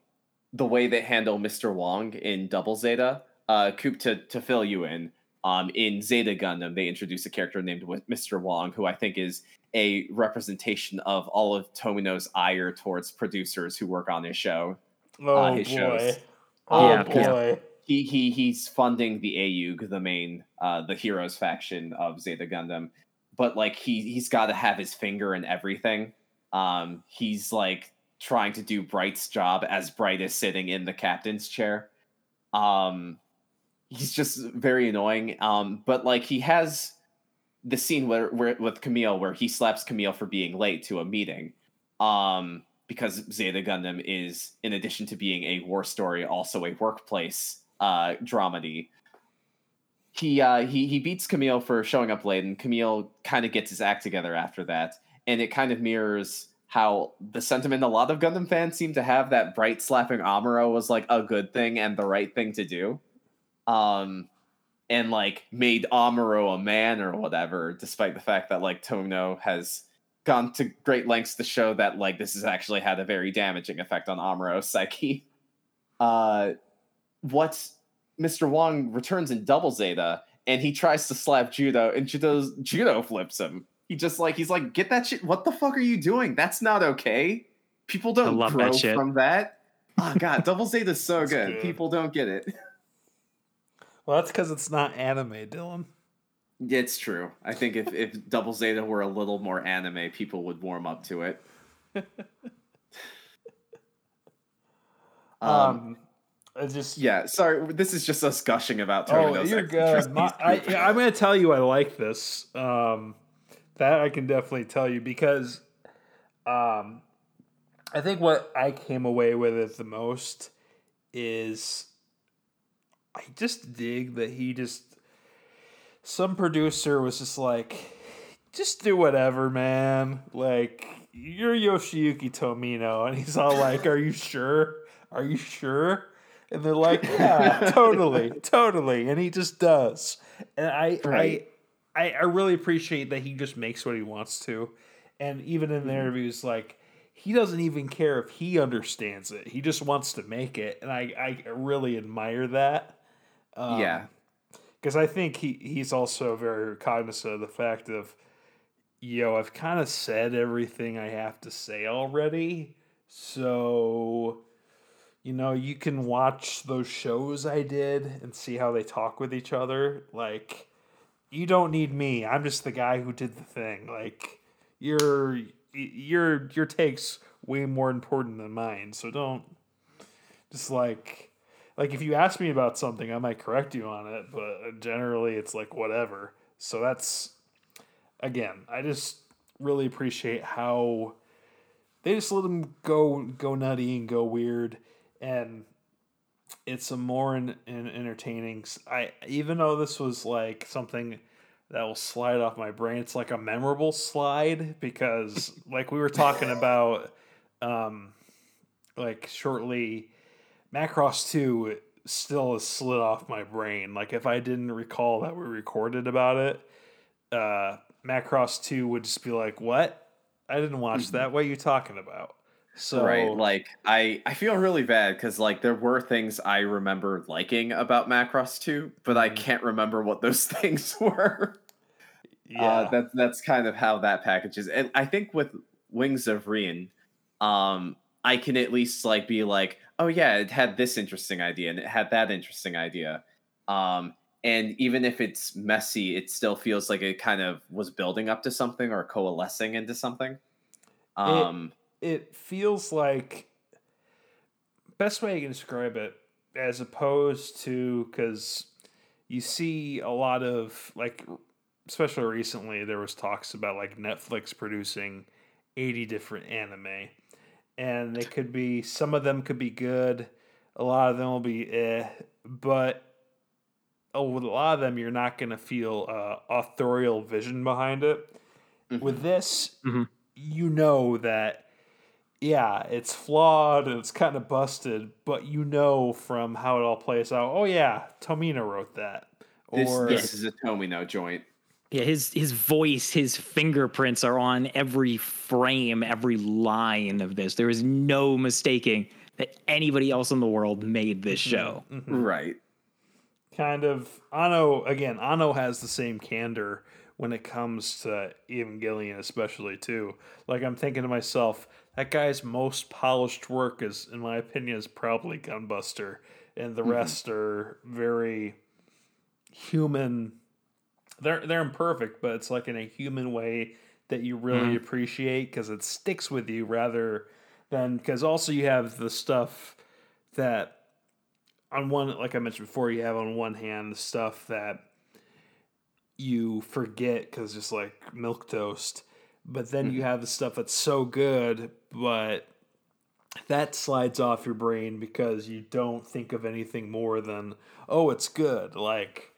Speaker 2: the way they handle Mr. Wong in Double Zeta. Uh Coop to to fill you in. Um in Zeta Gundam they introduce a character named Mr. Wong who I think is a representation of all of Tomino's ire towards producers who work on his show.
Speaker 1: Oh
Speaker 2: his
Speaker 1: boy.
Speaker 2: shows.
Speaker 1: Oh
Speaker 3: Yeah,
Speaker 1: boy.
Speaker 2: He he he's funding the AUG, the main uh the heroes faction of Zeta Gundam. But like he he's got to have his finger in everything. Um he's like trying to do Bright's job as Bright is sitting in the captain's chair. Um he's just very annoying. Um but like he has the scene where, where with Kamille where he slaps Kamille for being late to a meeting. Um because Zeta Gundam is in addition to being a war story also a workplace uh dramedy. He uh he he beats Kamille for showing up late and Kamille kind of gets his act together after that and it kind of mirrors how the sentiment a lot of Gundam fans seem to have that bright slapping Amuro was like a good thing and the right thing to do. Um and like made Amuro a man or whatever, despite the fact that like Tomino has gone to great lengths to show that like this has actually had a very damaging effect on Amuro's psyche. Uh what Mr. Wong returns in Double Zeta and he tries to slap Judau and Judau's Judo flips him. He just like he's like, get that shit. What the fuck are you doing? That's not okay. People don't
Speaker 3: love
Speaker 2: grow
Speaker 3: that shit.
Speaker 2: from that. Oh god, Double Zeta's so good.
Speaker 1: good.
Speaker 2: People don't get it.
Speaker 1: Well, that's because it's not anime, Dylan.
Speaker 2: It's true. I think if, if Double Zeta were a little more anime, people would warm up to it. um,
Speaker 1: Um, I just
Speaker 2: yeah, sorry. This is just us gushing about
Speaker 1: Oh, you're good. My, I, I'm going to tell you, I like this. Um, that I can definitely tell you because, um, I think what I came away with it the most is I just dig that he just some producer was just like, just do whatever, man. Like you're Yoshiyuki Tomino, and he's all like, "Are you sure? Are you sure?" And they're like, "Yeah, totally, totally." And he just does. And I,
Speaker 2: Right.
Speaker 1: I, I, really appreciate that he just makes what he wants to, and even in the interviews, like he doesn't even care if he understands it. He just wants to make it, and I, I really admire that. Um,
Speaker 2: yeah,
Speaker 1: because I think he he's also very cognizant of the fact of yo, I've kind of said everything I have to say already. So, you know, you can watch those shows I did and see how they talk with each other. Like, you don't need me. I'm just the guy who did the thing. Like, your your your takes way more important than mine. So don't just like like if you ask me about something, I might correct you on it, but generally it's like whatever. So that's again, I just really appreciate how they just let them go go nutty and go weird and it's a more in, in entertaining i even though this was like something that will slide off my brain it's like a memorable slide because like we were talking about um like shortly macross 2 still has slid off my brain like if i didn't recall that we recorded about it uh macross 2 would just be like what I didn't watch mm-hmm. that. What are you talking about?
Speaker 2: So right, like I I feel really bad because like there were things I remember liking about Macross 2, but I mm-hmm. can't remember what those things were. Uh, yeah, uh, that's that's kind of how that package is, and I think with Wings of Rean, um, I can at least like be like, oh yeah, it had this interesting idea and it had that interesting idea, um, and even if it's messy it still feels like it kind of was building up to something or coalescing into something
Speaker 1: um it, it feels like best way i can describe it as opposed to because you see a lot of like especially recently there was talks about like netflix producing 80 different anime and they could be some of them could be good a lot of them will be eh but oh, with a lot of them, you're not going to feel uh, authorial vision behind it. Mm-hmm. With this, mm-hmm. you know that, yeah, it's flawed and it's kind of busted, but you know from how it all plays out. Oh yeah, Tomino wrote that.
Speaker 2: Or this, this is a Tomino joint.
Speaker 3: Yeah, his his voice, his fingerprints are on every frame, every line of this. There is no mistaking that anybody else in the world made this mm-hmm. show.
Speaker 2: Mm-hmm. Right
Speaker 1: kind of Anno again. Anno has the same candor when it comes to Evangelion, especially too. Like I'm thinking to myself, that guy's most polished work is, in my opinion, is probably Gunbuster, and the mm-hmm. rest are very human. They're they're imperfect, but it's like in a human way that you really mm-hmm. appreciate because it sticks with you rather than because also you have the stuff that on one, like I mentioned before, you have on one hand the stuff that you forget because just like milk toast, but then mm-hmm. you have the stuff that's so good, but that slides off your brain because you don't think of anything more than oh, it's good. Like,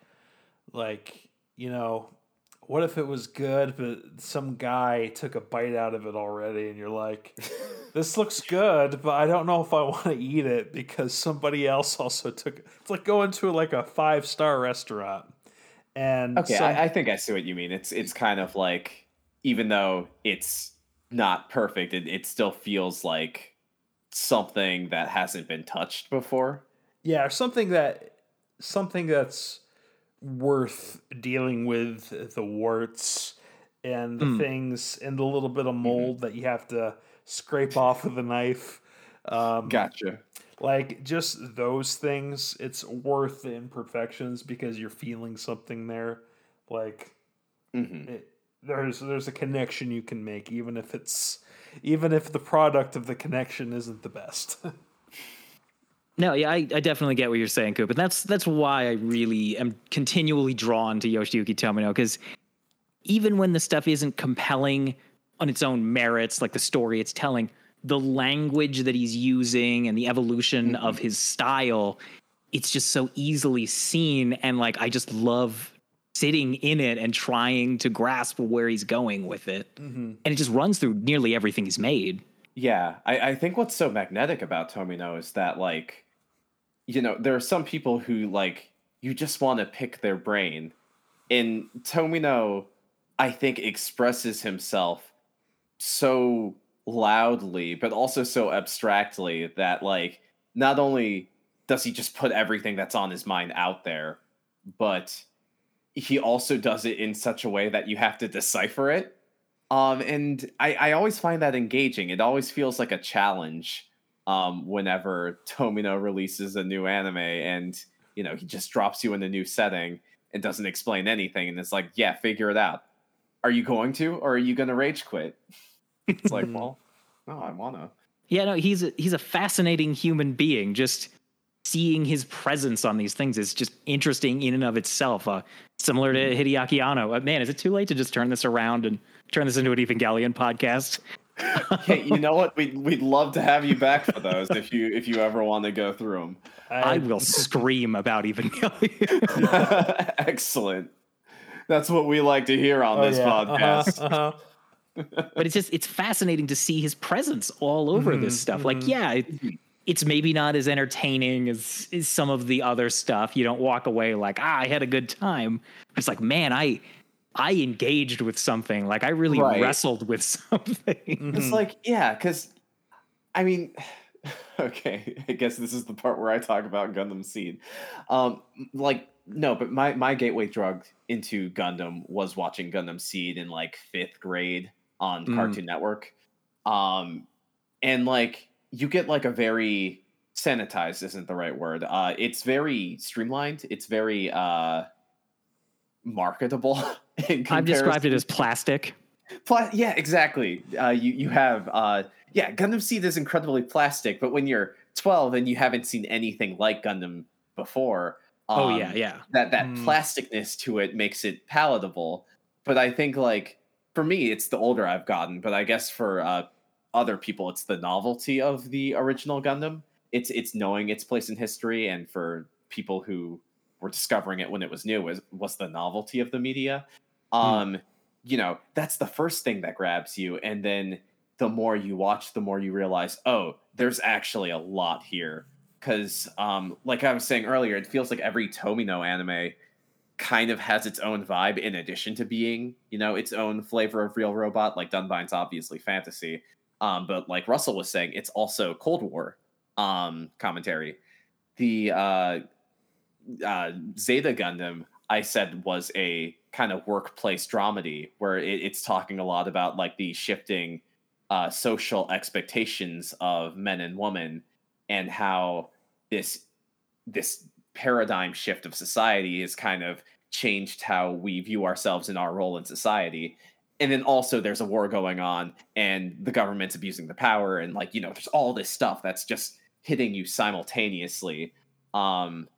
Speaker 1: like you know, what if it was good, but some guy took a bite out of it already, and you're like, this looks good, but I don't know if I want to eat it because somebody else also took it. It's like going to like a five star restaurant. And
Speaker 2: okay, some... I, I think I see what you mean. It's it's kind of like even though it's not perfect, it, it still feels like something that hasn't been touched before.
Speaker 1: Yeah, something that something that's worth dealing with the warts and the mm. things and the little bit of mm-hmm. mold mm-hmm. that you have to scrape off with a knife.
Speaker 2: Um, gotcha.
Speaker 1: Like just those things, it's worth the imperfections because you're feeling something there. Like mm-hmm. it, there's there's a connection you can make, even if it's even if the product of the connection isn't the best.
Speaker 3: No, yeah, I, I definitely get what you're saying, Coop. And that's that's why I really am continually drawn to Yoshiyuki Tomino, because even when the stuff isn't compelling on its own merits, like the story it's telling, the language that he's using and the evolution mm-hmm. of his style, it's just so easily seen. And like I just love sitting in it and trying to grasp where he's going with it. Mm-hmm. And it just runs through nearly everything he's made.
Speaker 2: Yeah, I, I think what's so magnetic about Tomino is that like, you know, there are some people who like you just want to pick their brain, and Tomino, I think, expresses himself so loudly, but also so abstractly that like not only does he just put everything that's on his mind out there, but he also does it in such a way that you have to decipher it Um, and I, I always find that engaging. It always feels like a challenge um, whenever Tomino releases a new anime and you know he just drops you in a new setting and doesn't explain anything and it's like, yeah, figure it out. Are you going to, or are you going to rage quit? It's like, well, no, I wanna.
Speaker 3: Yeah, no, he's a, he's a fascinating human being. Just seeing his presence on these things is just interesting in and of itself. Uh, similar to Hideaki Anno. Uh, man, is it too late to just turn this around and turn this into an Evangelion podcast?
Speaker 2: hey, you know what? We'd we'd love to have you back for those if you if you ever want to go through them.
Speaker 3: I, will scream about Evangelion.
Speaker 2: Excellent. That's what we like to hear on
Speaker 1: Oh,
Speaker 2: this
Speaker 1: yeah.
Speaker 2: podcast.
Speaker 1: Uh-huh, uh-huh.
Speaker 3: but it's just it's fascinating to see his presence all over this
Speaker 1: Mhm,
Speaker 3: stuff. Like,
Speaker 1: mhm.
Speaker 3: yeah, it, it's maybe not as entertaining as, as some of the other stuff. You don't walk away like, ah, I had a good time. It's like, man, I I engaged with something. Like I really
Speaker 2: Right.
Speaker 3: wrestled with something.
Speaker 2: It's
Speaker 1: Mhm.
Speaker 2: like, yeah, because I mean, okay, I guess this is the part where I talk about Gundam Seed. Um, like, no, but my my gateway drug into Gundam was watching Gundam Seed in like fifth grade on
Speaker 3: Mm.
Speaker 2: Cartoon Network. Um, and like you get like a very sanitized isn't the right word. Uh, it's very streamlined. It's very uh marketable.
Speaker 3: I've described it as plastic.
Speaker 2: Pla- yeah, exactly. Uh, you you have uh, yeah, Gundam Seed is incredibly plastic, but when you're 12 and you haven't seen anything like Gundam before,
Speaker 3: oh
Speaker 2: um,
Speaker 3: yeah, yeah.
Speaker 2: that that
Speaker 1: Mm.
Speaker 2: plasticness to it makes it palatable. But I think like for me, it's the older I've gotten. But I guess for uh, other people, it's the novelty of the original Gundam. It's it's knowing its place in history, and for people who were discovering it when it was new, was was the novelty of the media. Um, you know, that's the first thing that grabs you, and then the more you watch, the more you realize, oh, there's actually a lot here because um like i was saying earlier it feels like every tomino anime kind of has its own vibe in addition to being you know its own flavor of real robot like dunbine's obviously fantasy um but like russell was saying it's also cold war um commentary. The uh uh zeta gundam i said was a kind of workplace dramedy where it, it's talking a lot about like the shifting uh social expectations of men and women and how this this paradigm shift of society has kind of changed how we view ourselves in our role in society and then also there's a war going on and the government's abusing the power and like you know there's all this stuff that's just hitting you simultaneously um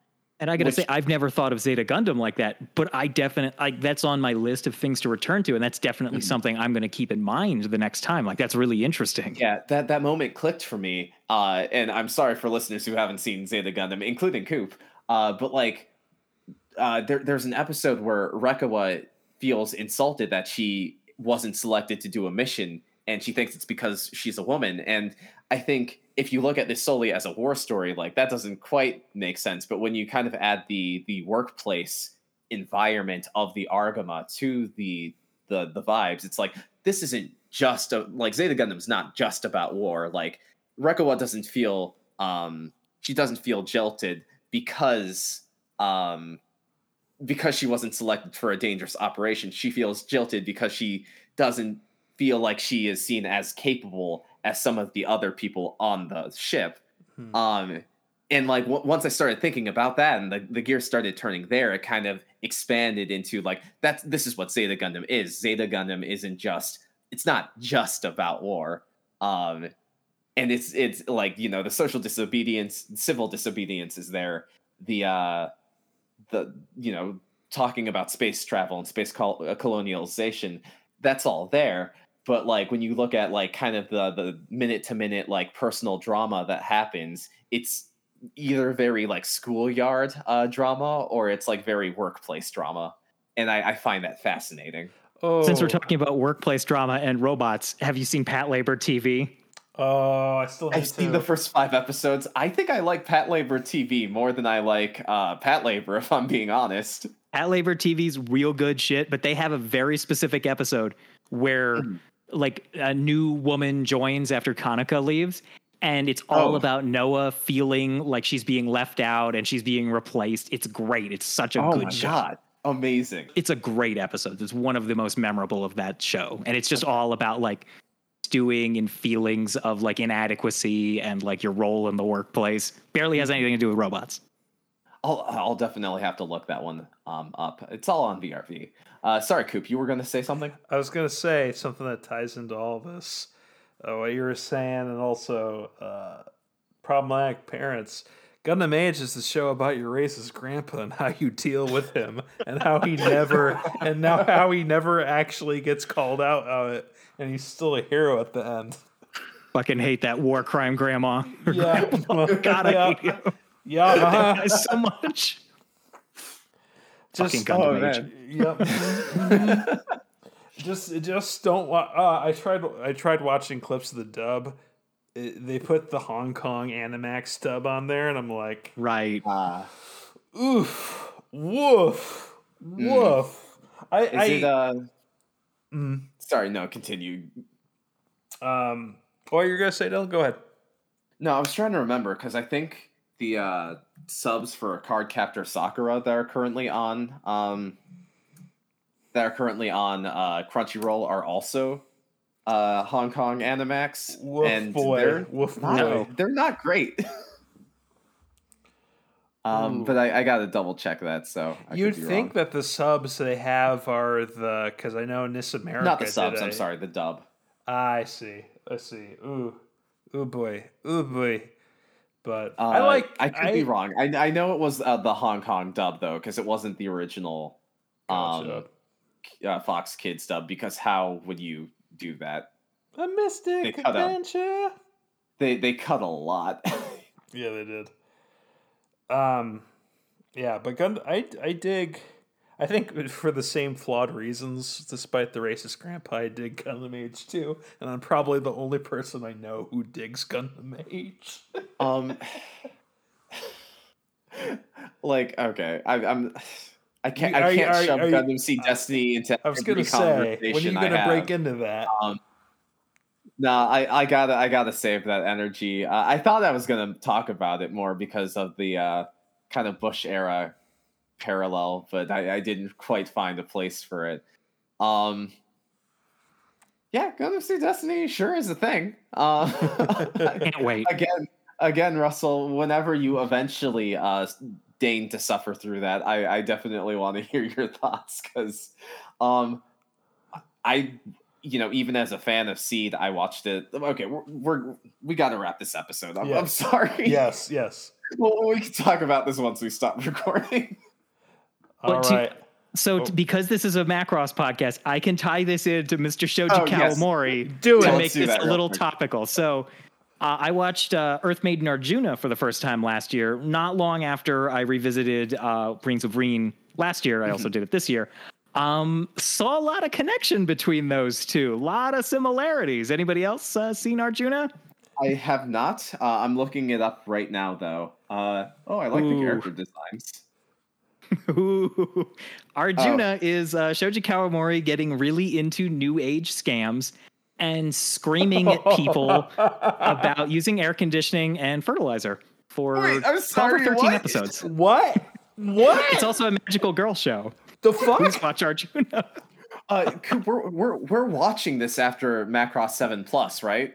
Speaker 3: And I gotta
Speaker 2: Which-
Speaker 3: say, I've never thought of Zeta Gundam like that, but I definitely like that's on my list of things to return to, and that's definitely
Speaker 2: Mhm.
Speaker 3: something I'm to keep in mind the next time. Like that's really interesting.
Speaker 2: yeah that that moment clicked for me uh and i'm sorry for listeners who haven't seen zeta gundam including coop uh but like uh there, there's an episode where Reccoa feels insulted that she wasn't selected to do a mission and she thinks it's because she's a woman and i think if you look at this solely as a war story like that doesn't quite make sense but when you kind of add the the workplace environment of the argama to the the the vibes it's like this isn't just a like Zeta Gundam's not just about war. Like Reccoa doesn't feel um she doesn't feel jilted because um because she wasn't selected for a dangerous operation. She feels jilted because she doesn't feel like she is seen as capable as some of the other people on the ship.
Speaker 1: Hmm.
Speaker 2: Um and like w- once I started thinking about that and the, the gears started turning there, it kind of expanded into like that's this is what Zeta Gundam is. Zeta Gundam isn't just it's not just about war. Um and it's it's like, you know, the social disobedience, civil disobedience is there. The uh the you know, talking about space travel and space col- uh, colonialization, that's all there. But like when you look at like kind of the the minute to minute like personal drama that happens, it's either very like schoolyard uh, drama or it's like very workplace drama, and I, I find that fascinating.
Speaker 1: Oh,
Speaker 3: Since we're talking about workplace drama and robots, have you seen Patlabor TV?
Speaker 1: Oh, I still.
Speaker 2: I've
Speaker 1: need
Speaker 2: seen the first five episodes. I think I like Patlabor TV more than I like uh, Patlabor, if I'm being honest.
Speaker 3: Patlabor TV's real good shit, but they have a very specific episode where
Speaker 2: Mhm.
Speaker 3: like a new woman joins after Kanuka leaves. And it's all
Speaker 2: Oh.
Speaker 3: about Noa feeling like she's being left out and she's being replaced. It's great. It's such a
Speaker 2: oh
Speaker 3: good
Speaker 2: my
Speaker 3: show.
Speaker 2: god, amazing.
Speaker 3: It's a great episode. It's one of the most memorable of that show, and it's just all about like stewing in feelings of like inadequacy and like your role in the workplace. Barely has anything to do with robots.
Speaker 2: I'll I'll definitely have to look that one um up. It's all on VRV. Uh, sorry, Coop, you were going to say something.
Speaker 1: I was gonna say something that ties into all this, uh, what you were saying, and also uh, problematic parents. Gundam Age is the show about your racist grandpa and how you deal with him, and how he never, and now how he never actually gets called out on it, and he's still a hero at the end.
Speaker 3: Fucking hate that war crime grandma.
Speaker 1: Yeah,
Speaker 3: God, I hate you
Speaker 1: yeah, uh-huh.
Speaker 3: so much.
Speaker 1: Just
Speaker 3: Fucking
Speaker 2: oh,
Speaker 3: Gundam Age.
Speaker 1: Yep. just just don't wa- uh, I tried I tried watching clips of the dub. It, they put the Hong Kong Animax stub on there, and I'm like,
Speaker 3: Right.
Speaker 2: Uh,
Speaker 1: oof, woof, woof. I,
Speaker 2: is
Speaker 1: I
Speaker 2: it uh
Speaker 1: mm,
Speaker 2: sorry, no, continue.
Speaker 1: um. What you're gonna say, Dylan? Go ahead.
Speaker 2: No, I was trying to remember because I think the uh subs for Cardcaptor Sakura that are currently on um that are currently on uh Crunchyroll are also uh Hong Kong Animax
Speaker 1: Woof
Speaker 2: and
Speaker 1: boy,
Speaker 2: they're
Speaker 1: woof
Speaker 2: not,
Speaker 1: boy.
Speaker 2: they're not great. um
Speaker 1: Ooh.
Speaker 2: but I, I gotta double check that so I
Speaker 1: You'd think
Speaker 2: wrong.
Speaker 1: that the subs they have are the because I know NIS America.
Speaker 2: not the subs, I'm sorry, the dub.
Speaker 1: I see. I see. Ooh, ooh boy, ooh boy. But
Speaker 2: Uh,
Speaker 1: I like.
Speaker 2: I could be wrong. I I know it was uh, the Hong Kong dub though, because it wasn't the original
Speaker 1: Gotcha.
Speaker 2: um uh, Fox Kids dub. Because how would you do that?
Speaker 1: A mystic
Speaker 2: They
Speaker 1: adventure.
Speaker 2: They they cut a lot.
Speaker 1: Yeah, they did. Um, yeah, but Gun, I I dig. I think for the same flawed reasons, despite the racist grandpa, I dig Gundam Age too, and I'm probably the only person I know who digs Gundam Age.
Speaker 2: um, like okay, I, I'm. I can't.
Speaker 1: You- are
Speaker 2: I can't
Speaker 1: are-
Speaker 2: shove
Speaker 1: are you-
Speaker 2: Gundam Seed Destiny into
Speaker 1: I was
Speaker 2: every
Speaker 1: gonna say, when are you gonna break into that?
Speaker 2: Um, no, I, I gotta I gotta save that energy. Uh, I thought I was gonna talk about it more because of the uh, kind of Bush era parallel, but I, I didn't quite find a place for it. Um, yeah, Gundam Seed Destiny sure is a thing. Uh,
Speaker 3: Can't wait.
Speaker 2: again, again, Russell. Whenever you eventually uh, deign to suffer through that, I, I definitely want to hear your thoughts because, um, I, you know, even as a fan of Seed, I watched it. Okay, we're, we're we got to wrap this episode. I'm, I'm sorry.
Speaker 1: yes, yes.
Speaker 2: well, we can talk about this once we stop recording.
Speaker 1: All
Speaker 3: to-
Speaker 1: right.
Speaker 3: So
Speaker 1: Oh.
Speaker 3: t- because this is a Macross podcast, I can tie this into Mr. Shoji
Speaker 2: Oh, yes.
Speaker 3: Kawamori
Speaker 1: Do
Speaker 3: to.
Speaker 2: Let's
Speaker 3: make
Speaker 2: do
Speaker 3: this a little
Speaker 2: quick.
Speaker 3: topical. So uh, I watched uh, Earth Maiden Arjuna for the first time last year, not long after I revisited uh, Rings of Rean last year. I
Speaker 2: Mm-hmm.
Speaker 3: also did it this year. Um, saw a lot of connection between those two, a lot of similarities. Anybody else uh, seen Arjuna?
Speaker 2: I have not. Uh, I'm looking it up right now, though. Uh, oh, I like the character designs.
Speaker 3: Ooh. Arjuna
Speaker 2: Oh.
Speaker 3: is uh, Shoji Kawamori getting really into new age scams and screaming at people about using air conditioning and fertilizer for
Speaker 2: Wait, I'm sorry,
Speaker 3: 13
Speaker 2: what?
Speaker 3: episodes.
Speaker 1: What? What?
Speaker 3: It's also a magical girl show.
Speaker 1: the
Speaker 3: Please
Speaker 1: fuck?
Speaker 3: watch Arjuna.
Speaker 2: Uh, Coop, we're, we're we're watching this after Macross Seven Plus, right?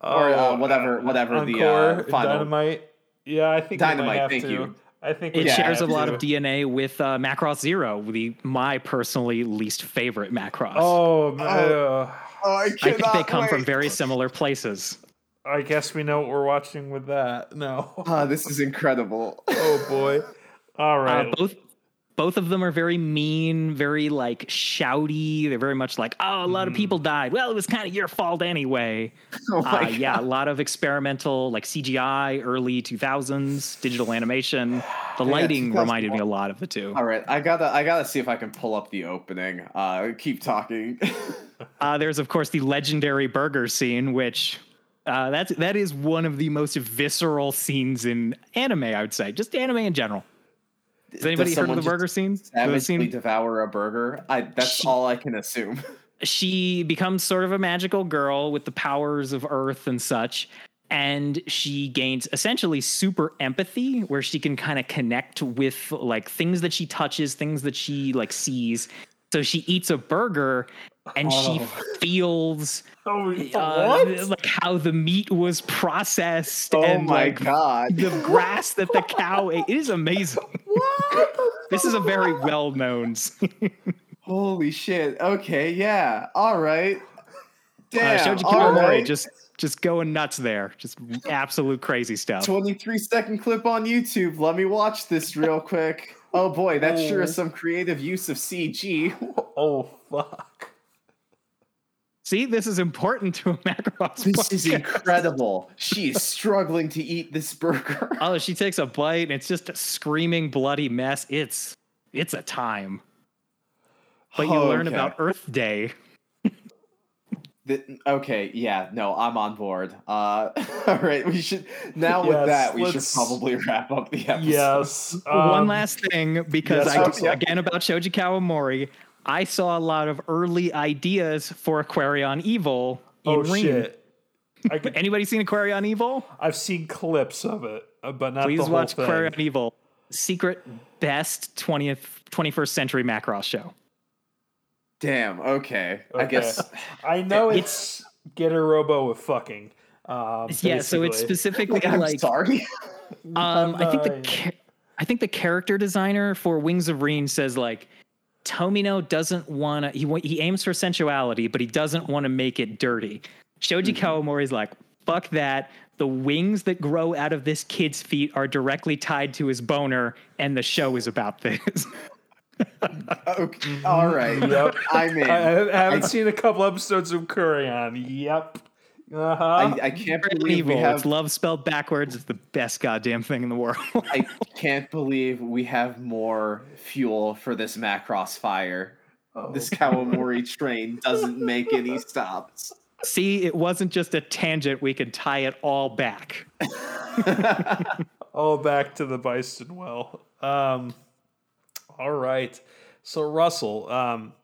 Speaker 2: Or, uh,
Speaker 1: Oh,
Speaker 2: whatever- whatever the,
Speaker 1: Encore,
Speaker 2: uh, final-
Speaker 1: Dynamite. Yeah, I think we might
Speaker 2: Dynamite,
Speaker 1: have
Speaker 2: thank
Speaker 1: to.
Speaker 2: you.
Speaker 1: I think
Speaker 3: It
Speaker 2: Yeah,
Speaker 3: shares a lot
Speaker 1: to.
Speaker 3: of DNA with uh, Macross Zero, the my personally least favorite Macross.
Speaker 1: Oh, man.
Speaker 2: Oh, I
Speaker 3: I think they come from very similar places.
Speaker 1: I guess we know what we're watching with that. No.
Speaker 2: Uh, this is incredible.
Speaker 1: oh boy. All right.
Speaker 3: Uh, both both of them are very mean, very like shouty. They're very much like, oh, a lot of people died. Well, it was kind of your fault anyway.
Speaker 2: oh
Speaker 3: Uh, yeah, a lot of experimental like CGI, early 2000s digital animation. The lighting
Speaker 2: 2001.
Speaker 3: reminded me a lot of the two.
Speaker 2: All right, I gotta I gotta see if I can pull up the opening. Uh, keep talking.
Speaker 3: Uh, there's of course the legendary burger scene, which uh, that's that is one of the most visceral scenes in anime. I would say, just anime in general. Has anybody heard of the burger scene?
Speaker 2: Savagely
Speaker 3: scene
Speaker 2: devour a burger. I that's
Speaker 3: She-
Speaker 2: all I can assume.
Speaker 3: she becomes sort of a magical girl with the powers of earth and such and she gains essentially super empathy where she can kind of connect with like things that she touches things that she like sees so she eats a burger and she
Speaker 1: Oh.
Speaker 3: feels
Speaker 1: Oh,
Speaker 3: uh, like how the meat was processed
Speaker 2: Oh
Speaker 3: and
Speaker 2: my
Speaker 3: like
Speaker 2: god.
Speaker 3: the grass that the cow ate it is amazing What? this is a very well-known scene.
Speaker 2: Holy shit. Okay, yeah. All right.
Speaker 3: uh,
Speaker 2: Damn.
Speaker 3: shoji
Speaker 2: all right.
Speaker 3: just just going nuts there just absolute crazy stuff
Speaker 2: 23 second clip on YouTube. Let me watch this real quick. Oh boy, that sure is some creative use of CG.
Speaker 1: oh fuck.
Speaker 3: See, this is important to a Macross.
Speaker 2: This is incredible. She is struggling to eat this burger.
Speaker 3: Oh, she takes a bite and it's just a screaming bloody mess. It's it's a time. But you oh, learn
Speaker 2: Okay.
Speaker 3: about Earth Day.
Speaker 2: Th- okay, yeah, no, I'm on board. Uh, all right, we should now with
Speaker 1: Yes,
Speaker 2: that we should probably wrap up the episode.
Speaker 1: Yes.
Speaker 3: One
Speaker 1: um,
Speaker 3: last thing, because
Speaker 1: yes,
Speaker 3: I again about Shoji Kawamori, I saw a lot of early ideas for Aquarion Evol in
Speaker 1: Oh
Speaker 3: Ring.
Speaker 1: shit. I could,
Speaker 3: Anybody seen Aquarion Evol?
Speaker 1: I've seen clips of it, uh, but not
Speaker 3: Please
Speaker 1: the whole
Speaker 3: watch
Speaker 1: thing.
Speaker 3: Aquarion Evol. Secret best 20th 21st century Macross show.
Speaker 2: Damn. Okay. I guess.
Speaker 1: I know it's get a robo with fucking. Um,
Speaker 3: Yeah, so it's
Speaker 1: basically.
Speaker 3: specifically
Speaker 2: I'm
Speaker 3: like
Speaker 2: sorry.
Speaker 3: Um, I think the
Speaker 1: Nine.
Speaker 3: cha- I think the character designer for Wings of Reen says like Tomino doesn't want to. He wa- he aims for sensuality, but he doesn't want to make it dirty. Shoji Kawamori's like fuck that. The wings that grow out of this kid's feet are directly tied to his boner, and the show is about this.
Speaker 2: Okay. All right.
Speaker 1: Yep.
Speaker 2: I'm in.
Speaker 1: I, I haven't
Speaker 2: I-
Speaker 1: seen a couple episodes of Aquarion. Yep. Uh huh.
Speaker 2: I, I can't
Speaker 3: Good and
Speaker 2: believe we have.
Speaker 3: It's love spelled backwards. It's the best goddamn thing in the world.
Speaker 2: I can't believe we have more fuel for this Macross fire.
Speaker 1: Oh.
Speaker 2: This Kawamori train doesn't make any stops.
Speaker 3: See, it wasn't just a tangent. We could tie it all back.
Speaker 1: all back to the Byston Well. Um, all right. So Russell, um,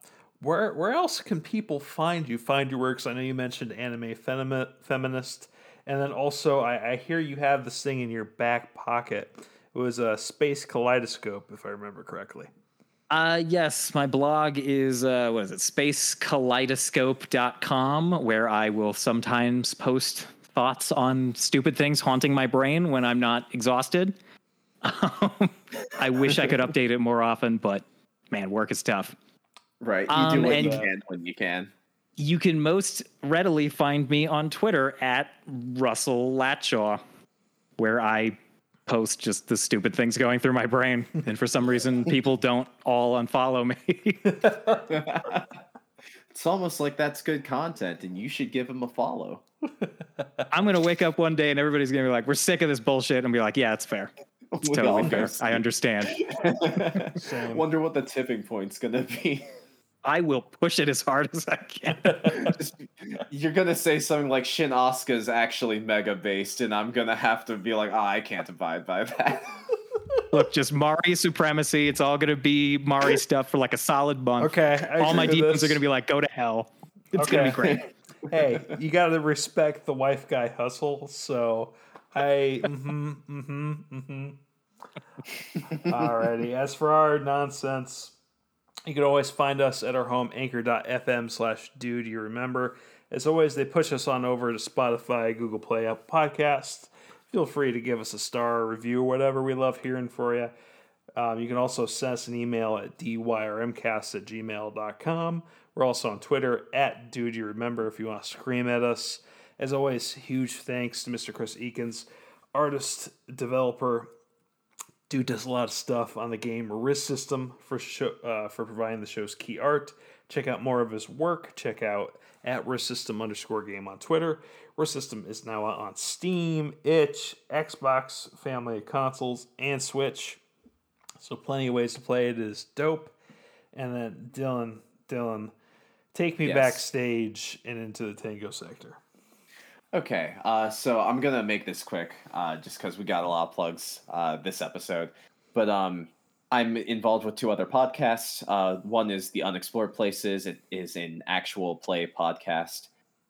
Speaker 1: where where else can people find you? Find your works? I know you mentioned anime femi- feminist, and then also I, I hear you have this thing in your back pocket. It was a space kaleidoscope, if I remember correctly.
Speaker 3: Uh, yes, my blog is, uh, what is it, spacekaleidoscope.com, where I will sometimes post thoughts on stupid things haunting my brain when I'm not exhausted. Um, I wish I could update it more often, but man, work is tough.
Speaker 2: Right. You
Speaker 3: Um,
Speaker 2: do what you can when you can.
Speaker 3: You can most readily find me on Twitter at Russell Latshaw, where I post just the stupid things going through my brain. And for some reason, people don't all unfollow me.
Speaker 2: It's almost like that's good content, and you should give him a follow.
Speaker 3: I'm gonna wake up one day and everybody's gonna be like, "We're sick of this bullshit," and be like, "Yeah, it's fair. It's totally
Speaker 2: all
Speaker 3: fair. I understand.
Speaker 1: Same.
Speaker 2: Wonder what the tipping point's gonna be.
Speaker 3: I will push it as hard as I can."
Speaker 2: Just- You're gonna say something like Shin Asuka's actually mega based, and I'm gonna have to be like, oh, I can't abide by that.
Speaker 3: Look, just Mari supremacy. It's all gonna be Mari stuff for like a solid month.
Speaker 1: Okay. I
Speaker 3: all my demons
Speaker 1: this.
Speaker 3: are gonna be like, "Go to hell." It's gonna be great.
Speaker 1: hey, you got to respect the wife guy hustle. So I, mm-hmm, mm-hmm, mm-hmm. Alrighty. As for our nonsense, you can always find us at our home anchor.fm slash dude you remember. As always, they push us on over to Spotify, Google Play, Apple Podcasts. Feel free to give us a star or review or whatever. We love hearing for you. Um, you can also send us an email at dyrmcast at gmail.com. We're also on Twitter at Dude You Remember if you want to scream at us. As always, huge thanks to Mr. Chris Eakins, artist, developer. Dude does a lot of stuff on the game Risk System for show, uh, for providing the show's key art. Check out more of his work. Check out at Risk System underscore game on Twitter. Risk System is now on Steam, Itch, Xbox, family of consoles, and Switch. So plenty of ways to play it. It is dope. And then Dylan, Dylan, take me
Speaker 2: Yes.
Speaker 1: backstage and into the Tango sector.
Speaker 2: Okay, uh, so I'm gonna make this quick, uh, just because we got a lot of plugs uh, this episode. But um, I'm involved with two other podcasts. Uh, one is the Unexplored Places. It is an actual play podcast,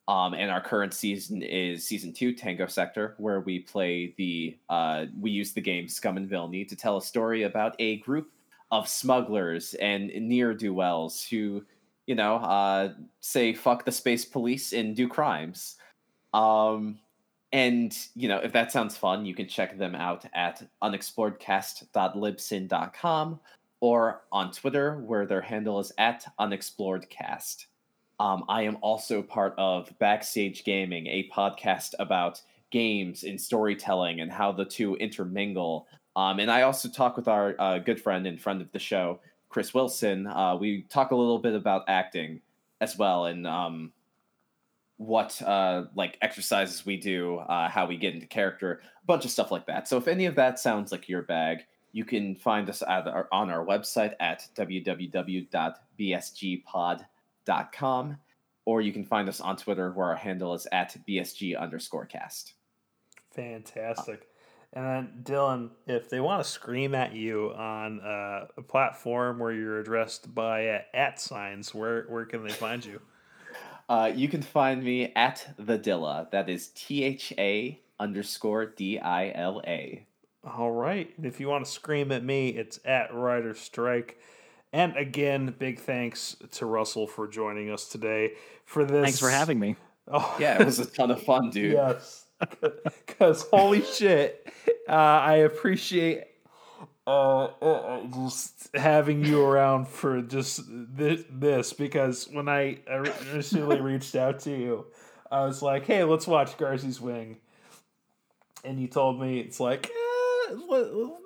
Speaker 2: Um, and our current season is season two, Tango Sector, where we play the uh, we use the game Scum and Villainy to tell a story about a group of smugglers and near do wells who, you know, uh, say fuck the space police and do crimes. Um, and you know, if that sounds fun, you can check them out at unexploredcast.libsyn.com or on Twitter, where their handle is at unexploredcast. Um, I am also part of Backstage Gaming, a podcast about games and storytelling and how the two intermingle. Um, and I also talk with our uh, good friend and friend of the show, Chris Wilson. Uh, we talk a little bit about acting as well and um, what uh, like exercises we do, uh, how we get into character, a bunch of stuff like that. So if any of that sounds like your bag, you can find us our, on our website at www.bsgpod.com or you can find us on Twitter where our handle is at BSG underscore cast.
Speaker 1: Fantastic. And then, Dylan, if they want to scream at you on uh, a platform where you're addressed by uh, at signs, where, where can they find you?
Speaker 2: Uh, you can find me at the Dilla. That is T H A underscore D I L A.
Speaker 1: All right. And if you want to scream at me, it's at Rider Strike. And again, big thanks to Russell for joining us today for this.
Speaker 3: Thanks for having me.
Speaker 2: Oh, yeah, it was a ton of fun, dude.
Speaker 1: yes. Because holy shit, uh, I appreciate uh, uh, just having you around for just this, this because when I initially reached out to you, I was like, hey, let's watch Garzey's Wing. And you told me, it's like, eh,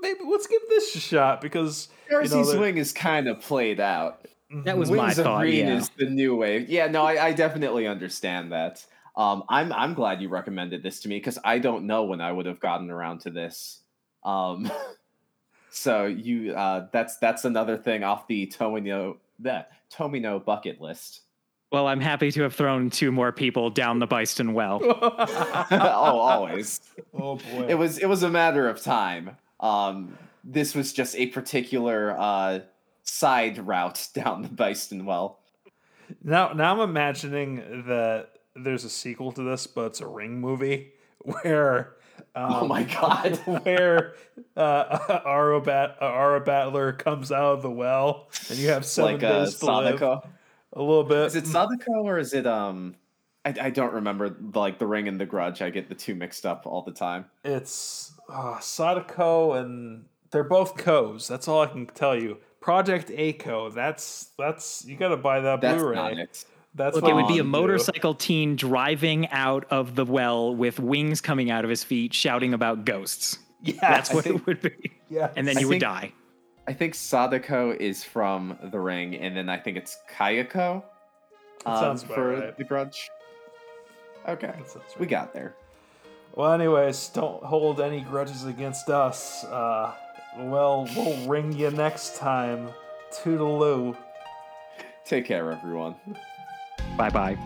Speaker 1: maybe let's give this a shot because
Speaker 2: Darcy's you know, Wing is kind of played out.
Speaker 3: That was Wings my thought. Green yeah. is
Speaker 2: the new wave. Yeah, no, I, I definitely understand that. Um, I'm I'm glad you recommended this to me because I don't know when I would have gotten around to this. Um, so you uh, that's that's another thing off the Tomino that Tomino bucket list.
Speaker 3: Well, I'm happy to have thrown two more people down the Byston well.
Speaker 2: oh, always.
Speaker 1: Oh boy.
Speaker 2: It was it was a matter of time. Um, this was just a particular uh, side route down the Byston well.
Speaker 1: Now, now I'm imagining that there's a sequel to this, but it's a Ring movie where.
Speaker 2: Um, oh my god!
Speaker 1: where uh, Aura, Bat- Aura Battler comes out of the well, and you have seven like, uh, days to Sadako? live. A little bit.
Speaker 2: Is it Sadako or is it um? I, I don't remember like the Ring and the Grudge. I get the two mixed up all the time.
Speaker 1: It's uh, Sadako and they're both co's. That's all I can tell you. Project A-ko. That's that's you got to buy that that's Blu-ray.
Speaker 3: That's Look, it would be a motorcycle do. teen driving out of the well with wings coming out of his feet, shouting about ghosts. Yeah, that's what think, it would be. Yeah, and then you I would think, die.
Speaker 2: I think Sadako is from The Ring, and then I think it's Kayako um, for right. The Grudge. Okay, right. we got there.
Speaker 1: Well, anyways, don't hold any grudges against us. Uh, well, we'll ring you next time. Toodaloo.
Speaker 2: Take care, everyone.
Speaker 3: Bye bye.